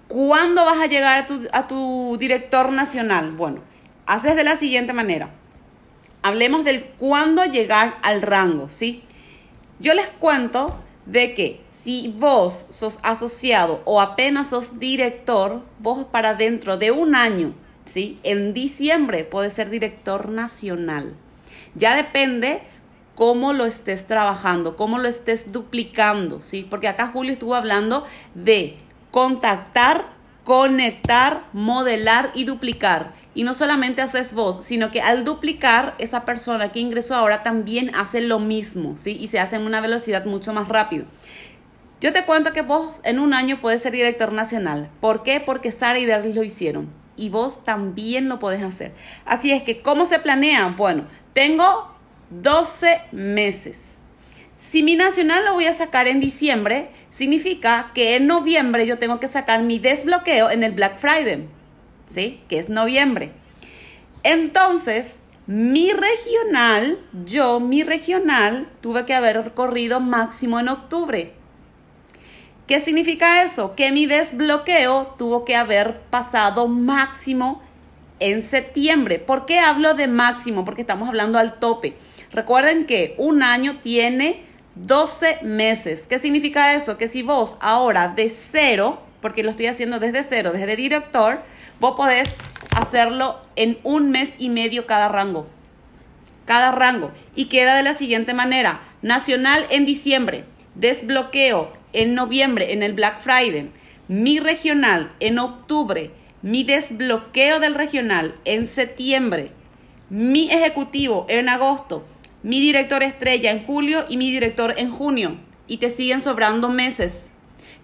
¿Cuándo vas a llegar a tu, a tu director nacional? Bueno, haces de la siguiente manera. Hablemos del cuándo llegar al rango, ¿sí? Yo les cuento de que si vos sos asociado o apenas sos director, vos para dentro de un año, ¿sí? En diciembre puedes ser director nacional. Ya depende cómo lo estés trabajando, cómo lo estés duplicando, ¿sí? Porque acá Julio estuvo hablando de contactar, conectar, modelar y duplicar. Y no solamente haces vos, sino que al duplicar, esa persona que ingresó ahora también hace lo mismo, ¿sí? Y se hace en una velocidad mucho más rápido. Yo te cuento que vos en un año puedes ser director nacional. ¿Por qué? Porque Sara y Darlis lo hicieron. Y vos también lo podés hacer. Así es que, ¿cómo se planea? Bueno, tengo 12 meses. Si mi nacional lo voy a sacar en diciembre, significa que en noviembre yo tengo que sacar mi desbloqueo en el Black Friday, ¿sí? Que es noviembre. Entonces, mi regional, yo, mi regional, tuve que haber corrido máximo en octubre. ¿Qué significa eso? Que mi desbloqueo tuvo que haber pasado máximo en septiembre. ¿Por qué hablo de máximo? Porque estamos hablando al tope. Recuerden que un año tiene 12 meses. ¿Qué significa eso? Que si vos ahora de cero, porque lo estoy haciendo desde cero, desde director, vos podés hacerlo en un mes y medio cada rango. Cada rango. Y queda de la siguiente manera. Nacional en diciembre. Desbloqueo en noviembre en el Black Friday. mi regional en octubre, mi desbloqueo del regional en septiembre, mi ejecutivo en agosto, mi director estrella en julio y mi director en junio. Y te siguen sobrando meses.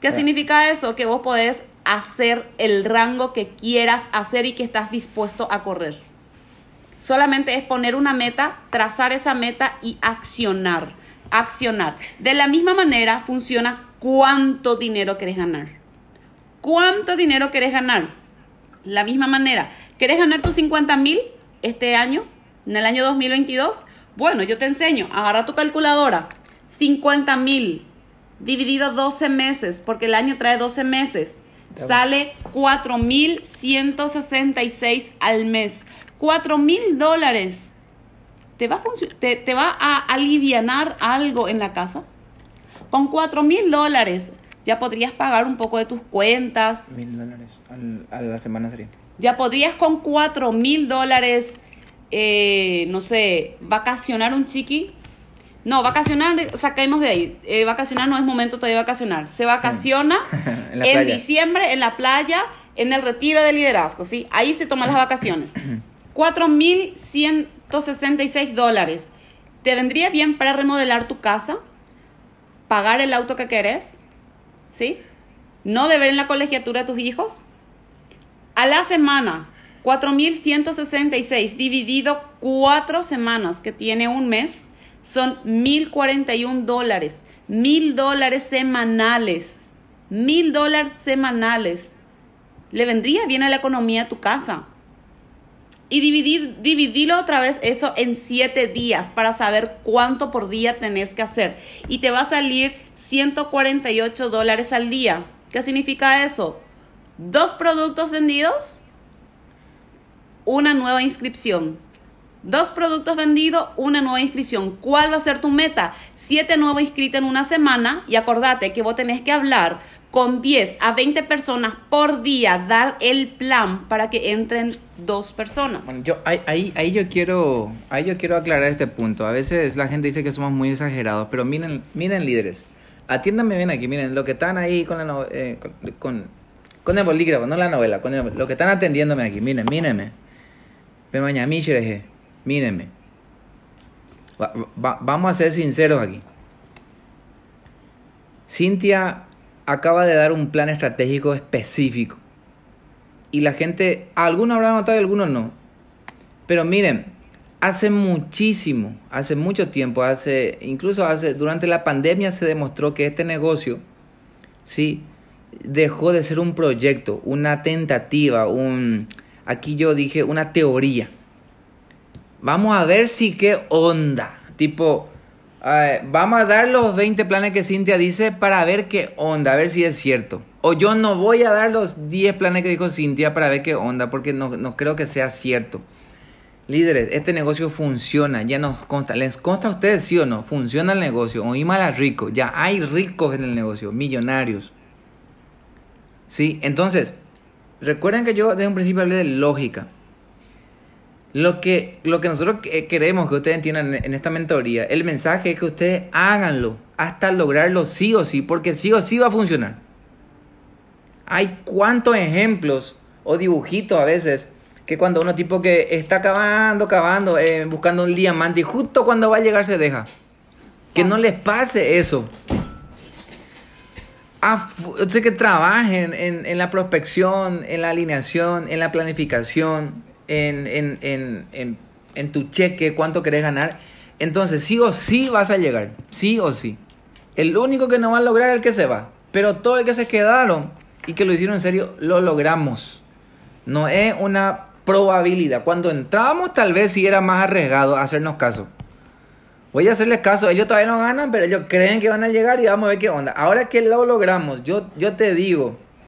¿Qué significa eso? Que vos podés hacer el rango que quieras hacer y que estás dispuesto a correr. Solamente es poner una meta, trazar esa meta y accionar. Accionar. De la misma manera funciona cuánto dinero querés ganar. ¿Cuánto dinero querés ganar? La misma manera. ¿Querés ganar tus 50 mil este año? ¿En el año 2022? Bueno, yo te enseño. Agarra tu calculadora. 50 mil dividido 12 meses, porque el año trae 12 meses. Va. Sale 4.166 al mes. 4 mil dólares. ¿Te va, a te, te va a alivianar algo en la casa? Con 4 mil dólares ya podrías pagar un poco de tus cuentas, Mil dólares a la semana sería. ya podrías con 4 mil dólares, eh, no sé, vacacionar un chiqui. No, vacacionar, saquemos de ahí. Eh, vacacionar no es momento todavía de vacacionar. Se vacaciona En diciembre en la playa, en el retiro de liderazgo, ¿sí? Ahí se toman las vacaciones. 4.166 dólares. ¿Te vendría bien para remodelar tu casa? ¿Pagar el auto que querés? ¿Sí? ¿No deber en la colegiatura a tus hijos? A la semana, 4.166 dividido cuatro semanas, que tiene un mes, son 1.041 dólares. Mil dólares semanales. Mil dólares semanales. Le vendría bien a la economía a tu casa. Y dividir, otra vez eso en siete días para saber cuánto por día tenés que hacer. Y te va a salir 148 dólares al día. ¿Qué significa eso? Dos productos vendidos, una nueva inscripción. Dos productos vendidos, una nueva inscripción. ¿Cuál va a ser tu meta? Siete nuevos inscritos en una semana y acordate que vos tenés que hablar con 10 a 20 personas por día, dar el plan para que entren dos personas. Bueno, yo ahí, ahí, yo quiero ahí yo quiero aclarar este punto. A veces la gente dice que somos muy exagerados, pero miren, miren líderes. Atiéndanme bien aquí, miren, lo que están ahí con la no- eh, con, con, el bolígrafo, no la novela, con lo que están atendiéndome aquí, miren, mírenme. Mírenme. Va- va- vamos a ser sinceros aquí. Cintia acaba de dar un plan estratégico específico. Y la gente, algunos habrán notado y algunos no. Pero miren, hace muchísimo, hace mucho tiempo, hace, incluso hace, durante la pandemia se demostró que este negocio, sí, dejó de ser un proyecto, una tentativa, un, aquí yo dije, una teoría. Vamos a ver si qué onda, tipo, eh, vamos a dar los 20 planes que Cintia dice para ver qué onda, a ver si es cierto. O yo no voy a dar los 10 planes que dijo Cintia para ver qué onda, porque no, no creo que sea cierto. Líderes, este negocio funciona, ya nos consta. ¿Les consta a ustedes sí o no? Funciona el negocio. Oímos a ricos, ya hay ricos en el negocio, millonarios. ¿Sí? Entonces, recuerden que yo desde un principio hablé de lógica. Lo que, lo que nosotros que- queremos que ustedes entiendan en en esta mentoría, el mensaje es que ustedes háganlo hasta lograrlo sí o sí, porque sí o sí va a funcionar. Hay cuantos ejemplos o dibujitos a veces que cuando uno tipo que está cavando, cavando, eh, buscando un diamante y justo cuando va a llegar se deja. Que no les pase eso. Ah, que trabajen en, la prospección, en la alineación, en la planificación, en tu cheque, cuánto querés ganar. Entonces, sí o sí vas a llegar. Sí o sí. El único que no va a lograr es el que se va. Pero todo el que se quedaron y que lo hicieron en serio, lo logramos. No es una probabilidad. Cuando entramos, tal vez sí era más arriesgado hacernos caso. Voy a hacerles caso. Ellos todavía no ganan, pero ellos creen que van a llegar y vamos a ver qué onda. Ahora que lo logramos, yo, yo te digo,